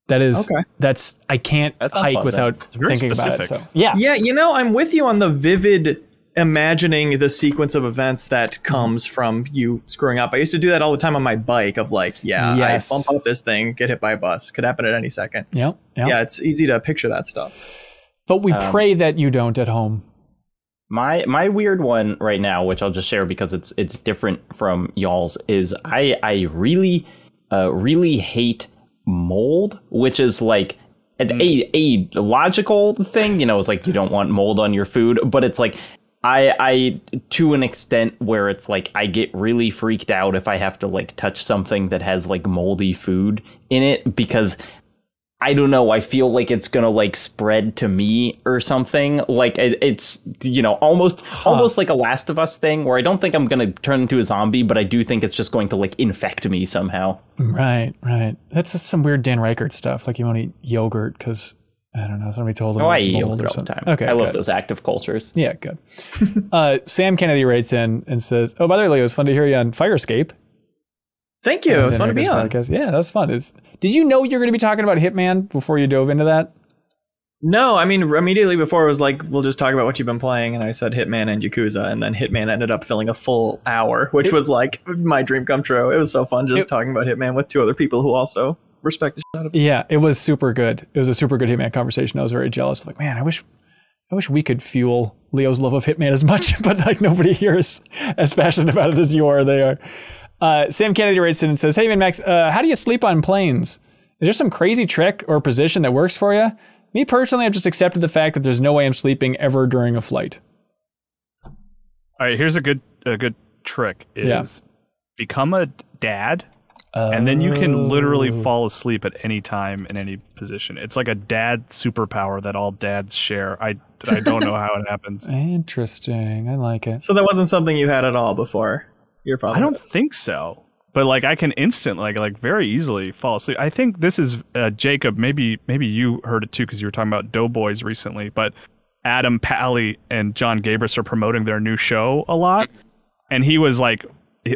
That is Okay. that's I can't That's hike unpleasant. without very thinking about it. So yeah, Yeah, you know, I'm with you on the vivid imagining the sequence of events that comes from you screwing up. I used to do that all the time on my bike of like, yeah, Yes. I bump off this thing, get hit by a bus. Could happen at any second. Yeah, yep. Yeah, it's easy to picture that stuff. But we Um, pray that you don't at home. My my weird one right now, which I'll just share because it's it's different from y'all's, is I I really uh really hate mold, which is like an, a a logical thing. You know, it's like you don't want mold on your food, but it's like I I to an extent where it's like I get really freaked out if I have to like touch something that has like moldy food in it because I don't know. I feel like it's gonna like spread to me or something. Like it, it's you know almost almost like a Last of Us thing where I don't think I'm gonna turn into a zombie, but I do think it's just going to like infect me somehow. Right, right. That's just some weird Dan Reichert stuff. Like you want to eat yogurt because I don't know. Somebody told him. Oh, I was eat yogurt or all the something. time. Okay, I love good. those active cultures. Yeah, good. uh, Sam Kennedy writes in and says, "Oh, by the way, Leo, it was fun to hear you on Fire Escape. Thank you. It's fun to be on. Podcast. Yeah, that was fun. It's, did you know you're going to be talking about Hitman before you dove into that? No, I mean immediately before it was like we'll just talk about what you've been playing, and I said Hitman and Yakuza, and then Hitman ended up filling a full hour, which was like my dream come true. It was so fun just It- talking about Hitman with two other people who also respect the shit out of it. Yeah, it was super good. It was a super good Hitman conversation. I was very jealous. Like, man, I wish, I wish we could fuel Leo's love of Hitman as much, but like nobody here is as passionate about it as you are. They are. Uh, Sam Kennedy writes in and says, "Hey, man, Max, uh, how do you sleep on planes? Is there some crazy trick or position that works for you? Me personally, I've just accepted the fact that there's no way I'm sleeping ever during a flight. All right, here's a good a good trick is Yeah. become a dad and then you can literally Oh. fall asleep at any time in any position. It's like a dad superpower that all dads share. I I don't know how it happens. Interesting. I like it. So that wasn't something you had at all before your father. I don't think so. But like I can instant like like very easily fall asleep. I think this is uh, Jacob. Maybe maybe you heard it too because you were talking about Doughboys recently. But Adam Pally and John Gabrus are promoting their new show a lot, and he was like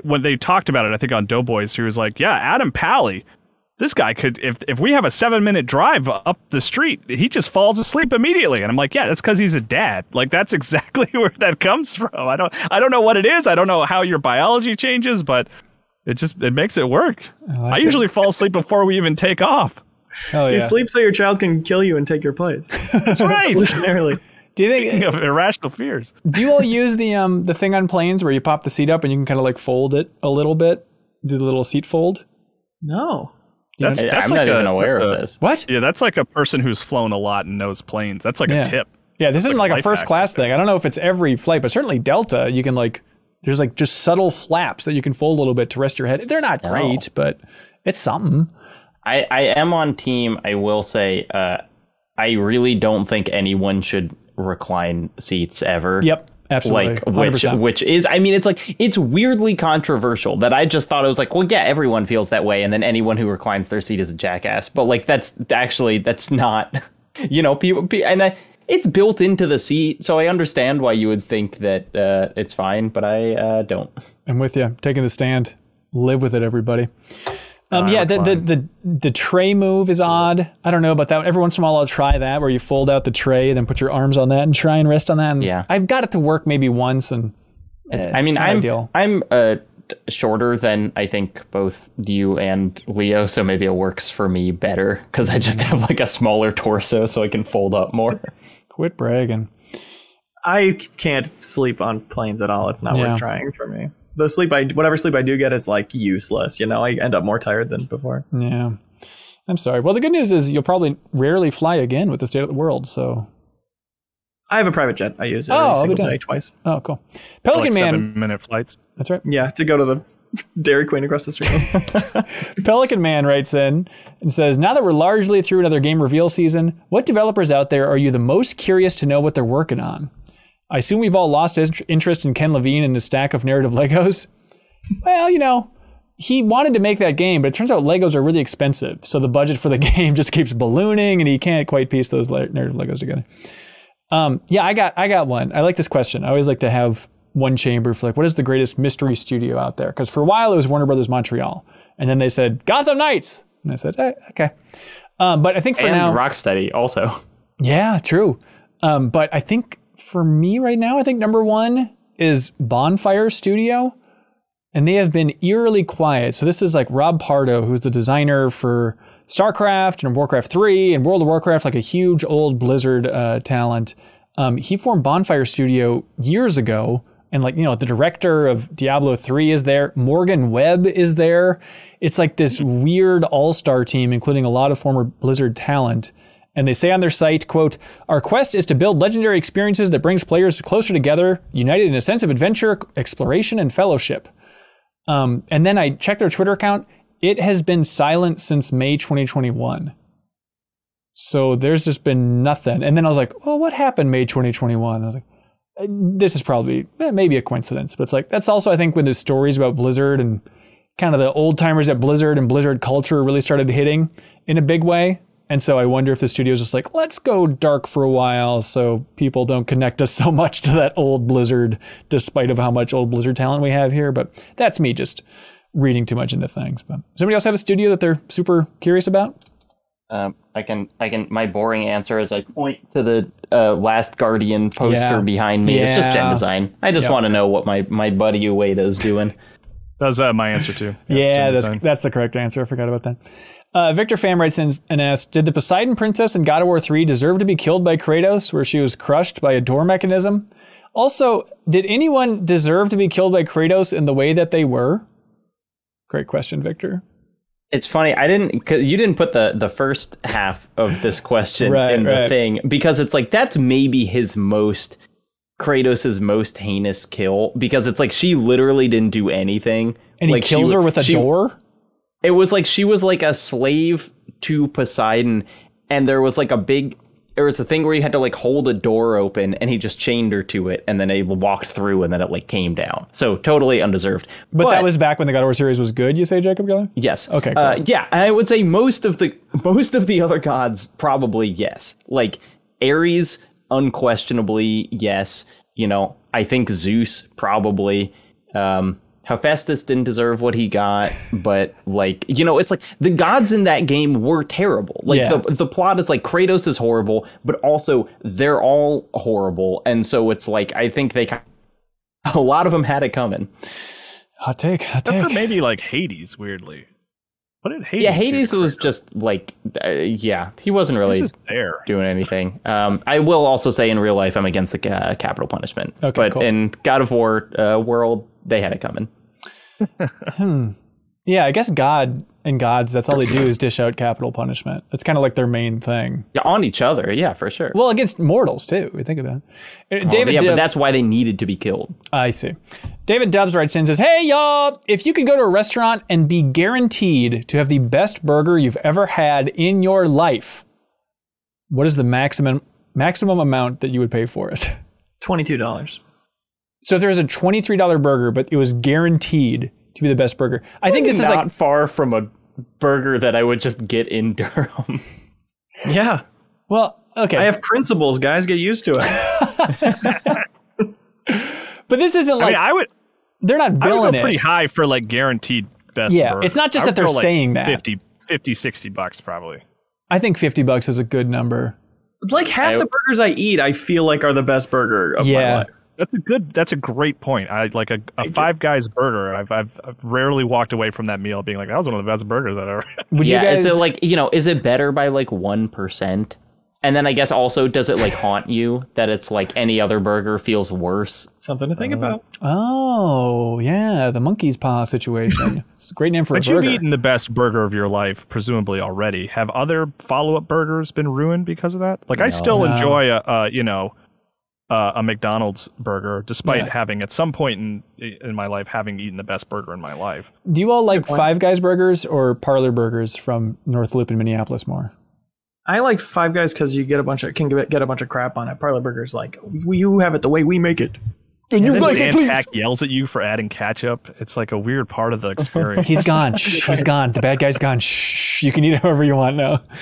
when they talked about it. I think on Doughboys, he was like, "Yeah, Adam Pally." This guy could, if if we have a seven minute drive up the street, he just falls asleep immediately. And I'm like, yeah, that's because he's a dad. Like that's exactly where that comes from. I don't I don't know what it is. I don't know how your biology changes, but it just it makes it work. I, like it. usually fall asleep before we even take off. Oh yeah. You sleep so your child can kill you and take your place. That's right. Evolutionarily. Do you think? of irrational fears. Do you all use the um the thing on planes where you pop the seat up and you can kind of like fold it a little bit? Do the little seat fold? No. That's, I- that's I'm like not a- even aware a- of this. What? Yeah, that's like a person who's flown a lot and knows planes. That's like Yeah. a tip. Yeah, this isn't like like, a a first class thing. I don't know if it's every flight, but certainly Delta, you can like there's like just subtle flaps that you can fold a little bit to rest your head. They're not great, but it's something. I, I am on team. I will say, uh, I really don't think anyone should recline seats ever. Yep, absolutely. Like which 100%. which is I mean it's like it's weirdly controversial that I just thought it was like well yeah everyone feels that way and then anyone who reclines their seat is a jackass but like that's actually that's not you know people pe- and I, it's built into the seat so I understand why you would think that uh, it's fine but I uh, don't I'm with you. Taking the stand. Live with it, everybody. Um, yeah, the, the the the tray move is odd. I don't know about that. Every once in a while, I'll try that where you fold out the tray and then put your arms on that and try and rest on that. And Yeah. I've got it to work maybe once, and I mean, I'm ideal. I'm uh, shorter than I think both you and Leo, so maybe it works for me better because I just have like a smaller torso, so I can fold up more. quit bragging. I can't sleep on planes at all. It's not Yeah. worth trying for me. The sleep I whatever sleep I do get is like useless. You know, I end up more tired than before. Yeah. I'm sorry. Well, the good news is you'll probably rarely fly again with the state of the world. So I have a private jet. I use it Oh, I'll every be single done. day, twice. Oh, cool. Pelican like Man. seven minute flights. That's right. Yeah, to go to the Dairy Queen across the street. Pelican Man writes in and says, Now that we're largely through another game reveal season, what developers out there are you the most curious to know what they're working on? I assume we've all lost interest in Ken Levine and his stack of narrative Legos. Well, you know, he wanted to make that game, but it turns out Legos are really expensive. So the budget for the game just keeps ballooning and he can't quite piece those le- narrative Legos together. Um, yeah, I got I got one. I like this question. I always like to have one chamber for like what is the greatest mystery studio out there? Because for a while it was Warner Brothers Montreal, and then they said Gotham Knights, and I said eh, okay. Um, but I think for and now, Rocksteady also. yeah, true. Um, but I think for me right now, I think number one is Bonfire Studio, and they have been eerily quiet. So this is like Rob Pardo, who's the designer for StarCraft and Warcraft 3 and World of Warcraft, like a huge old Blizzard uh, talent. Um, he formed Bonfire Studio years ago. And like, you know, the director of Diablo 3 is there. Morgan Webb is there. It's like this weird all-star team, including a lot of former Blizzard talent. And they say on their site, quote, our quest is to build legendary experiences that brings players closer together, united in a sense of adventure, exploration, and fellowship. Um, and then I checked their Twitter account. It has been silent since May 2021. So there's just been nothing. And then I was like, well, what happened May 2021? I was like, uh, this is probably eh, maybe a coincidence, but it's like that's also I think when the stories about Blizzard and kind of the old timers at Blizzard and Blizzard culture really started hitting in a big way. And so I wonder if the studio's just like, let's go dark for a while so people don't connect us so much to that old Blizzard, despite of how much old Blizzard talent we have here. But that's me just reading too much into things. But does anybody else have a studio that they're super curious about? Um, I can, I can. My boring answer is I point to the uh, Last Guardian poster Yeah. behind me. It's just genDESIGN. I just Yep. want to know what my my buddy Ueda is doing. That's uh, my answer too. Yeah, gen that's design. that's the correct answer. I forgot about that. Uh, Victor Pham writes in and asks, "Did the Poseidon Princess in God of War 3 deserve to be killed by Kratos, where she was crushed by a door mechanism? Also, did anyone deserve to be killed by Kratos in the way that they were?" Great question, Victor. It's funny. I didn't. Cause you didn't put the the first half of this question Right, in the right. thing because it's like that's maybe his most Kratos's most heinous kill because it's like she literally didn't do anything. And like he kills her with a she- door. It was like she was like a slave to Poseidon, and there was like a big. There was a thing where you had to like hold a door open, and he just chained her to it, and then they walked through, and then it like came down. So totally undeserved. But, that was back when the God of War series was good. You say, Jacob Geller? Yes. Okay, Uh, yeah, I would say most of the most of the other gods probably yes. Like Ares, unquestionably yes. You know, I think Zeus probably. Um, Hephaestus didn't deserve what he got, but like you know, it's like the gods in that game were terrible. Like Yeah. the the plot is like Kratos is horrible, but also they're all horrible, and so it's like I think they. ki- A lot of them had it coming. Hot take. Hot Except for take. maybe like Hades, weirdly. What did Hades? Yeah, Hades was just like, uh, yeah, he wasn't He really was there. doing anything. Um, I will also say in real life, I'm against the uh, capital punishment. Okay, but cool. in God of War uh, world, they had it coming. Yeah, I guess God and gods, that's all they do is dish out capital punishment. That's kind of like their main thing. Yeah, on each other, yeah, for sure. Well, against mortals too. You think about it. Uh, David, yeah, Dib- but that's why they needed to be killed. I see. David Dubs writes in and says, "Hey y'all, if you could go to a restaurant and be guaranteed to have the best burger you've ever had in your life, what is the maximum maximum amount that you would pay for it?" Twenty-two dollars. So if was a twenty-three dollar burger, but it was guaranteed to be the best burger, I think this is not like far from a burger that I would just get in Durham. Yeah, well, okay, I have principles, guys. Get used to it. but this isn't I like mean, I would. they're not I would billing go pretty it. high for like guaranteed best. Yeah, burger. it's not just I that they're go, like, saying that. 50, 50, 60 bucks probably. I think fifty bucks is a good number. like half I- the burgers I eat, I feel like are the best burger of my life. That's a good. That's a great point. I like a, a Five Guys burger. I've, I've I've rarely walked away from that meal being like that was one of the best burgers that I ever. Would yeah, you guys is it like you know, is it better by like one percent? And then I guess also, does it like haunt you that it's like any other burger feels worse? Something to think uh, about. Oh, yeah, the monkey's paw situation. it's a great name for But a you've eaten the best burger of your life, presumably already. Have other follow-up burgers been ruined because of that? Like I still No. enjoy a, a you know uh, a McDonald's burger, despite Yeah. having at some point in in my life having eaten the best burger in my life. Do you all like Five Guys burgers or Parlor Burgers from North Loop in Minneapolis more? I like Five Guys because you get a bunch of can get get a bunch of crap on it. Parlor Burgers like "We- you have it the way we make it. And you And like then it, please. Tack yells at you for adding ketchup. It's like a weird part of the experience. He's gone. Shh, he's gone. The bad guy's gone. Shh. You can eat it however you want now.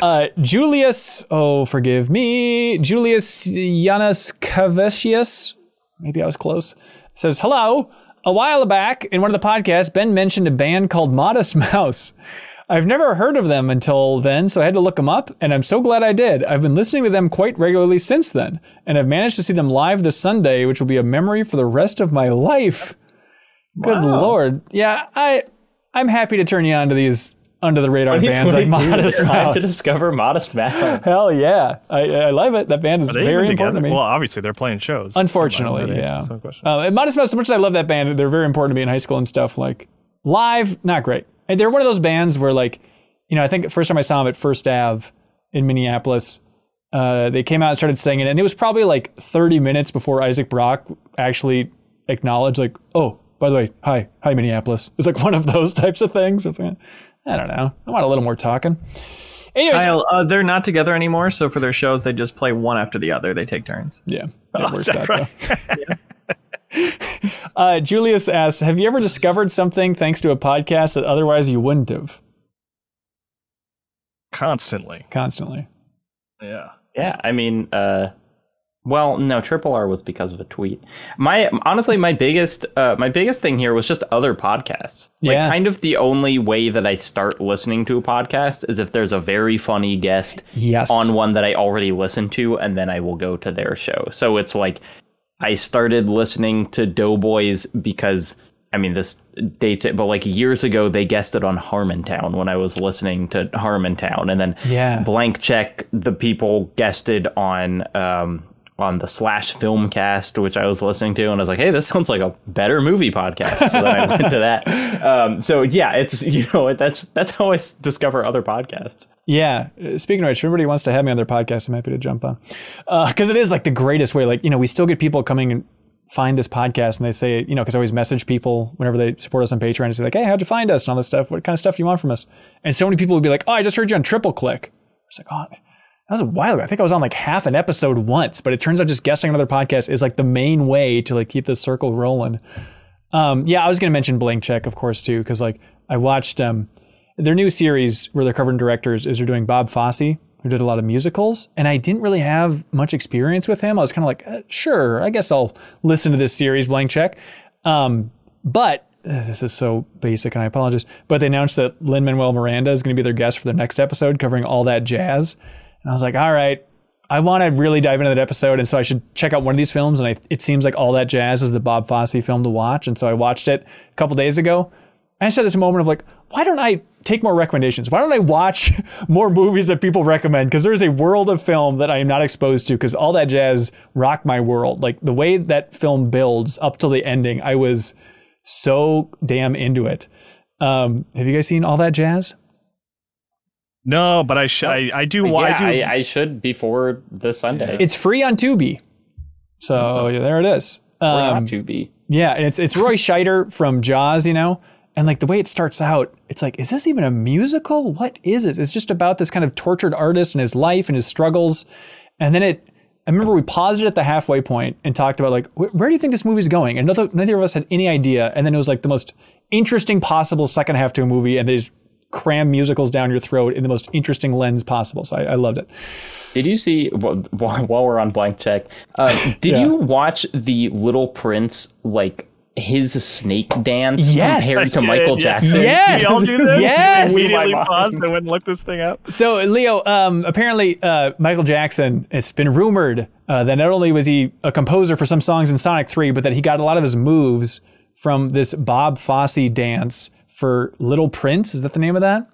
Uh, Julius, oh, forgive me. Julius Janus Kavesius, maybe I was close, says, Hello. A while back in one of the podcasts, Ben mentioned a band called Modest Mouse. I've never heard of them until then, so I had to look them up, and I'm so glad I did. I've been listening to them quite regularly since then, and I've managed to see them live this Sunday, which will be a memory for the rest of my life. Good lord. Yeah, I I'm happy to turn you on to these under the radar bands like Modest they're Mouse. to discover Modest Mouse. Hell yeah. I, I love it. That band is very even important to me. Well, obviously they're playing shows. Unfortunately, That yeah. answers some question. Uh, and Modest Mouse, as much as I love that band, they're very important to me in high school and stuff. Like live, not great. And they're one of those bands where, like, you know, I think the first time I saw them at First Ave in Minneapolis, uh, they came out and started singing, and it was probably like 30 minutes before Isaac Brock actually acknowledged, like, oh, by the way, hi, hi, Minneapolis. It's like one of those types of things. It's like, I don't know. I want a little more talking. Anyways, Kyle, uh, they're not together anymore, so for their shows they just play one after the other. They take turns. Yeah, Oh, works is out that though. uh, Julius asks, "Have you ever discovered something thanks to a podcast that otherwise you wouldn't have?" Constantly. Constantly. Yeah. Yeah, I mean, uh, well, no, Triple R was because of a tweet. My honestly, my biggest, uh, my biggest thing here was just other podcasts. Like, Yeah. kind of the only way that I start listening to a podcast is if there's a very funny guest Yes. on one that I already listened to, and then I will go to their show. So it's like I started listening to Doughboys because I mean this dates it, but like years ago they guested on Harmontown when I was listening to Harmontown, and then Yeah. Blank Check the people guested on um on the slash film cast which i was listening to and i was like hey this sounds like a better movie podcast so then i went to that um, so yeah it's you know that's that's how I discover other podcasts Yeah. Uh, Speaking of which, if anybody wants to have me on their podcast, I'm happy to jump on. Because it is like the greatest way. Like, you know, we still get people coming and find this podcast and they say, you know, because I always message people whenever they support us on Patreon and say, like, hey, how'd you find us and all this stuff? What kind of stuff do you want from us? And so many people would be like, oh, I just heard you on Triple Click. It's like, oh, that was a while ago. I think I was on like half an episode once, but it turns out just guessing another podcast is like the main way to like keep this circle rolling. Um, yeah, I was going to mention Blank Check, of course, too, because like I watched um, their new series where they're covering directors is they're doing Bob Fosse, who did a lot of musicals, and I didn't really have much experience with him. I was kind of like, uh, sure, I guess I'll listen to this series, Blank Check. Um, but uh, this is so basic, and I apologize. But they announced that Lin Manuel Miranda is going to be their guest for the next episode, covering all that jazz. And I was like, all right, I want to really dive into that episode, and so I should check out one of these films. And I, it seems like all that jazz is the Bob Fosse film to watch, and so I watched it a couple days ago. And I just had this moment of like, why don't I take more recommendations? Why don't I watch more movies that people recommend? Because there's a world of film that I am not exposed to. Because all that jazz rocked my world. Like the way that film builds up till the ending, I was so damn into it. Um, have you guys seen all that jazz? No, but I sh- I, I do. wa- yeah, I do. I, I should before this sunday It's free on Tubi. So yeah, there it is. or Um, not to be Yeah, and it's it's Roy Scheider from Jaws, you know, and like the way it starts out, it's like, is this even a musical? What is this? It's just about this kind of tortured artist and his life and his struggles, and then it. I remember we paused it at the halfway point and talked about like, wh- where do you think this movie's going? And neither, neither of us had any idea. And then it was like the most interesting possible second half to a movie, and they just cram musicals down your throat in the most interesting lens possible. So I, I loved it. Did you see wh- wh- while we're on blank check? Uh, did Yeah. you watch the Little Prince like his snake dance Yes. compared to did, Michael yeah. Jackson? Yes! We all do this. Yes! Immediately My mind. paused and went and looked this thing up. So Leo, um, apparently uh, Michael Jackson. It's been rumored uh, that not only was he a composer for some songs in Sonic Three, but that he got a lot of his moves from this Bob Fosse dance for Little Prince. Is that the name of that?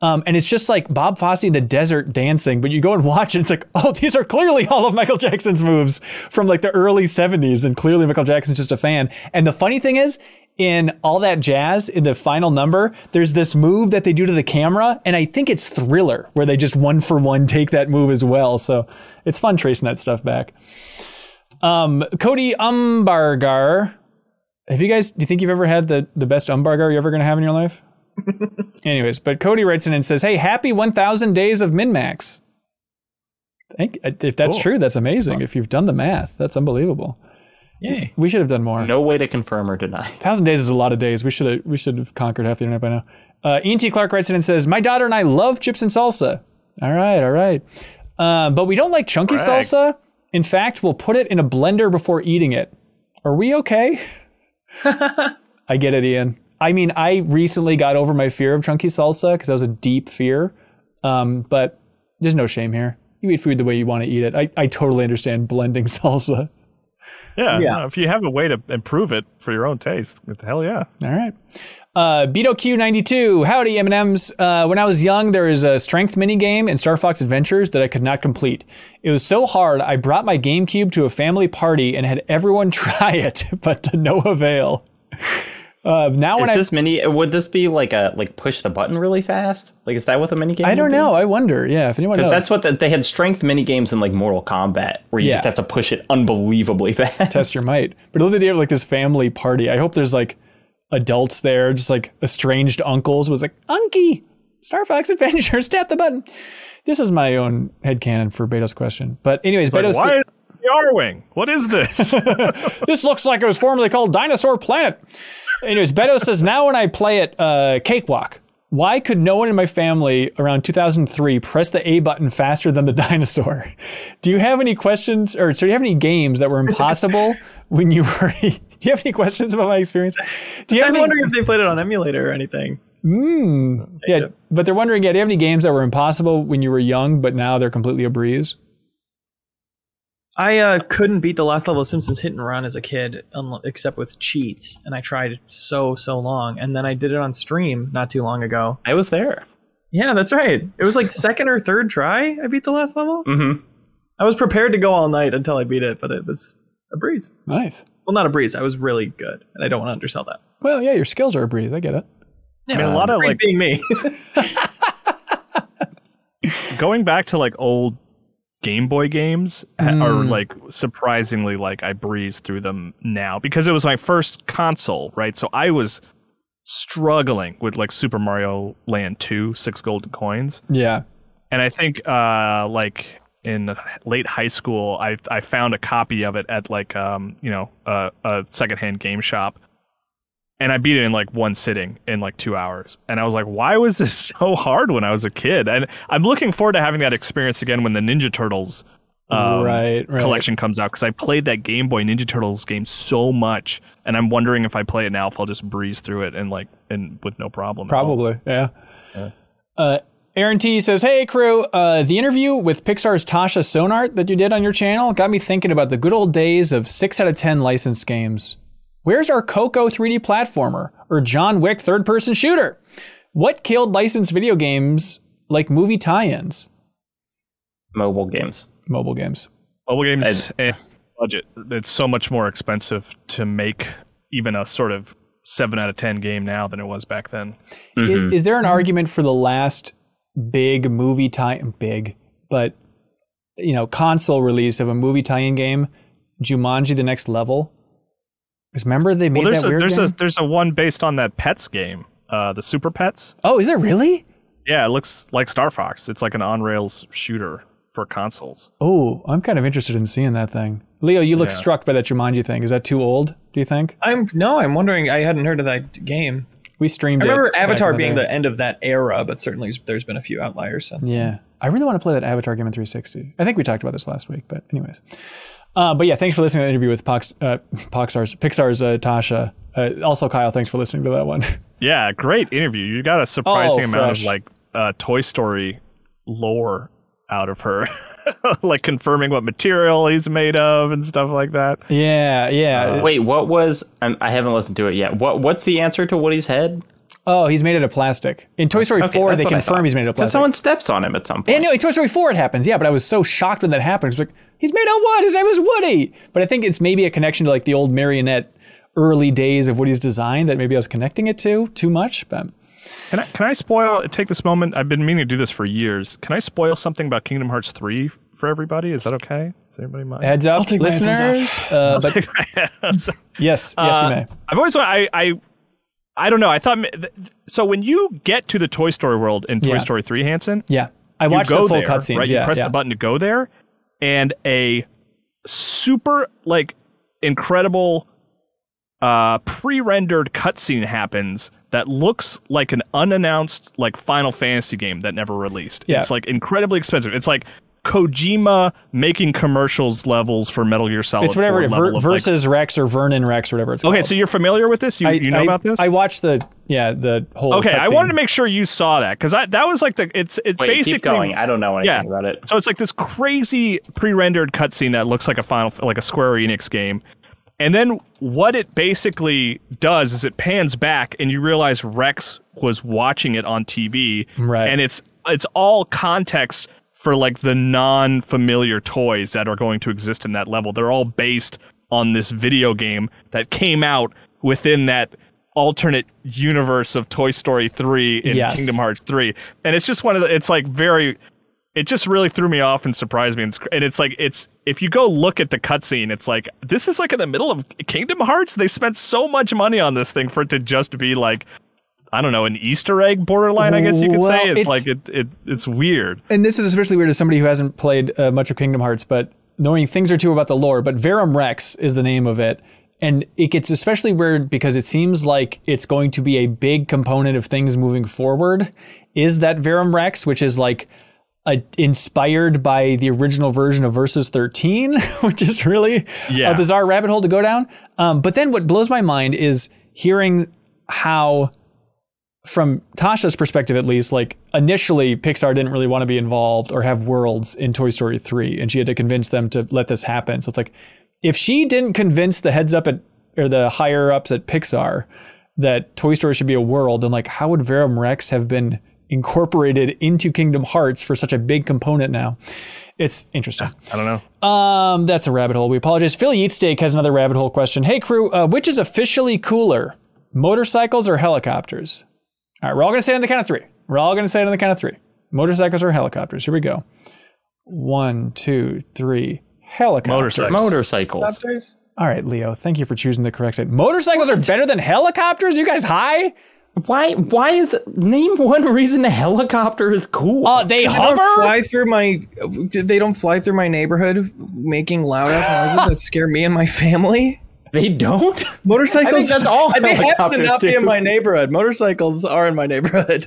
Um, and it's just like Bob Fosse in the desert dancing, but you go and watch it, it's like, oh, these are clearly all of Michael Jackson's moves from like the early 70s, and clearly Michael Jackson's just a fan. And the funny thing is, in all that jazz in the final number, there's this move that they do to the camera, and I think it's Thriller, where they just one for one take that move as well. So it's fun tracing that stuff back. Um, Cody Umbargar. Have you guys, do you think you've ever had the, the best Umbargar you're ever going to have in your life? Anyways, but Cody writes in and says, Hey, happy 1,000 days of MinnMax. Thank, if that's Cool. true, that's amazing. If you've done the math, that's unbelievable. Yay. We should have done more. No way to confirm or deny. thousand days is a lot of days. We should have we should have conquered half the internet by now. Uh, Ian T. Clark writes in and says, "My daughter and I love chips and salsa. All right, all right, um, but we don't like chunky Brag. salsa. In fact, we'll put it in a blender before eating it. Are we okay? I get it, Ian. I mean, I recently got over my fear of chunky salsa because that was a deep fear. Um, but there's no shame here. You eat food the way you want to eat it. I, I totally understand blending salsa. Yeah, Yeah. no, if you have a way to improve it for your own taste, hell yeah. All right. Uh, Beto Q92. Howdy, M&Ms. Uh, when I was young, there was a strength mini game in Star Fox Adventures that I could not complete. It was so hard, I brought my GameCube to a family party and had everyone try it, but to no avail. Uh, now Is when I this mini? Would this be like a like push the button really fast? Like is that what the mini game? I don't be? know. I wonder. Yeah, if anyone knows. That's what the, they had strength mini games in like Mortal Kombat, where you Yeah. just have to push it unbelievably fast. test your might. But look at they have like this family party. I hope there's like adults there, just like estranged uncles was like, Unky, Star Fox Adventures, tap the button. This is my own headcanon for Beto's question. But anyways, Like, Beto why is the Arwing? What is this? this looks like it was formerly called Dinosaur Planet. Anyways, Beto says, now when I play it, uh, Cakewalk, why could no one in my family around 2003 press the A button faster than the dinosaur? Do you have any questions, or so do you have any games that were impossible when you were? Do you have any questions about my experience? Do you have I'm any, wondering if they played it on emulator or anything. yeah, but they're wondering, yeah, do you have any games that were impossible when you were young, but now they're completely a breeze? I uh, couldn't beat the last level of Simpsons Hit and Run as a kid, unlo- except with cheats, and I tried so so long, and then I did it on stream not too long ago. I was there. Yeah, that's right. It was like second or third try. I beat the last level. Mm-hmm. I was prepared to go all night until I beat it, but it was a breeze. Nice. Well, not a breeze. I was really good, and I don't want to undersell that. Well, yeah, your skills are a breeze. I get it. Yeah, mean, a lot of, like- being me. Going back to like old Game Boy games ha- are Mm. like surprisingly like I breeze through them now because it was my first console, right? So I was struggling with like Super Mario Land 2, six golden coins. Yeah. and I think uh, like in late high school, I I found a copy of it at like um you know a, a secondhand game shop, and I beat it in like one sitting in like two hours. And I was like, why was this so hard when I was a kid? And I'm looking forward to having that experience again when the Ninja Turtles. Um, Right, right. collection comes out because I played that Game Boy Ninja Turtles game so much, and I'm wondering if I play it now, if I'll just breeze through it and like and with no problem. Probably, yeah. Uh, Aaron T says, "Hey crew, uh, the interview with Pixar's Tasha Sounart that you did on your channel got me thinking about the good old days of six out of ten licensed games. Where's our Coco 3D platformer or John Wick third-person shooter? What killed licensed video games like movie tie-ins, Mobile games. mobile games? Mobile games, eh, budget. It's so much more expensive to make even a sort of seven out of ten game now than it was back then. I- Mhm. Is, there an argument for the last big movie tie big, but you know, console release of a movie tie-in game, Jumanji: The Next Level? Because remember they made Well, there's that a weird there's game? a there's a one based on that Pets game, uh, the Super Pets. oh, is there really? Yeah, it looks like Star Fox. It's like an on rails shooter for consoles. Oh, I'm kind of interested in seeing that thing. Leo, you look Yeah. struck by that Jumanji thing. Is that too old? Do you think? I'm no, I'm wondering. I hadn't heard of that game. We streamed I remember back Avatar being day. the end of that era, but certainly there's been a few outliers since. Yeah, I really want to play that Avatar game in 360. I think we talked about this last week, but anyways. Uh, but yeah, thanks for listening to the interview with Pox, uh, Poxar's, Pixar's uh, Tasha. Uh, also, Kyle, thanks for listening to that one. Yeah, great interview. You got a surprising Oh, amount of like uh, Toy Story lore out of her, like confirming what material he's made of and stuff like that. yeah, yeah. Uh, wait, what was? I'm, I haven't listened to it yet. What What's the answer to Woody's head? oh, he's made it of plastic. In Toy Story 4, they confirm he's made it of Because plastic. someone steps on him at some point. And no, in Toy Story 4 it happens, yeah, but I was so shocked when that happened. It's like, he's made of what? His name is Woody. But I think it's maybe a connection to like the old marionette early days of Woody's design that maybe I was connecting it to too much. But Can I can I spoil? Take this moment. I've been meaning to do this for years. Can I spoil something about Kingdom Hearts three for everybody? Is that okay? Does everybody mind? heads up, take my headphones listeners. Uh, but yes, yes, you Uh, may. I've always wa- I I I don't know. I thought so. When you get to the Toy Story world in Toy Yeah. Story three, Hanson, Yeah, I you watched go the full there, cutscenes. Right, Yeah, you press yeah. the button to go there, and a super like incredible uh pre-rendered cutscene happens that looks like an unannounced like Final Fantasy game that never released. Yeah. It's like incredibly expensive. It's like Kojima making commercials levels for Metal Gear Solid. It's whatever 4 it- level Ver- of, like- versus Rex or Vernon Rex or whatever it's called. okay, so you're familiar with this? You, I, you know I- about this? I watched the yeah the whole. okay, I cutscene. wanted to make sure you saw that because that was like the it's it's Wait, basically keep going. I don't know anything Yeah. about it. So it's like this crazy pre-rendered cutscene that looks like a final like a Square Enix game. And then what it basically does is it pans back and you realize Rex was watching it on TV. Right. And it's it's all context for like the non-familiar toys that are going to exist in that level. They're all based on this video game that came out within that alternate universe of Toy Story 3 and Yes. Kingdom Hearts 3. And it's just one of the it's like very it just really threw me off and surprised me. And it's, and it's like it's if you go look at the cutscene, it's like this is like in the middle of Kingdom Hearts. They spent so much money on this thing for it to just be like I don't know an Easter egg borderline. I guess you could Well, say it's, it's- like it, it it's weird. and this is especially weird as somebody who hasn't played uh, much of Kingdom Hearts, but knowing things or two about the lore. But Verum Rex is the name of it, and it gets especially weird because it seems like it's going to be a big component of things moving forward. Is that Verum Rex, which is like a, inspired by the original version of Versus 13, which is really Yeah. a bizarre rabbit hole to go down. Um, but then what blows my mind is hearing how from Tasha's perspective at least, like initially Pixar didn't really want to be involved or have worlds in Toy Story 3 and she had to convince them to let this happen. So it's like if she didn't convince the heads up at or the higher ups at Pixar that Toy Story should be a world, then like how would Verum Rex have been incorporated into Kingdom Hearts for such a big component now? It's interesting. I don't know. Um, that's a rabbit hole. We apologize. Philly Eat Steak has another rabbit hole question. Hey crew, uh, which is officially cooler, motorcycles or helicopters? All right, we're all gonna say it on the count of three. We're all gonna say it on the count of three. Motorcycles or helicopters? Here we go. One, two, three. Helicopters. Motorcycles. Motorcycles. All right, Leo. Thank you for choosing the correct side. Motorcycles are better than helicopters. You guys high? Why? Why is name one reason a helicopter is cool? Uh, they They don't hover. fly through my. They don't fly through my neighborhood, making loud ass noises that scare me and my family. they don't. Motorcycles. I think that's all They happen to helicopters not be in my neighborhood. Motorcycles are in my neighborhood.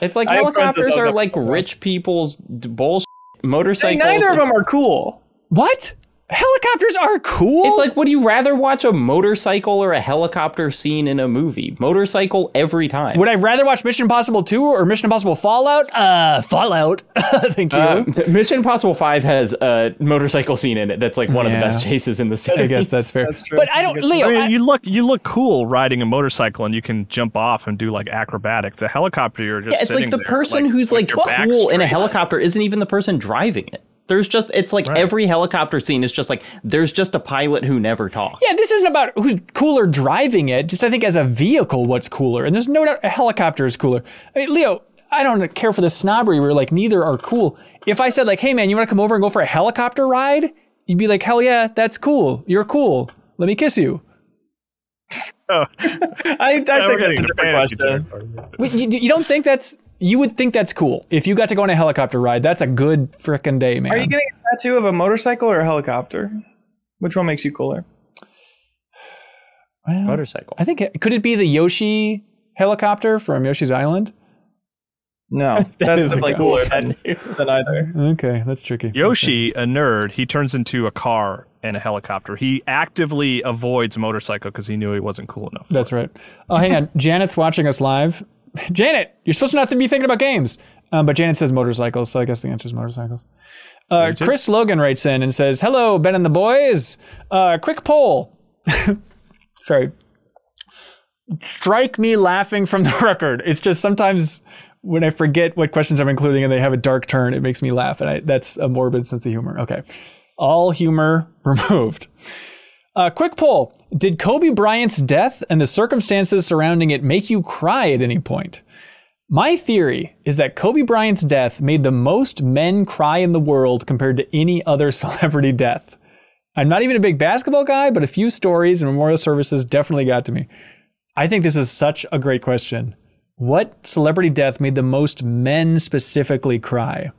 It's like I have friends that helicopters are like rich people's bullshit. Motorcycles. Neither of them are cool. What? Helicopters are cool. It's like, would you rather watch a motorcycle or a helicopter scene in a movie? Motorcycle every time. Would I rather watch Mission Impossible 2 or Mission Impossible Fallout? Uh, Fallout. Thank you. Uh, Mission Impossible Five has a motorcycle scene in it. That's like one of the best chases in the series. I guess that's fair. That's true. But I don't, That's Leo. I mean, I- you look you look cool riding a motorcycle and you can jump off and do like acrobatics. A helicopter, you're just Yeah, it's like sitting the there, person who's with like cool in a helicopter isn't even the person driving it. There's just it's like Right. every helicopter scene is just like there's just a pilot who never talks. yeah, this isn't about who's cooler driving it. Just I think as a vehicle, what's cooler. And there's no doubt a helicopter is cooler. I mean, Leo, I don't care for the snobbery where like neither are cool. If I said like, hey man, you want to come over and go for a helicopter ride? You'd be like, hell yeah, that's cool. You're cool. Let me kiss you. Oh, I, I yeah, think that's a into different question. Wait, You, you don't think that's you would think that's cool if you got to go on a helicopter ride. That's a good frickin' day, man. Are you getting a tattoo of a motorcycle or a helicopter? Which one makes you cooler? Well, Motorcycle. I think could it be the Yoshi helicopter from Yoshi's Island? No, that's is a definitely cooler than, than either. Okay, that's tricky. Yoshi, a nerd, he turns into a car and a helicopter. He actively avoids motorcycle because he knew he wasn't cool enough. That's right. Oh, hang on. Janet's watching us live. Janet, you're supposed to not be thinking about games. Um, but Janet says motorcycles, so I guess the answer is motorcycles. Uh, Chris Logan writes in and says, Hello, Ben and the boys. Uh, quick poll. Sorry. Strike me laughing from the record. It's just sometimes when I forget what questions I'm including and they have a dark turn, it makes me laugh. And I, that's a morbid sense of humor. Okay. All humor removed. Uh, quick poll: Did Kobe Bryant's death and the circumstances surrounding it make you cry at any point? My theory is that Kobe Bryant's death made the most men cry in the world compared to any other celebrity death. I'm not even a big basketball guy, but a few stories and memorial services definitely got to me. I think this is such a great question. What celebrity death made the most men specifically cry?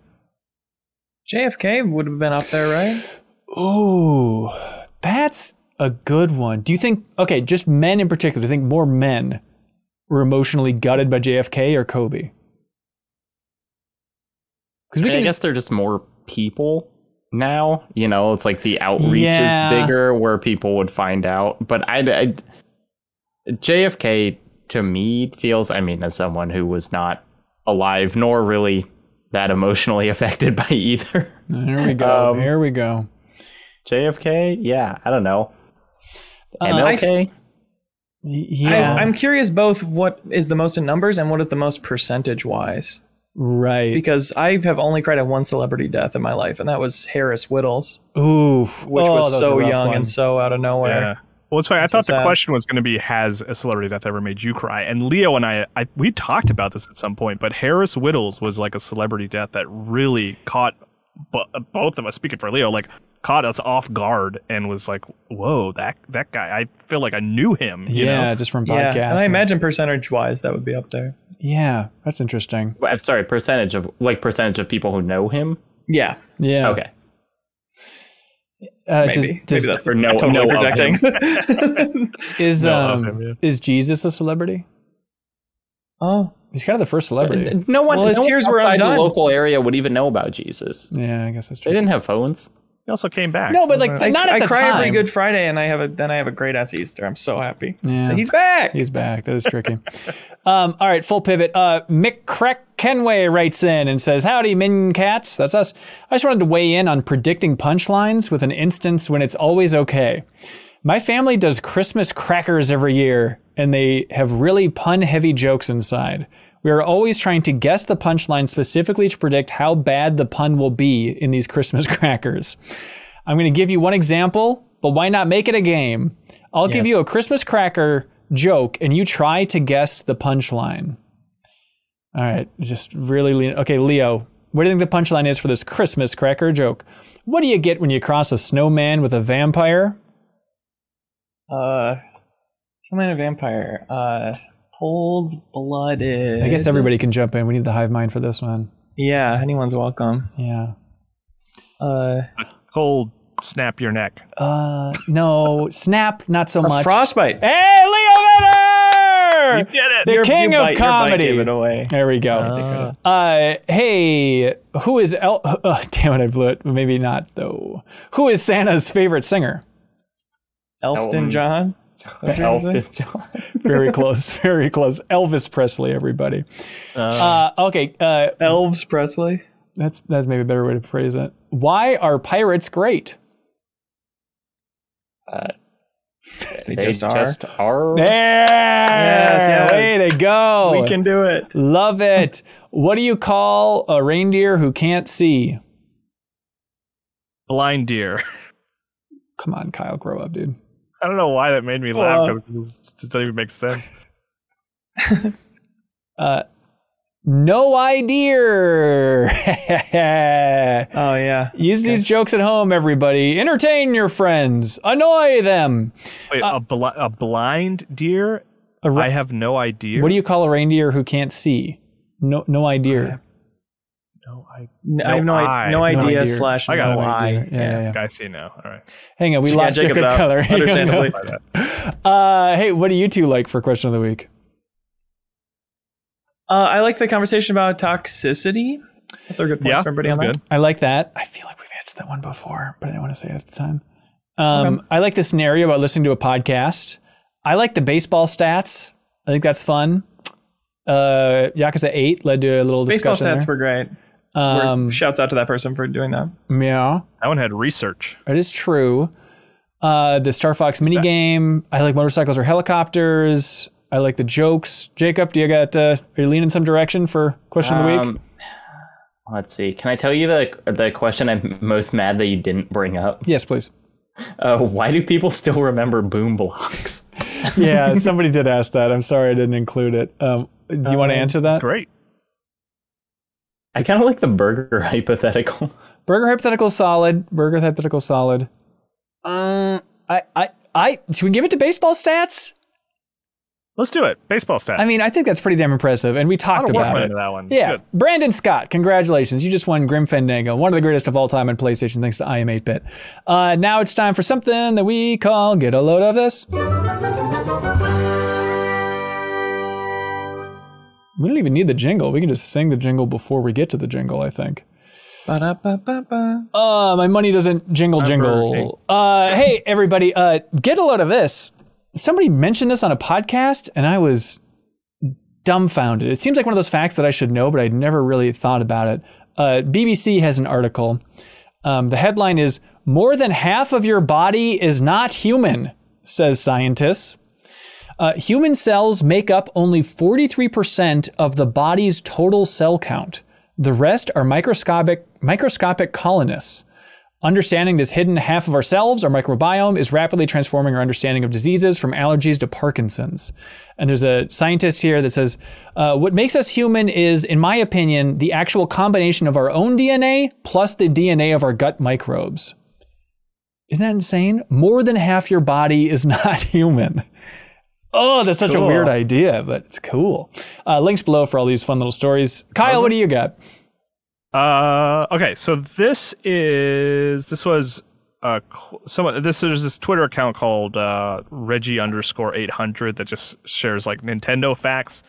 JFK would have been up there, right? Ooh, that's a good one. Do you think, okay, just men in particular, do you think more men were emotionally gutted by JFK or Kobe? Because I, we I guess they're just more people now. You know, it's like the outreach Yeah. is bigger where people would find out. But I, I JFK to me feels. I mean, as someone who was not alive nor really that emotionally affected by either. Here we go. Um, Here we go. JFK, yeah, I don't know. Uh, MLK, Y- Yeah. I, I'm curious both what is the most in numbers and what is the most percentage wise. right. Because I have only cried at one celebrity death in my life, and that was Harris Wittels, Oof. which Oh, was so young one. and so out of nowhere. Yeah. Well, it's funny. I That's so thought the sad. question was going to be, "Has a celebrity death ever made you cry?" And Leo and I, I, we talked about this at some point. But Harris Wittels was like a celebrity death that really caught bo- both of us. Speaking for Leo, like caught us off guard and was like, "Whoa, that that guy! I feel like I knew him." You yeah, know? just from Yeah, podcasts. and I imagine percentage wise that would be up there. Yeah, that's interesting. I'm sorry, percentage of like percentage of people who know him. Yeah, Yeah. Okay, Uh, maybe. does- does- maybe that's or no- totally no projecting. is No, um him, yeah. is Jesus a celebrity? oh, He's kind of the first celebrity. no one. Well, his no one tears were outside undone. the local area would even know about Jesus. Yeah, I guess that's true. They didn't have phones. He also came back. No, but like Uh, not at I the cry time. every Good Friday, and I have a then I have a great ass Easter. I'm so happy. Yeah. So he's back. He's back. That is tricky. um, all right, full pivot. Uh, Mick Crack Kenway writes in and says, Howdy, Min Cats. That's us. I just wanted to weigh in on predicting punchlines with an instance when it's always okay. My family does Christmas crackers every year, and they have really pun heavy jokes inside. We are always trying to guess the punchline specifically to predict how bad the pun will be in these Christmas crackers. I'm going to give you one example, but why not make it a game? I'll give you a Christmas cracker joke, and you try to guess the punchline. All right, just really lean. Okay, Leo, what do you think the punchline is for this Christmas cracker joke? What do you get when you cross a snowman with a vampire? Uh, some kind of vampire. Uh, cold blooded. I guess everybody can jump in. We need the hive mind for this one. Yeah, anyone's welcome. Yeah. Uh, cold snap your neck. Uh, no, snap, not so much. frostbite. Hey, Leo Vader! You did it. The Your- king your of bite- bite comedy. gave it away. There we go. Uh, Uh, hey, who is El- uh, damn it, I blew it. Maybe not though. Who is Santa's favorite singer? Elton Elton. John. Elton John. Very close, very close. Elvis Presley, everybody. Uh, okay, uh, Elves Presley. that's that's maybe a better way to phrase it. Why are pirates great? They, They just are. just are. There, yes. way to go. We can do it. Love it. what do you call a reindeer who can't see? Blind deer. Come on, Kyle, grow up, dude. I don't know why that made me laugh. Well- 'cause it doesn't even make sense. Uh, no idea. Oh yeah. Use these jokes at home, everybody. Entertain your friends. Annoy them. Wait, a, bl- a blind deer? A re- I have no idea. what do you call a reindeer who can't see? No, no idea. No, I, N- I have no, eye. i- no No idea, idea. slash I got no an eye. idea. Yeah, yeah. I see now. All right. Hang on, we Yeah, lost your Jacob good out, color. Understandably. Uh, hey, what do you two like for question of the week? Uh, I like the conversation about toxicity. They're good points Yeah, for everybody that's on that. good. I like that. I feel like we've answered that one before, but I didn't want to say it at the time. Um, I like the scenario about listening to a podcast. I like the baseball stats. I think that's fun. Uh, Yakuza 8 led to a little Baseball discussion. Baseball stats there. were great. Um, Shouts out to that person for doing that. yeah, That one had research. it is true. Uh, the Star Fox minigame. I like motorcycles or helicopters. I like the jokes. Jacob, do you got? Uh, are you leaning some direction for question of the week? Um, let's see. Can I tell you the the question I'm most mad that you didn't bring up? Yes, please. Uh, why do people still remember boom blocks? yeah, somebody did ask that. I'm sorry I didn't include it. Um, do you want to answer that? Great. I kind of like the burger hypothetical. Burger hypothetical solid. Burger hypothetical solid. Um, I, I, I. Should we give it to baseball stats? Let's do it. Baseball stats. I mean, I think that's pretty damn impressive, and we talked lot of work about it. that one. Yeah, good. Brandon Scott, congratulations! You just won Grim Fandango, one of the greatest of all time on PlayStation, thanks to iam8bit. Uh, now it's time for something that we call "Get a Load of This." We don't even need the jingle. We can just sing the jingle before we get to the jingle. I think. Ba-da-ba-ba-ba. Uh, my money doesn't jingle jingle. Uh, hey everybody, uh, get a load of this. Somebody mentioned this on a podcast, and I was dumbfounded. It seems like one of those facts that I should know, but I'd never really thought about it. Uh, BBC has an article. Um, the headline is "More than half of your body is not human," says scientists. Uh, human cells make up only 43% of the body's total cell count. The rest are microscopic microscopic colonists. Understanding this hidden half of ourselves, our microbiome, is rapidly transforming our understanding of diseases from allergies to Parkinson's. And there's a scientist here that says, uh, What makes us human is, in my opinion, the actual combination of our own DNA plus the DNA of our gut microbes. Isn't that insane? More than half your body is not human. Oh, that's such a weird idea, but it's cool. Uh, links below for all these fun little stories. Kyle, what do you got? Uh, okay, so this is this was uh someone this there's this Twitter account called uh Reggie underscore eight hundred that just shares like Nintendo facts,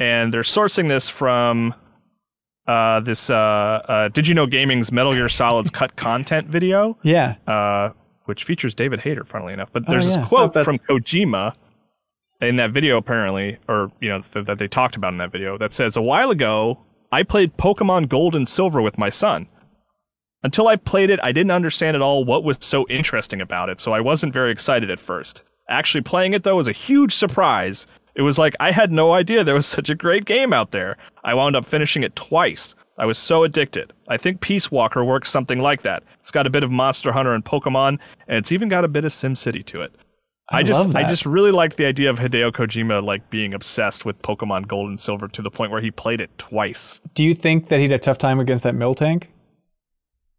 and they're sourcing this from uh this uh, uh Did you know gaming's Metal Gear Solid's cut content video, Yeah. uh which features David Hayter, funnily enough. But there's Oh, yeah. this quote Oh, from Kojima in that video apparently or you know th- that they talked about in that video that says a while ago i played pokemon gold and silver with my son. Until i played it i didn't understand at all what was so interesting about it so i wasn't very excited at first. Actually playing it though was a huge surprise. It was like i had no idea there was such a great game out there. I wound up finishing it twice. I was so addicted. I think peace walker works something like that. It's got a bit of monster hunter and pokemon and it's even got a bit of SimCity to it I, I just love I just really like the idea of Hideo Kojima like being obsessed with Pokemon Gold and Silver to the point where he played it twice. Do you think that he had a tough time against that Miltank?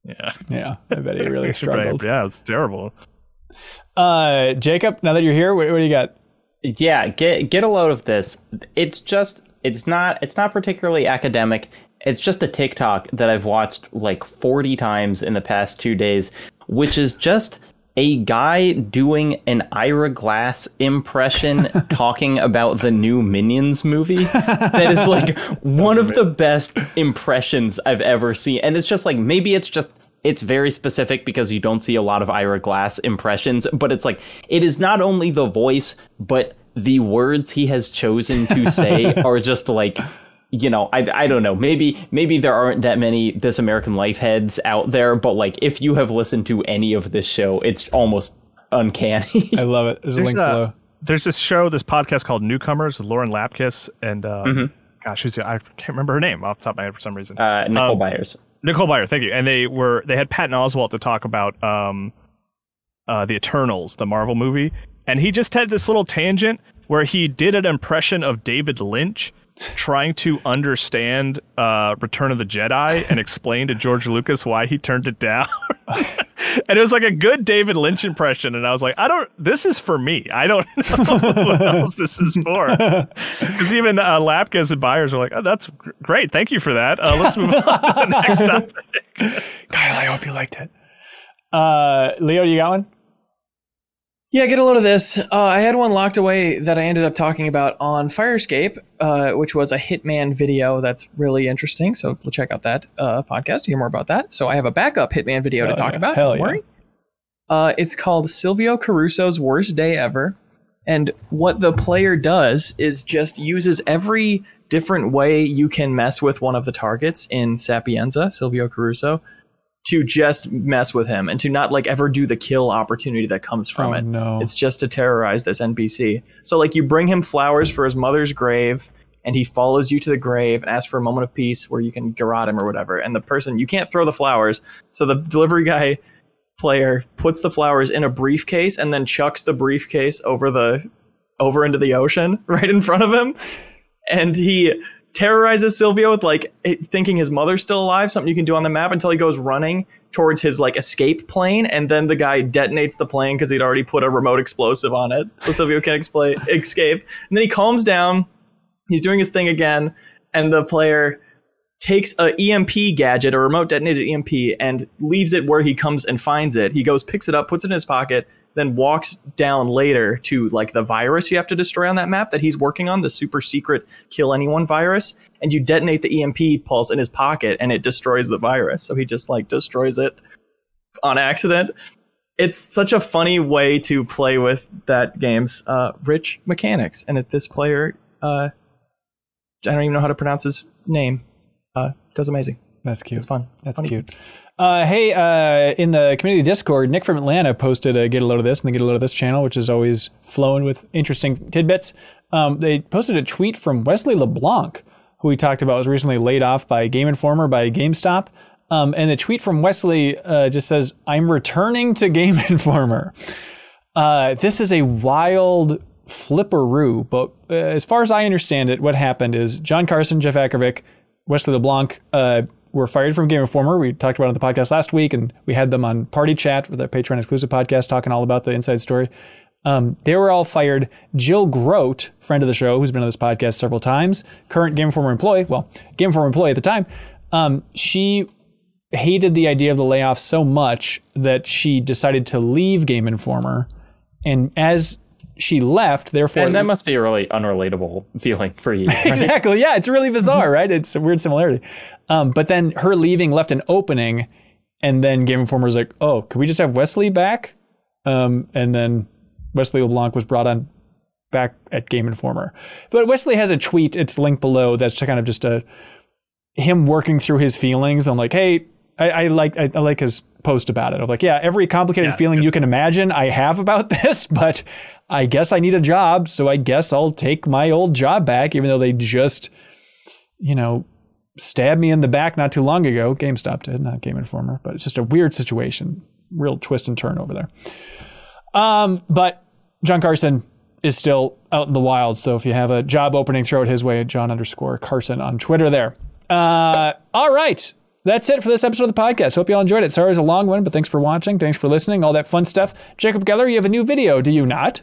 Yeah. Yeah, I bet he really struggled. yeah, it's terrible. Uh, Jacob, now that you're here, what, what do you got? yeah, get get a load of this. It's just it's not it's not particularly academic. It's just a TikTok that I've watched like 40 times in the past 2 days, which is just a guy doing an Ira Glass impression talking about the new Minions movie. That is like one of the best impressions I've ever seen. And it's just like maybe it's just it's very specific because you don't see a lot of Ira Glass impressions, but it's like it is not only the voice, but the words he has chosen to say are just like you know, I, I don't know. Maybe maybe there aren't that many This American Life heads out there, but like if you have listened to any of this show, it's almost uncanny. I love it. There's a link a- below. There's this show, this podcast called Newcomers with Lauren Lapkus and uh, Mm-hmm. gosh, who's the, I can't remember her name off the top of my head for some reason. uh, Nicole Um, Byers. Nicole Byer, thank you. And they were they had Patton Oswalt to talk about um, uh, the Eternals, the Marvel movie, and he just had this little tangent where he did an impression of David Lynch trying to understand uh, Return of the Jedi and explain to George Lucas why he turned it down. and it was like a good David Lynch impression, and I was like, I don't. This is for me. I don't know what else this is for. Because even uh, Lapkus and Byers were like, oh, that's great. Thank you for that. Uh, let's move on to the next topic. Kyle, I hope you liked it. Uh, Leo, you got one? Yeah, get a load of this. Uh, I had one locked away that I ended up talking about on Fire Escape, uh, which was a Hitman video that's really interesting. So check out that uh, podcast to hear more about that. So I have a backup Hitman video Hell to talk yeah. about. Hell don't yeah. worry. Uh, it's called Silvio Caruso's Worst Day Ever. And what the player does is just uses every different way you can mess with one of the targets in Sapienza, Silvio Caruso, to just mess with him and to not like ever do the kill opportunity that comes from Oh, it. no. It's just to terrorize this NPC. So like you bring him flowers for his mother's grave and he follows you to the grave and asks for a moment of peace where you can garrote him or whatever. And the person you can't throw the flowers, so the delivery guy player puts the flowers in a briefcase and then chucks the briefcase over the over into the ocean right in front of him. And he terrorizes Silvio with like eh, thinking his mother's still alive, something you can do on the map until he goes running towards his like escape plane, and then the guy detonates the plane because he'd already put a remote explosive on it, so Silvio can expla- escape. And then he calms down. He's doing his thing again, and the player takes a EMP gadget, a remote detonated EMP, and leaves it where he comes and finds it. He goes, picks it up, puts it in his pocket, then walks down later to like the virus you have to destroy on that map that he's working on, the super secret kill anyone virus, and you detonate the EMP pulse in his pocket and it destroys the virus. So he just like destroys it on accident. It's such a funny way to play with that game's uh, rich mechanics, and that this player, uh, I don't even know how to pronounce his name, uh, does amazing. That's cute. It's fun. That's Funny. cute. Uh, hey, uh, in the community Discord, Nick from Atlanta posted a Get a Load of This and the Get a Load of This channel, which is always flowing with interesting tidbits. Um, they posted a tweet from Wesley LeBlanc, who we talked about was recently laid off by Game Informer by GameStop. Um, and the tweet from Wesley uh, just says, I'm returning to Game Informer. Uh, this is a wild flipperoo, but uh, as far as I understand it, what happened is John Carson, Jeff Akervik, Wesley LeBlanc uh, were fired from Game Informer. We talked about it on the podcast last week, and we had them on Party Chat with our Patreon exclusive podcast talking all about the inside story. Um, they were all fired. Jill Grodt, friend of the show, who's been on this podcast several times, current Game Informer employee, well, Game Informer employee at the time, um, she hated the idea of the layoff so much that she decided to leave Game Informer. And as she left, therefore, And that must be a really unrelatable feeling for you. right? exactly. Yeah, it's really bizarre, right? It's a weird similarity. Um, but then her leaving left an opening, and then Game Informer was like, "Oh, could we just have Wesley back?" Um, and then Wesley LeBlanc was brought on back at Game Informer. But Wesley has a tweet. It's linked below. That's kind of just a him working through his feelings. I'm like, hey, I, I like I, I like his post about it. I'm like, yeah, every complicated feeling you can imagine, I have about this, but I guess I need a job, so I guess I'll take my old job back, even though they just, you know, stabbed me in the back not too long ago. GameStop did, not Game Informer, but it's just a weird situation, real twist and turn over there. Um, but John Carson is still out in the wild. So if you have a job opening, throw it his way at John underscore Carson on Twitter there. Uh, all right. That's it for this episode of the podcast. Hope you all enjoyed it. Sorry it's a long one, but thanks for watching. Thanks for listening. All that fun stuff. Jacob Geller, you have a new video, do you not?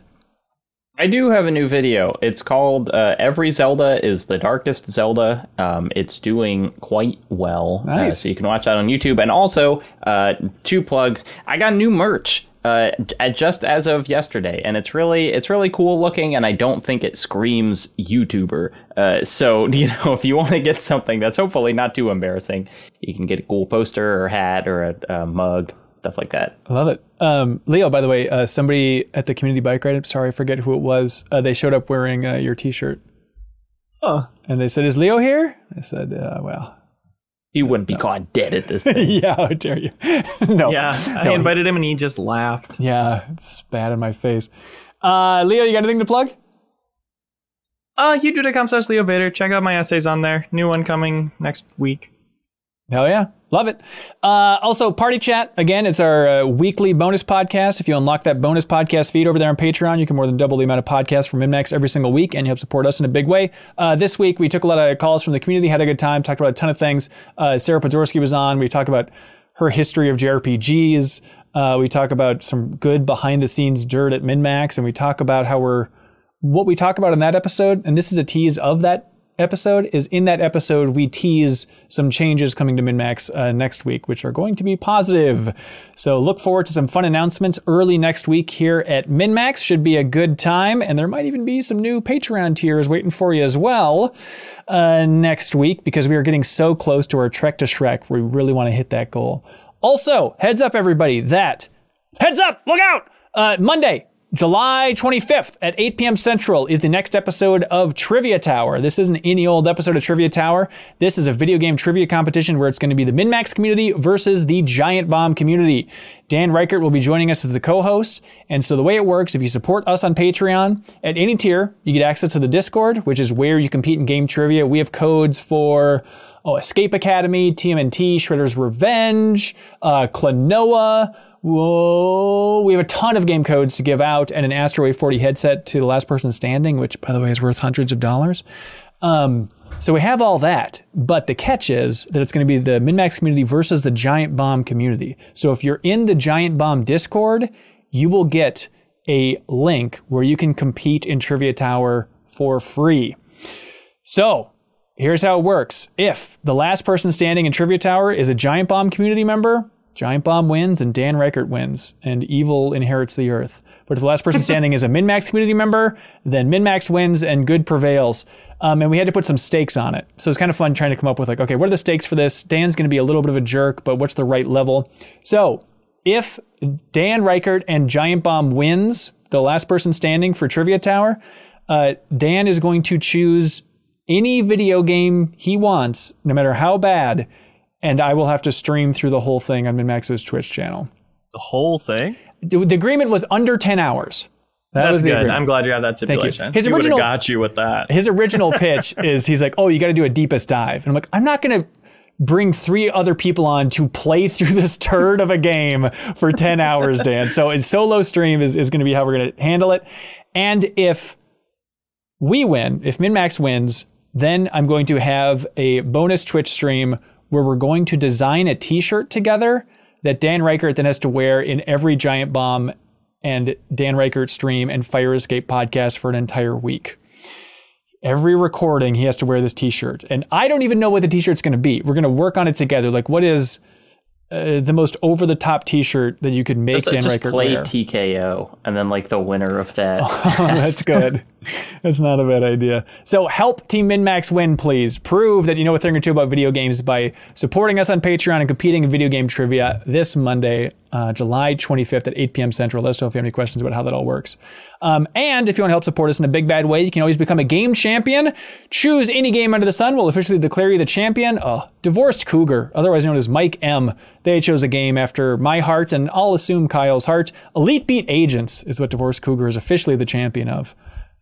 I do have a new video. It's called uh, "Every Zelda is the Darkest Zelda." Um, it's doing quite well, Uh, Nice. so you can watch that on YouTube. And also, uh, two plugs. I got new merch uh, just as of yesterday, and it's really it's really cool looking. And I don't think it screams YouTuber. Uh, so you know, if you want to get something that's hopefully not too embarrassing, you can get a cool poster or hat or a, a mug, stuff like that. I love it. Um, Leo, by the way, uh, somebody at the community bike ride, I'm sorry, I forget who it was. Uh, they showed up wearing uh, your t-shirt. Oh, And they said, is Leo here? I said, uh, well, He wouldn't be caught dead at this thing. yeah, how dare you? no. yeah. I invited him and he just laughed. Yeah, it's bad in my face. Uh, Leo, you got anything to plug? Uh, youtube.com slash Leo Vader. Check out my essays on there. New one coming next week. Hell yeah. Love it. Uh, also, Party Chat, again, it's our uh, weekly bonus podcast. If you unlock that bonus podcast feed over there on Patreon, you can more than double the amount of podcasts from MinnMax every single week, and you help support us in a big way. Uh, this week, we took a lot of calls from the community, had a good time, talked about a ton of things. Uh, Sarah Podzorski was on. We talked about her history of JRPGs. Uh, we talk about some good behind the scenes dirt at MinnMax, and we talk about how we're what we talk about in that episode, and this is a tease of that episode, is in that episode we tease some changes coming to MinnMax uh, next week, which are going to be positive. So look forward to some fun announcements early next week here at MinnMax. Should be a good time, and there might even be some new Patreon tiers waiting for you as well uh, next week because we are getting so close to our Trek to Shrek. We really want to hit that goal. Also, heads up, everybody, that heads up, look out! Uh, Monday, July 25th at 8 p.m. Central is the next episode of Trivia Tower. This isn't any old episode of Trivia Tower. This is a video game trivia competition where it's going to be the MinnMax community versus the Giant Bomb community. Dan Ryckert will be joining us as the co-host. And so the way it works, if you support us on Patreon at any tier, you get access to the Discord, which is where you compete in game trivia. We have codes for oh, Escape Academy, TMNT, Shredder's Revenge, uh, Klonoa. Whoa, we have a ton of game codes to give out and an Wave 40 headset to the last person standing, which, by the way, is worth hundreds of dollars. Um, so we have all that, but the catch is that it's going to be the MinnMax community versus the Giant Bomb community. So if you're in the Giant Bomb Discord, you will get a link where you can compete in Trivia Tower for free. So here's how it works. If the last person standing in Trivia Tower is a Giant Bomb community member, Giant Bomb wins and Dan Ryckert wins, and evil inherits the earth. But if the last person standing is a MinnMax community member, then MinnMax wins and good prevails. Um, and we had to put some stakes on it. So it's kind of fun trying to come up with, like, okay, what are the stakes for this? Dan's going to be a little bit of a jerk, but what's the right level? So if Dan Ryckert and Giant Bomb wins, the last person standing for Trivia Tower, uh, Dan is going to choose any video game he wants, no matter how bad, and I will have to stream through the whole thing on MinnMax's Twitch channel. The whole thing. The the agreement was under 10 hours. That was That's good. agreement. I'm glad you have that stipulation. His He original- got you with that. His original pitch is he's like, oh, you got to do a deepest dive. And I'm like, I'm not going to bring three other people on to play through this turd of a game for 10 hours, Dan. So a solo stream is, is going to be how we're going to handle it. And if we win, if MinnMax wins, then I'm going to have a bonus Twitch stream where we're going to design a t-shirt together that Dan Ryckert then has to wear in every Giant Bomb and Dan Ryckert stream and Fire Escape podcast for an entire week. Every recording, he has to wear this T-shirt, and I don't even know what the T-shirt's going to be. We're going to work on it together. Like, what is uh, the most over-the-top T-shirt that you could make Just, Dan just Ryckert play wear? TKO, and then like the winner of that. Oh, that's good. That's not a bad idea. So help Team MinnMax win, please. Prove that you know a thing or two about video games by supporting us on Patreon and competing in video game trivia this Monday, uh, July 25th at 8 p.m. Central. Let us know if you have any questions about how that all works. Um, and if you want to help support us in a big bad way, you can always become a game champion. Choose any game under the sun. We'll officially declare you the champion. Oh, Divorced Cougar, otherwise known as Mike M. They chose a game after my heart, and I'll assume Kyle's heart. Elite Beat Agents is what Divorced Cougar is officially the champion of.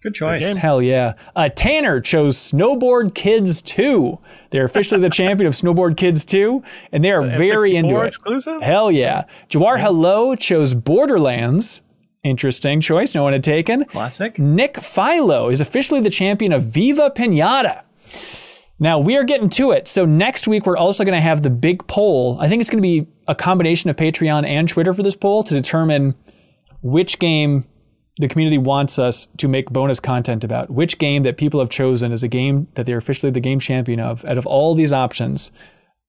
Good choice. Hell yeah. Uh, Tanner chose Snowboard Kids 2. They're officially the champion of Snowboard Kids 2, and they are very into N64 it. exclusive? Hell yeah. Jawar Hello chose Borderlands. Interesting choice. No one had taken. Classic. Nick Philo is officially the champion of Viva Pinata. Now we are getting to it. So next week we're also going to have the big poll. I think it's going to be a combination of Patreon and Twitter for this poll to determine which game the community wants us to make bonus content about. Which game that people have chosen as a game that they're officially the game champion of. Out of all these options,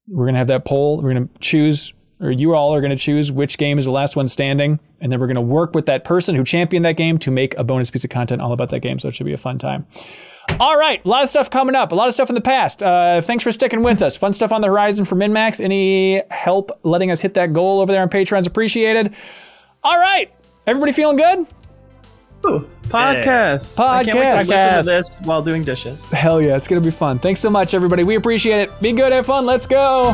we're going to have that poll. We're going to choose, or you all are going to choose which game is the last one standing. And then we're going to work with that person who championed that game to make a bonus piece of content all about that game. So it should be a fun time. All right, a lot of stuff coming up, a lot of stuff in the past. Uh, thanks for sticking with us. Fun stuff on the horizon for MinnMax. Any help letting us hit that goal over there on Patreon's appreciated. All right, everybody feeling good? Ooh, podcast. I can't wait to listen to this while doing dishes. Hell yeah, it's gonna be fun. Thanks so much, everybody. We appreciate it. Be good, have fun. Let's go.